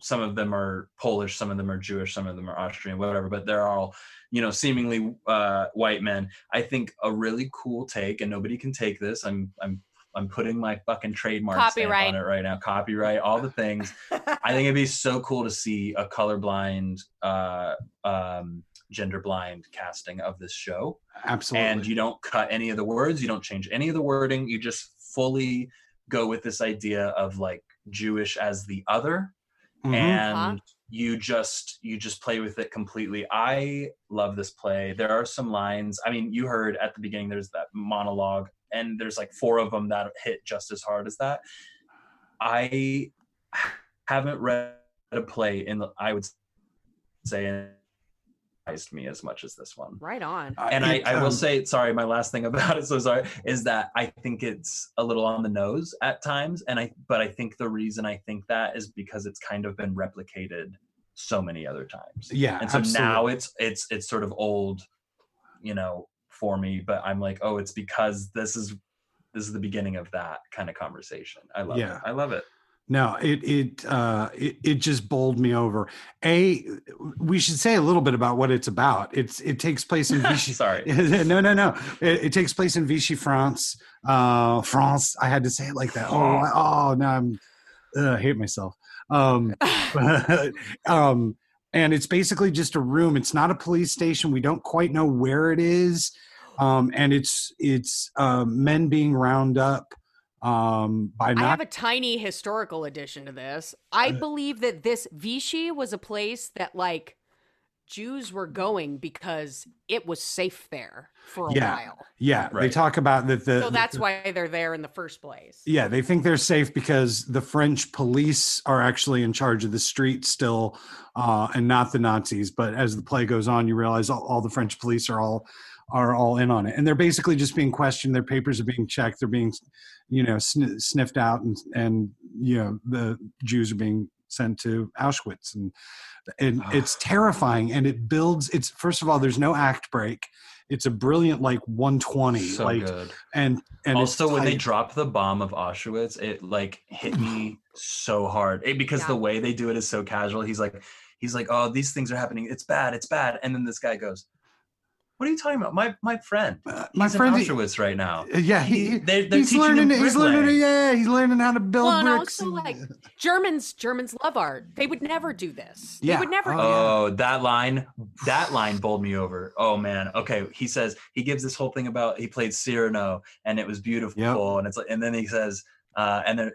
some of them are Polish, some of them are Jewish, some of them are Austrian, whatever, but they're all, you know, seemingly uh, white men. I think a really cool take, and nobody can take this. I'm I'm I'm putting my fucking trademark stamp Copyright. on it right now. Copyright, all the things. [laughs] I think it'd be so cool to see a colorblind, uh, um, gender blind casting of this show Absolutely. and you don't cut any of the words you don't change any of the wording you just fully go with this idea of like jewish as the other Mhm. and Uh-huh. you just you just play with it completely i love this play there are some lines i mean you heard at the beginning there's that monologue and there's like four of them that hit just as hard as that i haven't read a play in the i would say surprised me as much as this one Right on. And I, it, I will um, say sorry my last thing about it so sorry is that i think it's a little on the nose at times and i but i think the reason i think that is because it's kind of been replicated so many other times yeah, and so absolutely. now it's it's it's sort of old you know for me but i'm like oh it's because this is this is the beginning of that kind of conversation i love Yeah. it i love it No, it it uh it, it just bowled me over. A we should say a little bit about what it's about. It's it takes place in [laughs] Vichy. sorry [laughs] no, no, no. It, it takes place in Vichy, France. Uh France. I had to say it like that. Oh, oh no, I'm ugh, I hate myself. Um but, [laughs] um and it's basically just a room. It's not a police station. We don't quite know where it is. Um and it's it's uh, men being round up um by I have a tiny historical addition to this. I believe that this Vichy was a place that like Jews were going because it was safe there for a Yeah. while. Yeah, right. they talk about that the So that's why they're there in the first place. yeah, they think they're safe because the French police are actually in charge of the street still, uh, and not the Nazis. But as the play goes on, you realize all, all the French police are all are all in on it, and they're basically just being questioned. Their papers are being checked. They're being, you know, sn- sniffed out, and and you know the Jews are being sent to Auschwitz, and and it's terrifying. And it builds. It's first of all, there's no act break. It's a brilliant like 120, so like good and and it's also when they tight. dropped the bomb of auschwitz it like hit me [sighs] so hard It- because Yeah. the way they do it is so casual he's like he's like oh these things are happening it's bad it's bad and then this guy goes what are you talking about my my friend Uh, my in friend auschwitz right now Uh, yeah, he, He- he- they- they're he's learning. him He's learning. bricklaying. Yeah, he's learning how to build Well, and bricks. also and- like Germans, Germans love art. They would never do this. Yeah. They would never. Oh, do yeah. Oh, that line, that line bowled me over. Oh man. Okay. He says he gives this whole thing about he played Cyrano and it was beautiful. And it's like, and then he says, uh, and then,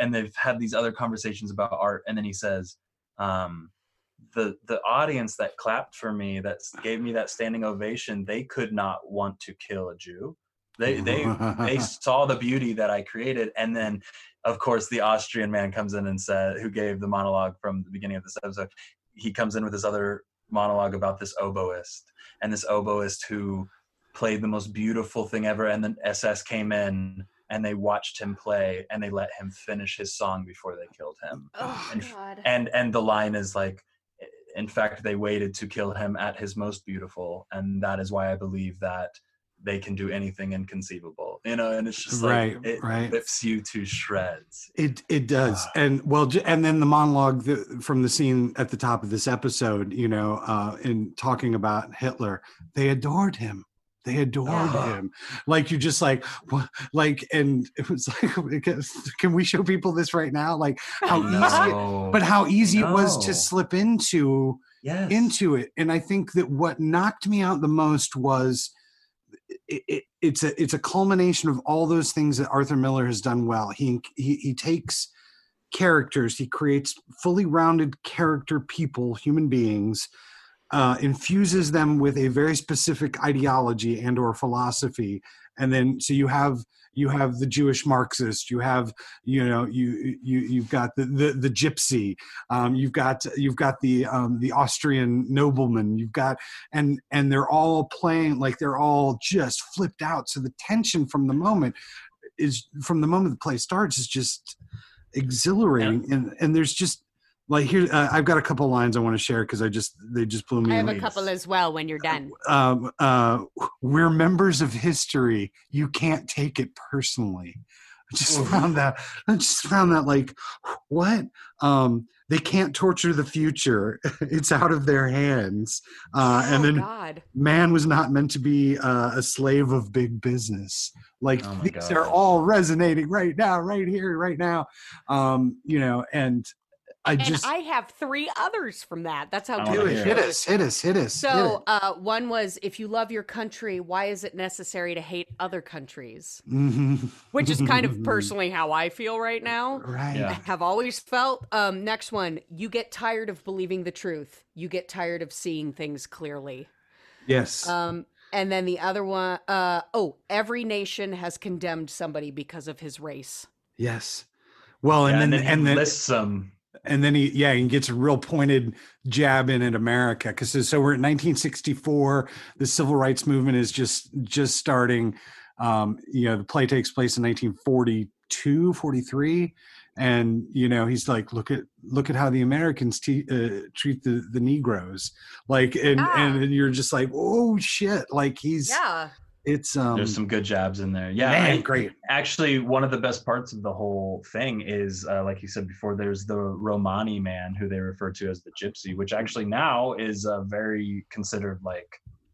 and they've had these other conversations about art. And then he says, um, the the audience that clapped for me, that gave me that standing ovation, they could not want to kill a Jew. They they they [laughs] saw the beauty that I created, and then, of course, the Austrian man comes in and said, who gave the monologue from the beginning of this episode. He comes in with this other monologue about this oboist, and this oboist who played the most beautiful thing ever, and then SS came in and they watched him play, and they let him finish his song before they killed him. Oh And- God. And and the line is like. In fact, they waited to kill him at his most beautiful, and that is why I believe that they can do anything inconceivable you know and it's just like Right, it right. rips you to shreds It it does, and well, and then the monologue from the scene at the top of this episode, you know, uh, in talking about Hitler, they adored him. They adored Yeah. him. Like you just like, what, like, and [laughs] it was like, oh can we show people this right now? Like how easy, it, but how easy it was to slip into yes. into it and i think that what knocked me out the most was it, it, it's a it's a culmination of all those things that arthur miller has done well he he, he takes characters he creates fully rounded character people human beings uh, infuses them with a very specific ideology and or philosophy. And then so you have you have the Jewish Marxist, you have you know you you you've got the the, the gypsy, um, you've got you've got the um, the Austrian nobleman, you've got and and they're all playing like they're all just flipped out. So the tension from the moment is from the moment the play starts is just exhilarating, and and there's just like here uh, I've got a couple lines I want to share because I just they just blew me. I have away a couple as well when you're done. um, uh, we're members of history. You can't take it personally. I just found that. I just found that like, what? Um, they can't torture the future. [laughs] it's out of their hands. Uh, and oh then God. man was not meant to be uh, a slave of big business. Like Oh my these are all resonating right now, right here, right now. Um, you know, and I And just I have three others from that. That's how I good it it. Hit us, hit us, hit us. So, it. uh, one was if you love your country, why is it necessary to hate other countries? [laughs] Which is kind of personally how I feel right now. right. Yeah. have always felt. Um, next one, you get tired of believing the truth. You get tired of seeing things clearly. Yes. Um, and then the other one, uh, oh, every nation has condemned somebody because of his race. yes. Well, Yeah, and then he and then lists them. And then he yeah he gets a real pointed jab in at america because so we're in 1964 the civil rights movement is just just starting. Um you know the play takes place in 1942 43 and you know he's like look at look at how the americans te- uh, treat the the negroes. Like and Yeah. and you're just like oh shit. Like he's Yeah. It's um There's some good jabs in there. Yeah, man, I- great actually one of the best parts of the whole thing is uh, like you said before there's the romani man who they refer to as the gypsy which actually now is a very considered like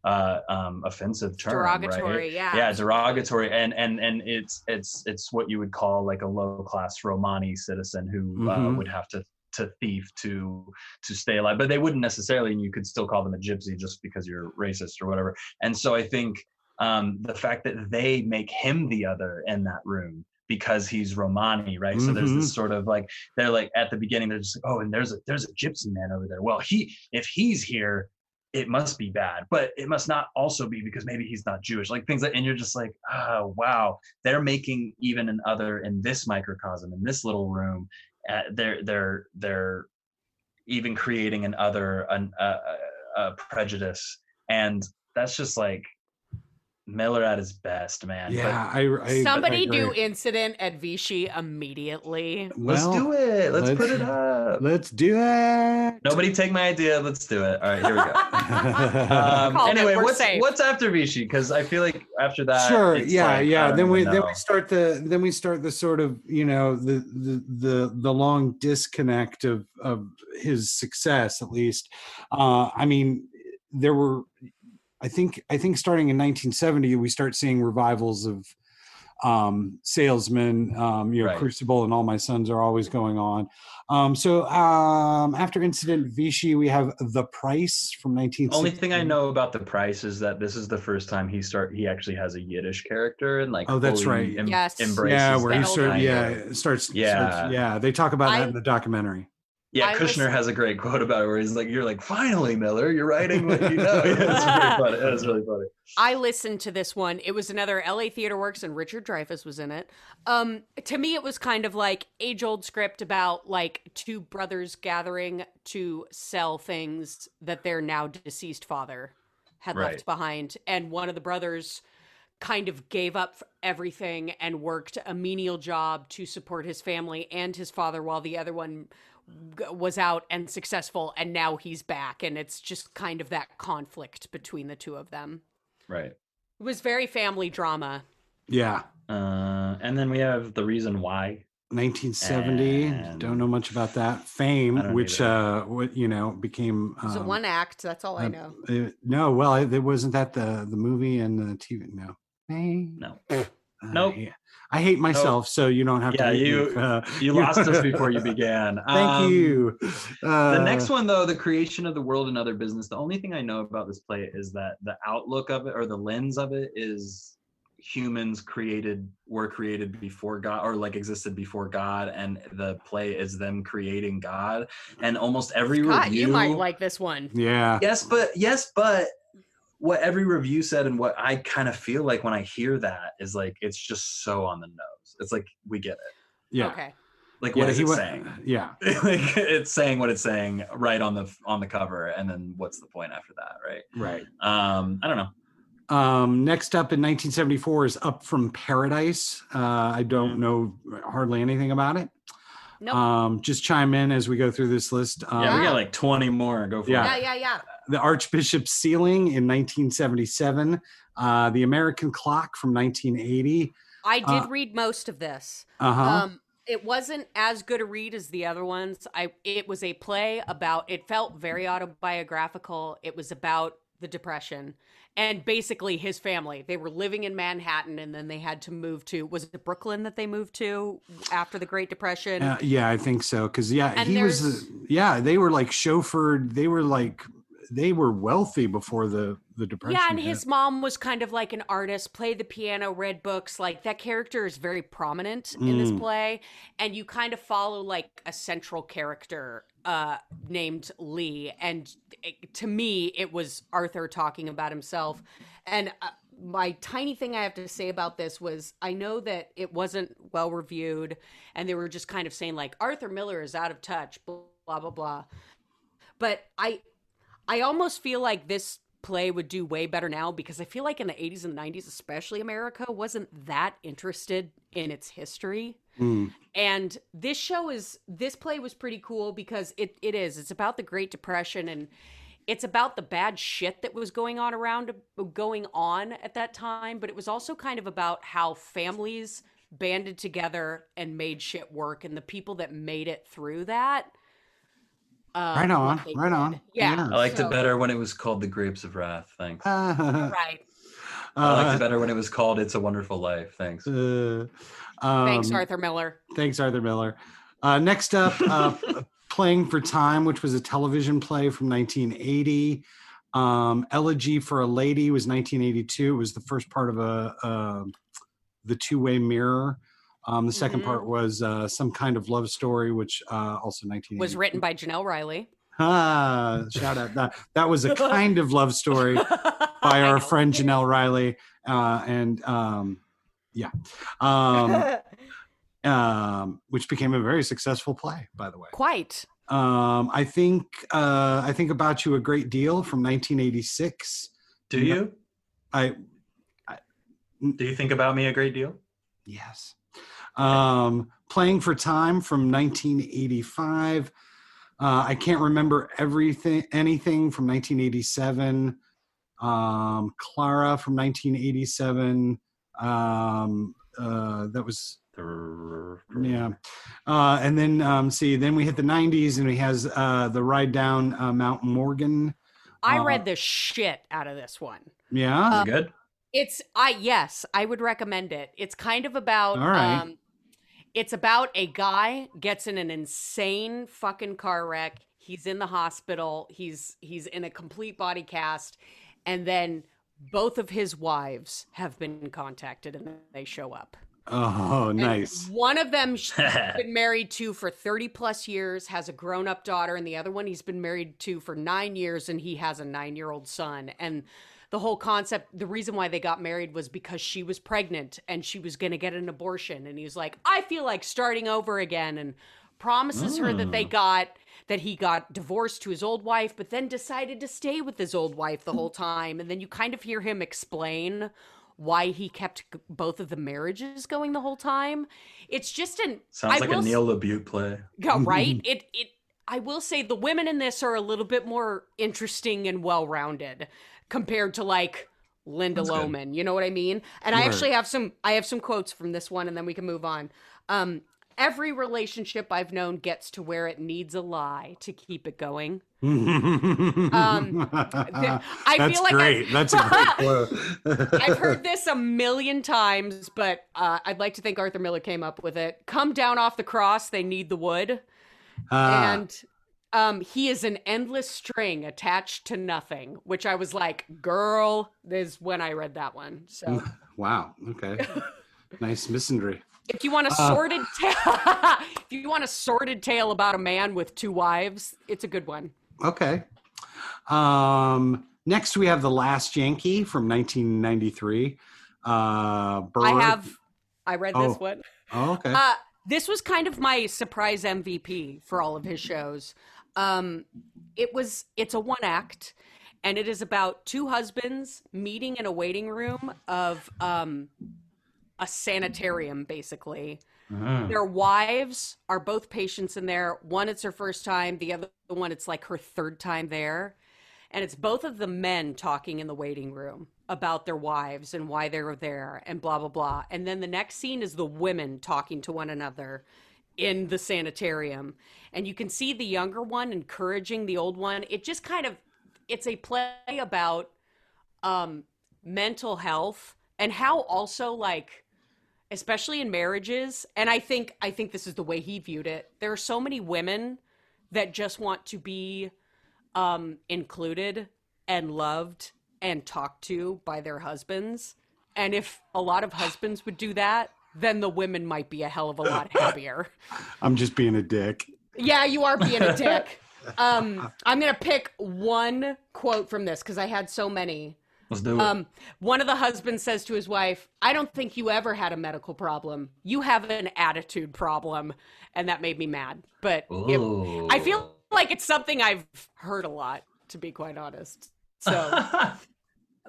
uh um offensive term Derogatory, right? yeah. yeah derogatory and and and it's it's it's what you would call like a low class romani citizen who uh, Mhm. would have to to thief to to stay alive but they wouldn't necessarily and you could still call them a gypsy just because you're racist or whatever and so i think um, the fact that they make him the other in that room because he's Romani, right? So there's this sort of like they're like at the beginning they're just like, oh, and there's a there's a gypsy man over there. Well, he if he's here, it must be bad, but it must not also be because maybe he's not Jewish, like things like, and you're just like, oh wow, they're making even an other in this microcosm in this little room. Uh, they're they're they're even creating an other an, a prejudice, and that's just like Miller at his best, man. Yeah i, I Somebody I do incident at Vichy immediately. let's Well, do it. Let's, put let's- it up. let's do it Nobody take my idea. Let's do it. All right, here we go. [laughs] Um, anyway, what's safe. what's after Vichy? Because I feel like after that, sure yeah like, yeah then we even then we start the then we start the sort of you know the the the, the long disconnect of of his success at least uh i mean there were i think i think starting in 1970 we start seeing revivals of um salesman um you know Right. crucible and all my sons are always going on um so um after incident vichy we have the price from 19 Only thing I know about the price is that this is the first time he start. He actually has a Yiddish character and like. Oh, that's right. em- Yes. Embraces yeah where he that that started kind yeah starts Yeah. starts- yeah they talk about I- that in the documentary Yeah, I Kushner was- has a great quote about it where he's like, "You're like, finally, Miller, you're writing what you know." [laughs] Yeah, it's really funny. It was really funny. I listened to this one. It was another LA Theater Works, and Richard Dreyfuss was in it. Um, to me, it was kind of like age old script about like two brothers gathering to sell things that their now deceased father had Right. left behind, and one of the brothers kind of gave up everything and worked a menial job to support his family and his father while the other one was out and successful and now he's back and it's just kind of that conflict between the two of them Right. it was very family drama. yeah Uh, and then we have the reason why. 1970 And- don't know much about that fame which either. uh what you know became It was a um, one act. That's all I uh, know. uh, no well it, it wasn't that the the movie and the tv no Fame. No. Uh, Nope. yeah. I hate myself so you don't have Yeah, to hate you- me. [laughs] Uh, You lost us before you [laughs] began. thank Um, you uh, the next one though the creation of the world and other business the only thing i know about this play is that the outlook of it or the lens of it is humans created were created before God or like existed before God, and the play is them creating God. And almost every God, review, you might like this one. Yeah. yes, but yes, but what every review said and what I kind of feel like when I hear that is like it's just so on the nose. It's like we get it. Yeah. Okay. Like Yeah, what is he it went- saying? [sighs] Yeah. [laughs] like it's saying what it's saying right on the on the cover, and then what's the point after that, right? Right. Um, I don't know. Um, next up in 1974 is Up from Paradise. Uh, I don't know hardly anything about it. Nope. Um, just chime in as we go through this list. Um, Yeah, we got like 20 more. Go for Yeah. it. yeah, yeah, yeah. The Archbishop's Ceiling in 1977. Uh, the American Clock from 1980. I did Uh, read most of this. Uh huh. Um, it wasn't as good a read as the other ones. I it was a play about. It felt very autobiographical. It was about the depression and basically his family. They were living in Manhattan and then they had to move to was it Brooklyn that they moved to after the Great Depression? Uh, yeah, I think so. Because yeah, And he was. Yeah, they were like chauffeured. They were like they were wealthy before the the depression. Yeah, and hit. his mom was kind of like an artist, played the piano, read books. Like that character is very prominent in this Mm. play, and you kind of follow like a central character uh, named Lee. And it, to me, it was Arthur talking about himself. And uh, my tiny thing I have to say about this was I know that it wasn't well reviewed, and they were just kind of saying like Arthur Miller is out of touch, blah blah blah. But I I almost feel like this play would do way better now because I feel like in the 80s and 90s, especially America, wasn't that interested in its history. Mm. And this show is this play was pretty cool because it it is. It's about the Great Depression and it's about the bad shit that was going on around going on at that time, but it was also kind of about how families banded together and made shit work and the people that made it through that. uh, Right what on, they right did. on. Yeah. Yeah. I liked So- it better when it was called The Grapes of Wrath. Thanks. [laughs] Right. I liked uh, it better when it was called It's a Wonderful Life. Thanks. uh, um, Thanks, Arthur Miller. Thanks, Arthur Miller. Uh, next up, uh, [laughs] Playing for Time, which was a television play from 1980. Um, Elegy for a Lady was 1982. It was the first part of a, uh, the Two Way Mirror. Um, the 2nd Mhm. part was uh, some kind of love story, which uh, also 1980 Was written by Janelle Riley. Ah, shout out that that was a kind of love story by our friend Janelle Riley, uh, and um, yeah, um, [laughs] um, which became a very successful play, by the way. Quite. Um, I think uh, I think about you a great deal from 1986. Do Yeah. you? I Do you think about me a great deal? yes, um, playing for time from 1985. Uh, I can't remember everything, anything from 1987. Um, Clara from 1987. Um, uh, that was yeah. Uh, and then um, see, then we hit the 90s, and he has uh, the ride down uh, Mount Morgan. I Uh, read the shit out of this one. Yeah. Uh, good? It's I yes, I would recommend it. It's kind of about All right. um it's about a guy gets in an insane fucking car wreck. He's in the hospital. He's he's in a complete body cast and then both of his wives have been contacted and they show up. oh, And nice. One of them [laughs] she's been married to for 30 plus years, has a grown up daughter, and the other one he's been married to for nine years, and he has a nine year old son. And the whole concept, the reason why they got married was because she was pregnant and she was going to get an abortion. And he was like, I feel like starting over again. And promises her that they mm. got that he got divorced to his old wife but then decided to stay with his old wife the whole time and then you kind of hear him explain why he kept both of the marriages going the whole time it's just an Sounds I like will a Neil LaBute play. yeah, [laughs] right it it i will say the women in this are a little bit more interesting and well-rounded compared to like linda That's good. loman you know what i mean and i actually have some i have some quotes from this one and then we can move on um every relationship i've known gets to where it needs a lie to keep it going Um, I That's feel like great. That's a great [laughs] quote. I've heard this a million times, but uh, I'd like to think Arthur Miller came up with it. Come down off the cross, they need the wood. Ah, and um, he is an endless string attached to nothing, which I was like, girl, is when I read that one. So Wow. Okay. [laughs] nice misandry. If you want a sordid tale, [laughs] if you want a sordid tale about a man with two wives, it's a good one. Okay. Um, next, we have The Last Yankee from 1993. Uh, Bird. I have, I read this Oh. one. Oh, okay. Uh, this was kind of my surprise MVP for all of his shows. Um, it was it's a one act, and it is about two husbands meeting in a waiting room of um, a sanitarium, basically. Their wives are both patients in there. One, it's her first time. The other one, it's like her third time there. And it's both of the men talking in the waiting room about their wives and why they were there and blah, blah, blah. And then the next scene is the women talking to one another in the sanitarium. And you can see the younger one encouraging the old one. It just kind of, it's a play about um, mental health and how also like especially in marriages and i think i think this is the way he viewed it there are so many women that just want to be um included and loved and talked to by their husbands and if a lot of husbands would do that then the women might be a hell of a lot happier [laughs] I'm just being a dick. yeah, you are being a [laughs] dick. Um, I'm gonna pick one quote from this because I had so many. Let's do it. Um, one of the husbands says to his wife, "I don't think you ever had a medical problem. You have an attitude problem," and that made me mad. But it- I feel like it's something I've heard a lot, to be quite honest. So, [laughs]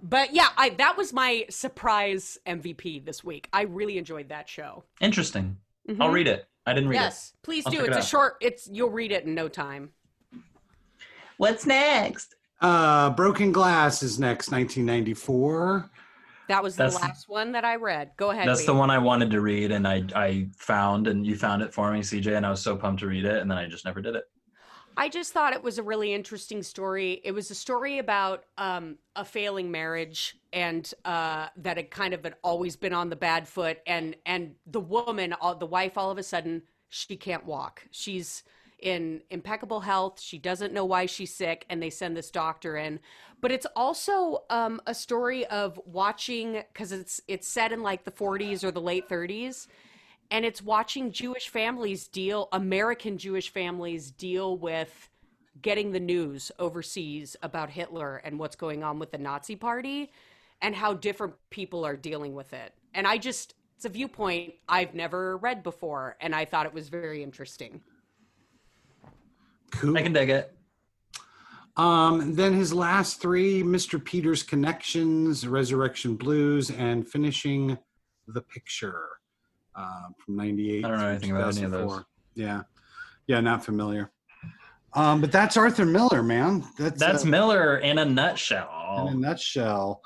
but yeah, I that was my surprise MVP this week. I really enjoyed that show. Interesting. I'll read it. I didn't read it. Yes, please I'll do. check it It's a short. It's you'll read it in no time. What's next? Uh, Broken Glass is next, 1994. That was the last one that I read. Go ahead. That's Wade. the one I wanted to read, and I I found, and you found it for me, CJ, and I was so pumped to read it, and then I just never did it. I just thought it was a really interesting story. It was a story about um, a failing marriage and uh, that had kind of had always been on the bad foot, and and the woman, all, the wife, all of a sudden she can't walk. She's in impeccable health. She doesn't know why she's sick, and they send this doctor in. But it's also um, a story of watching because it's it's set in like the 40s or the late 30s and it's watching Jewish families deal, American Jewish families deal with getting the news overseas about Hitler and what's going on with the Nazi party and how different people are dealing with it. And I just, it's a viewpoint I've never read before, and I thought it was very interesting. Cool. I can dig it. Um, then his last three, Mr. Peter's Connections, Resurrection Blues, and Finishing the Picture uh, from 98. I don't know anything about any of those. Yeah. Yeah, not familiar. Um, but that's Arthur Miller, man. That's, That's uh, Miller in a nutshell. in a nutshell.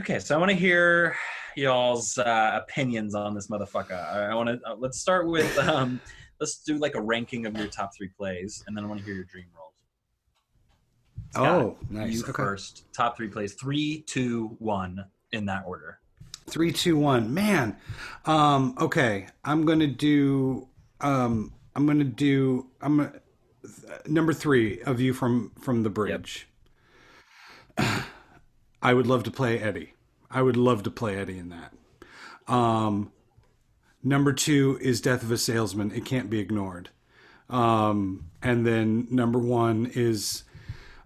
Okay, so I want to hear y'all's uh, opinions on this motherfucker. I, want to uh, let's start with [laughs] um, let's do like a ranking of your top three plays, and then I want to hear your dream roles. Scott, Oh, nice. You Okay. first. Top three plays. Three, two, one, in that order. Three, two, one. Man. Um, okay. I'm gonna do um I'm gonna do I'm gonna, number three, of you from from the bridge. [sighs] I would love to play Eddie. I would love to play Eddie in that. Um number two is Death of a Salesman. It can't be ignored. Um and then number one is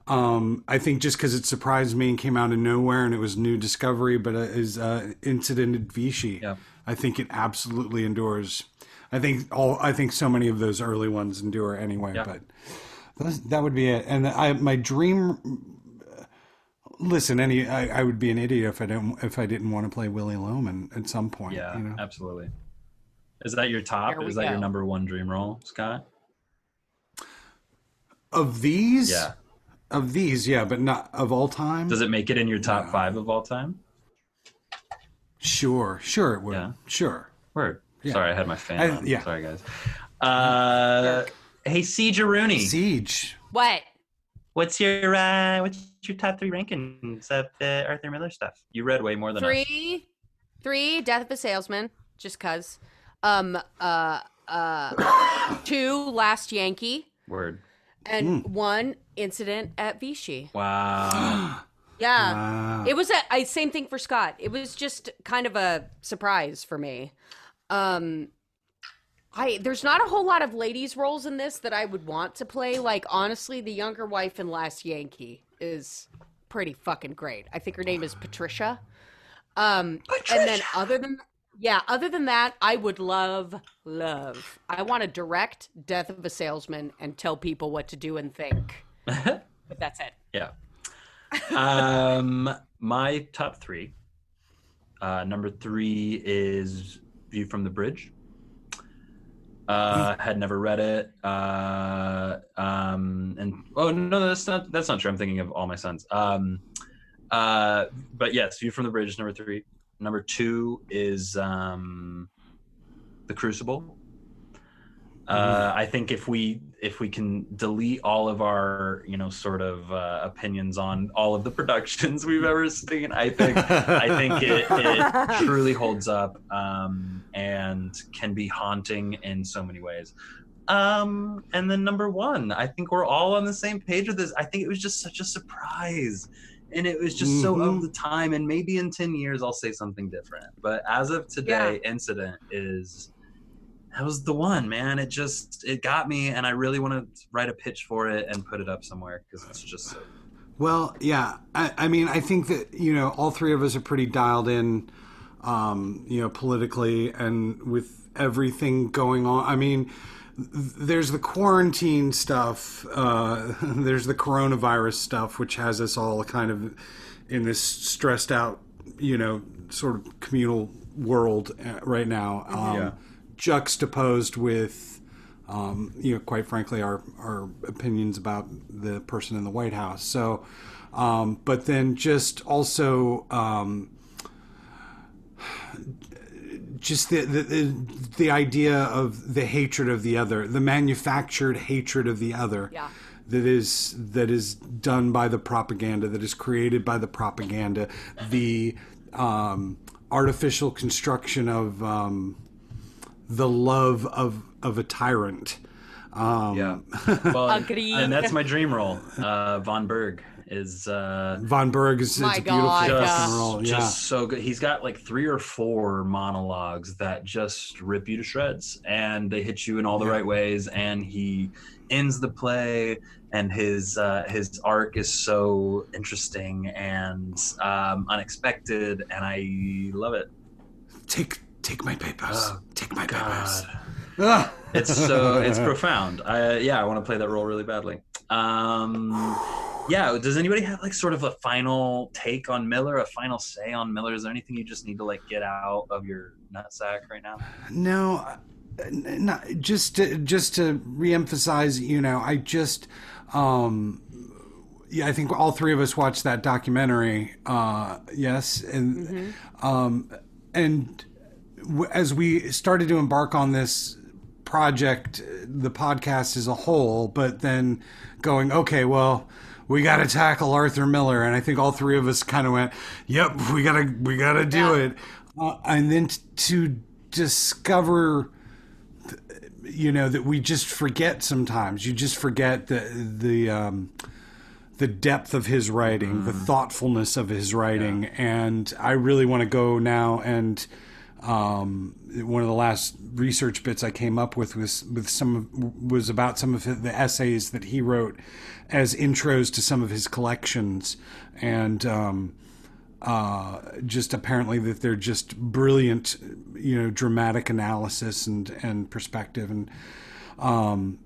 um, I think just because it surprised me and came out of nowhere and it was new discovery, but uh, is uh, Incident at Vichy. Yeah. I think it absolutely endures. I think all I think so many of those early ones endure anyway. Yeah. But those, that would be it. And I my dream. Listen, any I, I would be an idiot if I don't if I didn't want to play Willy Loman at some point. Yeah, you know? absolutely. Is that your top? There we Is that your number one dream role, Scott? Of these, Yeah. Of these, yeah, but not of all time. Does it make it in your top five of all time? Sure, sure, it would. Yeah. Sure. Word. Yeah. Sorry, I had my fan I- on. yeah. Sorry, guys. Uh, hey, Siege Rooney. Siege. What? What's your uh, what's your top three rankings of the Arthur Miller stuff? You read way more than us. Three, three, Death of a Salesman, just cuz. Um, uh, uh, [coughs] two, Last Yankee, Word. and one, Incident at Vichy. Wow. [gasps] Yeah. Wow. It was a I, same thing for Scott. It was just kind of a surprise for me. Um I there's not a whole lot of ladies roles in this that I would want to play. Like honestly, the younger wife in Last Yankee is pretty fucking great. I think her name is Patricia. Um and then other than yeah, other than that, I would love love. I want to direct Death of a Salesman and tell people what to do and think. [laughs] but that's it. Yeah. um, my top three. Uh, number three is View from the Bridge. Uh, had never read it. Uh, um, and oh no, that's not that's not true. I'm thinking of All My Sons. Um, uh, but yes, View from the Bridge, number three. Number two is um, The Crucible. Uh, I think if we if we can delete all of our you know sort of uh, opinions on all of the productions [laughs] we've ever seen, I think I think it, it [laughs] truly holds up um, and can be haunting in so many ways. Um, and then number one, I think we're all on the same page with this. I think it was just such a surprise. And it was just so of the time, and maybe in ten years I'll say something different. But as of today, Incident is that was the one man it just it got me and i really want to write a pitch for it and put it up somewhere because it's just so Well, yeah. I, I mean, I think that you know all three of us are pretty dialed in, um, you know, politically and with everything going on. I mean, there's the quarantine stuff. Uh, [laughs] there's the coronavirus stuff, which has us all kind of in this stressed out, you know, sort of communal world uh, right now. Um, Yeah. Juxtaposed with um, you know, quite frankly, our our opinions about the person in the White House. So, um, but then just also um, just the, the the idea of the hatred of the other, the manufactured hatred of the other. Yeah. That is that is done by the propaganda, that is created by the propaganda, the um, artificial construction of um, the love of of a tyrant. Um, yeah [laughs] well Agreed. and that's my dream role uh von berg is uh Von Berg is it's a beautiful God, fucking yeah. role. Yeah. just so good he's got like three or four monologues that just rip you to shreds and they hit you in all the Yeah. right ways and he ends the play and his uh, his arc is so interesting and um, unexpected and i love it take take my papers. Oh, take my God. papers. Ah. it's so [laughs] it's profound I, yeah i want to play that role really badly um yeah does anybody have like sort of a final take on miller a final say on miller is there anything you just need to like get out of your nutsack right now No, uh, not just to, just to reemphasize. You know, I just. Um, yeah, I think all three of us watched that documentary. Uh, yes, and um, and w- as we started to embark on this project, the podcast as a whole, but then going, okay, well, we got to tackle Arthur Miller, and I think all three of us kind of went, "Yep, we gotta, we gotta do Yeah. it," uh, and then t- to discover you know that we just forget sometimes. You just forget the the um the depth of his writing the thoughtfulness of his writing. And i really want to go now and um one of the last research bits i came up with was with some was about some of the essays that he wrote as intros to some of his collections and um uh, just apparently that they're just brilliant, you know, dramatic analysis and and perspective and um,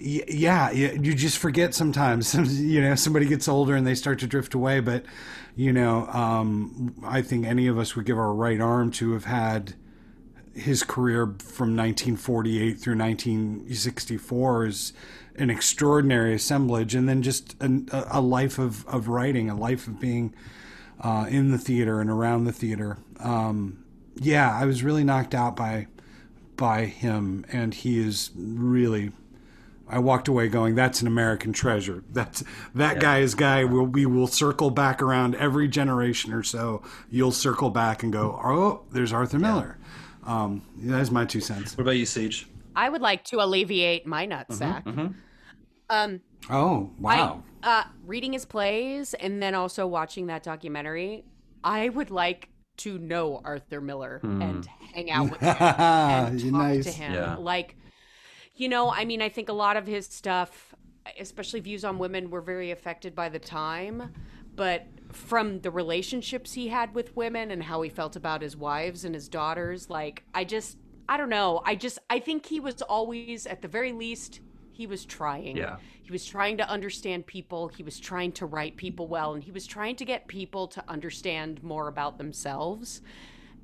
yeah, you just forget sometimes. [laughs] you know, somebody gets older and they start to drift away. But you know, um, I think any of us would give our right arm to have had his career from 1948 through 1964 is an extraordinary assemblage, and then just a life of, of writing, a life of being uh, in the theater and around the theater. Um, yeah, I was really knocked out by by him, and he is really. I walked away going, "That's an American treasure. That's that guy is guy. Will we will circle back around every generation or so. You'll circle back and go, oh, there's Arthur Miller. Um, that's my two cents. what about you siege I would like to alleviate my nutsack. Um, Oh wow! I, uh, reading his plays and then also watching that documentary, I would like to know Arthur Miller and hang out with him [laughs] and talk Nice. to him. Yeah. Like, you know, I mean, I think a lot of his stuff, especially views on women, were very affected by the time. But from the relationships he had with women and how he felt about his wives and his daughters, like, I just, I don't know. I just, I think he was always, at the very least, he was trying. Yeah. He was trying to understand people. He was trying to write people well, and he was trying to get people to understand more about themselves.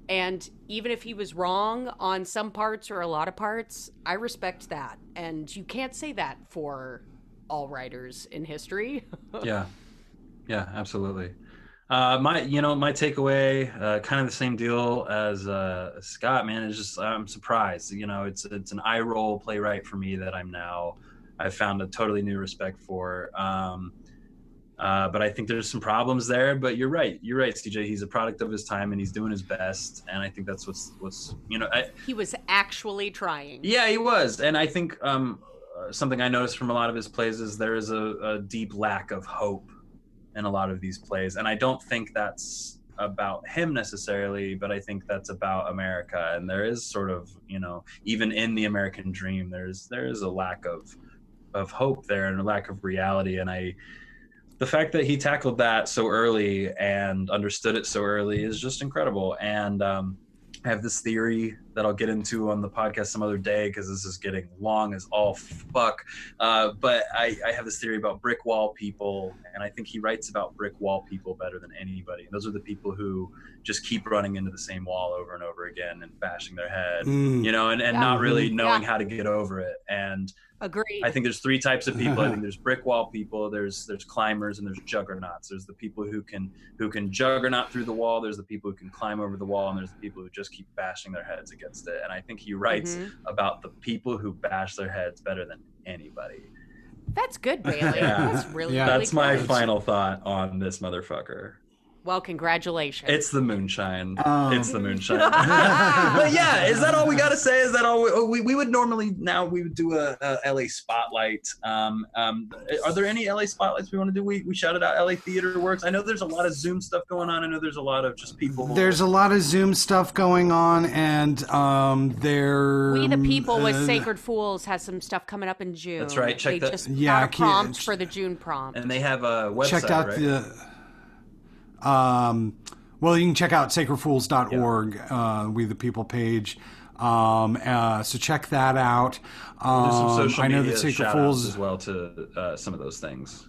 And even if he was wrong on some parts or a lot of parts, I respect that. And you can't say that for all writers in history. [laughs] yeah yeah absolutely uh my you know my takeaway uh kind of the same deal as uh scott man is just i'm surprised you know it's it's an eye roll playwright for me that i'm now i've found a totally new respect for um uh, but I think there's some problems there. But you're right. You're right, CJ. He's a product of his time, and he's doing his best. And I think that's what's what's you know. I, he was actually trying. yeah, he was, and I think um, uh, something I noticed from a lot of his plays is there is a, a deep lack of hope in a lot of these plays, and I don't think that's about him necessarily, but I think that's about America, and there is sort of you know even in the American dream, there's there is a lack of of hope there and a lack of reality, and I. The fact that he tackled that so early and understood it so early is just incredible. And um, I have this theory that I'll get into on the podcast some other day because this is getting long as all fuck. Uh, but I, I have this theory about brick wall people, and I think he writes about brick wall people better than anybody. And those are the people who just keep running into the same wall over and over again and bashing their head, Mm. you know, and, and Yeah. not really knowing Yeah. how to get over it. And Agreed. I think there's three types of [laughs] people. I think there's brick wall people, there's there's climbers, and there's juggernauts. There's the people who can who can juggernaut through the wall. There's the people who can climb over the wall, and there's the people who just keep bashing their heads against it. And I think he writes Mhm. about the people who bash their heads better than anybody. That's good, [laughs] Bailey. Yeah. That's really, Yeah. really That's my final thought on this motherfucker. Well, congratulations. It's the moonshine. Um. it's the moonshine. [laughs] but yeah, is that all we got to say? Is that all we, we, we would normally now we would do a, a LA spotlight. Um, um, are there any LA spotlights we want to do? We, we shouted out LA Theater Works. I know there's a lot of Zoom stuff going on. I know there's a lot of just people. There's a lot of Zoom stuff going on, and um, there. We the People with uh, Sacred Fools has some stuff coming up in June. That's right. Check they that- just Yeah, got a keep- prompt for the June prompt. and they have a website. checked out right? the. Um, well, you can check out sacredfools.org, uh, We the People page. Um, uh, so check that out. Um, some social I know media that Sacred Fools. as well to uh, some of those things.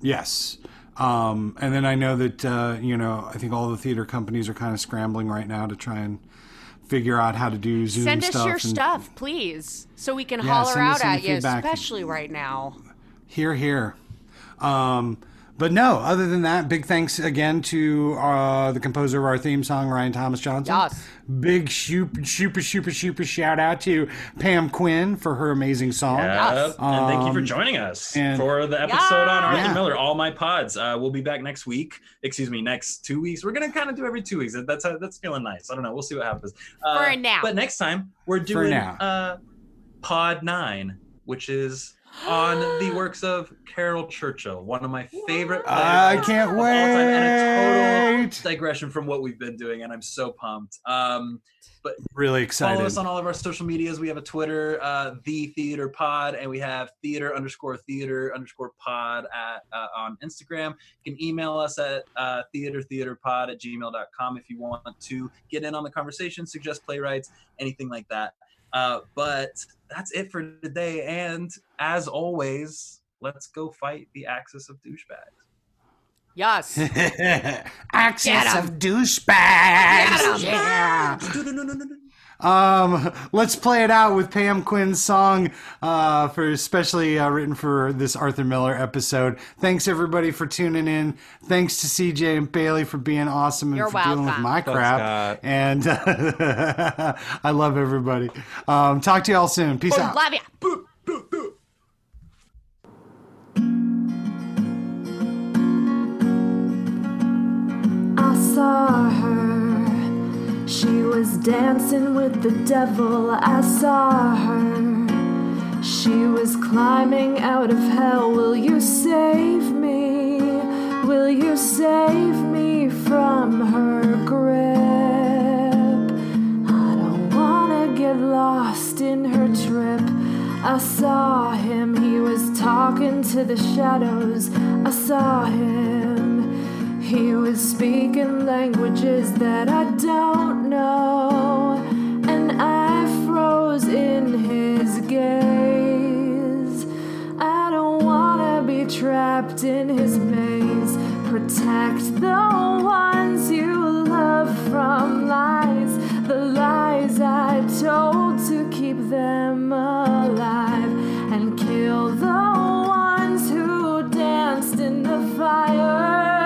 Yes. Um, and then I know that, uh, you know, I think all the theater companies are kind of scrambling right now to try and figure out how to do Zoom Send us stuff. your and stuff, please, so we can Yeah, holler out at you, feedback. especially right now. Here, here. Um, but no, other than that, big thanks again to uh, the composer of our theme song, Ryan Thomas Johnson. Yes. Big super, super, super, super shout out to Pam Quinn for her amazing song. Yep. and thank you for Um, joining us and- for the episode on Arthur Yeah. Miller. All my pods. Uh, we'll be back next week. Excuse me, next two weeks. We're gonna kind of do every two weeks. That's how, that's feeling nice. I don't know. We'll see what happens. Uh, For now. But next time we're doing now. uh, Pod Nine, which is on the works of Caryl Churchill, one of my favorite. I playwrights can't of all time, and a total digression from what we've been doing, and I'm so pumped. Um, but Really excited. Follow us on all of our social medias. We have a Twitter, uh, the Theater Pod, and we have theater underscore theater underscore pod at uh, on Instagram. You can email us at uh, theater theater pod at gmail.com if you want to get in on the conversation, suggest playwrights, anything like that. Uh, but that's it for today. And as always, let's go fight the axis of douchebags. Yes. [laughs] Axis of douchebags. Yeah. Um, let's play it out with Pam Quinn's song, uh, for especially uh, written for this Arthur Miller episode. Thanks everybody for tuning in. Thanks to CJ and Bailey for being awesome and You're for dealing with my crap. Scott. And uh, [laughs] I love everybody. Um, talk to y'all soon. Peace out. Love ya. I saw her. She was dancing with the devil. I saw her. She was climbing out of hell. Will you save me? Will you save me from her grip? I don't wanna get lost in her trip. I saw him, he was talking to the shadows. I saw him, he was speaking languages that I don't know, and I froze in his gaze. I don't wanna be trapped in his maze. Protect the ones you love from lies, the lies I told to keep them alive, and kill the ones who danced in the fire.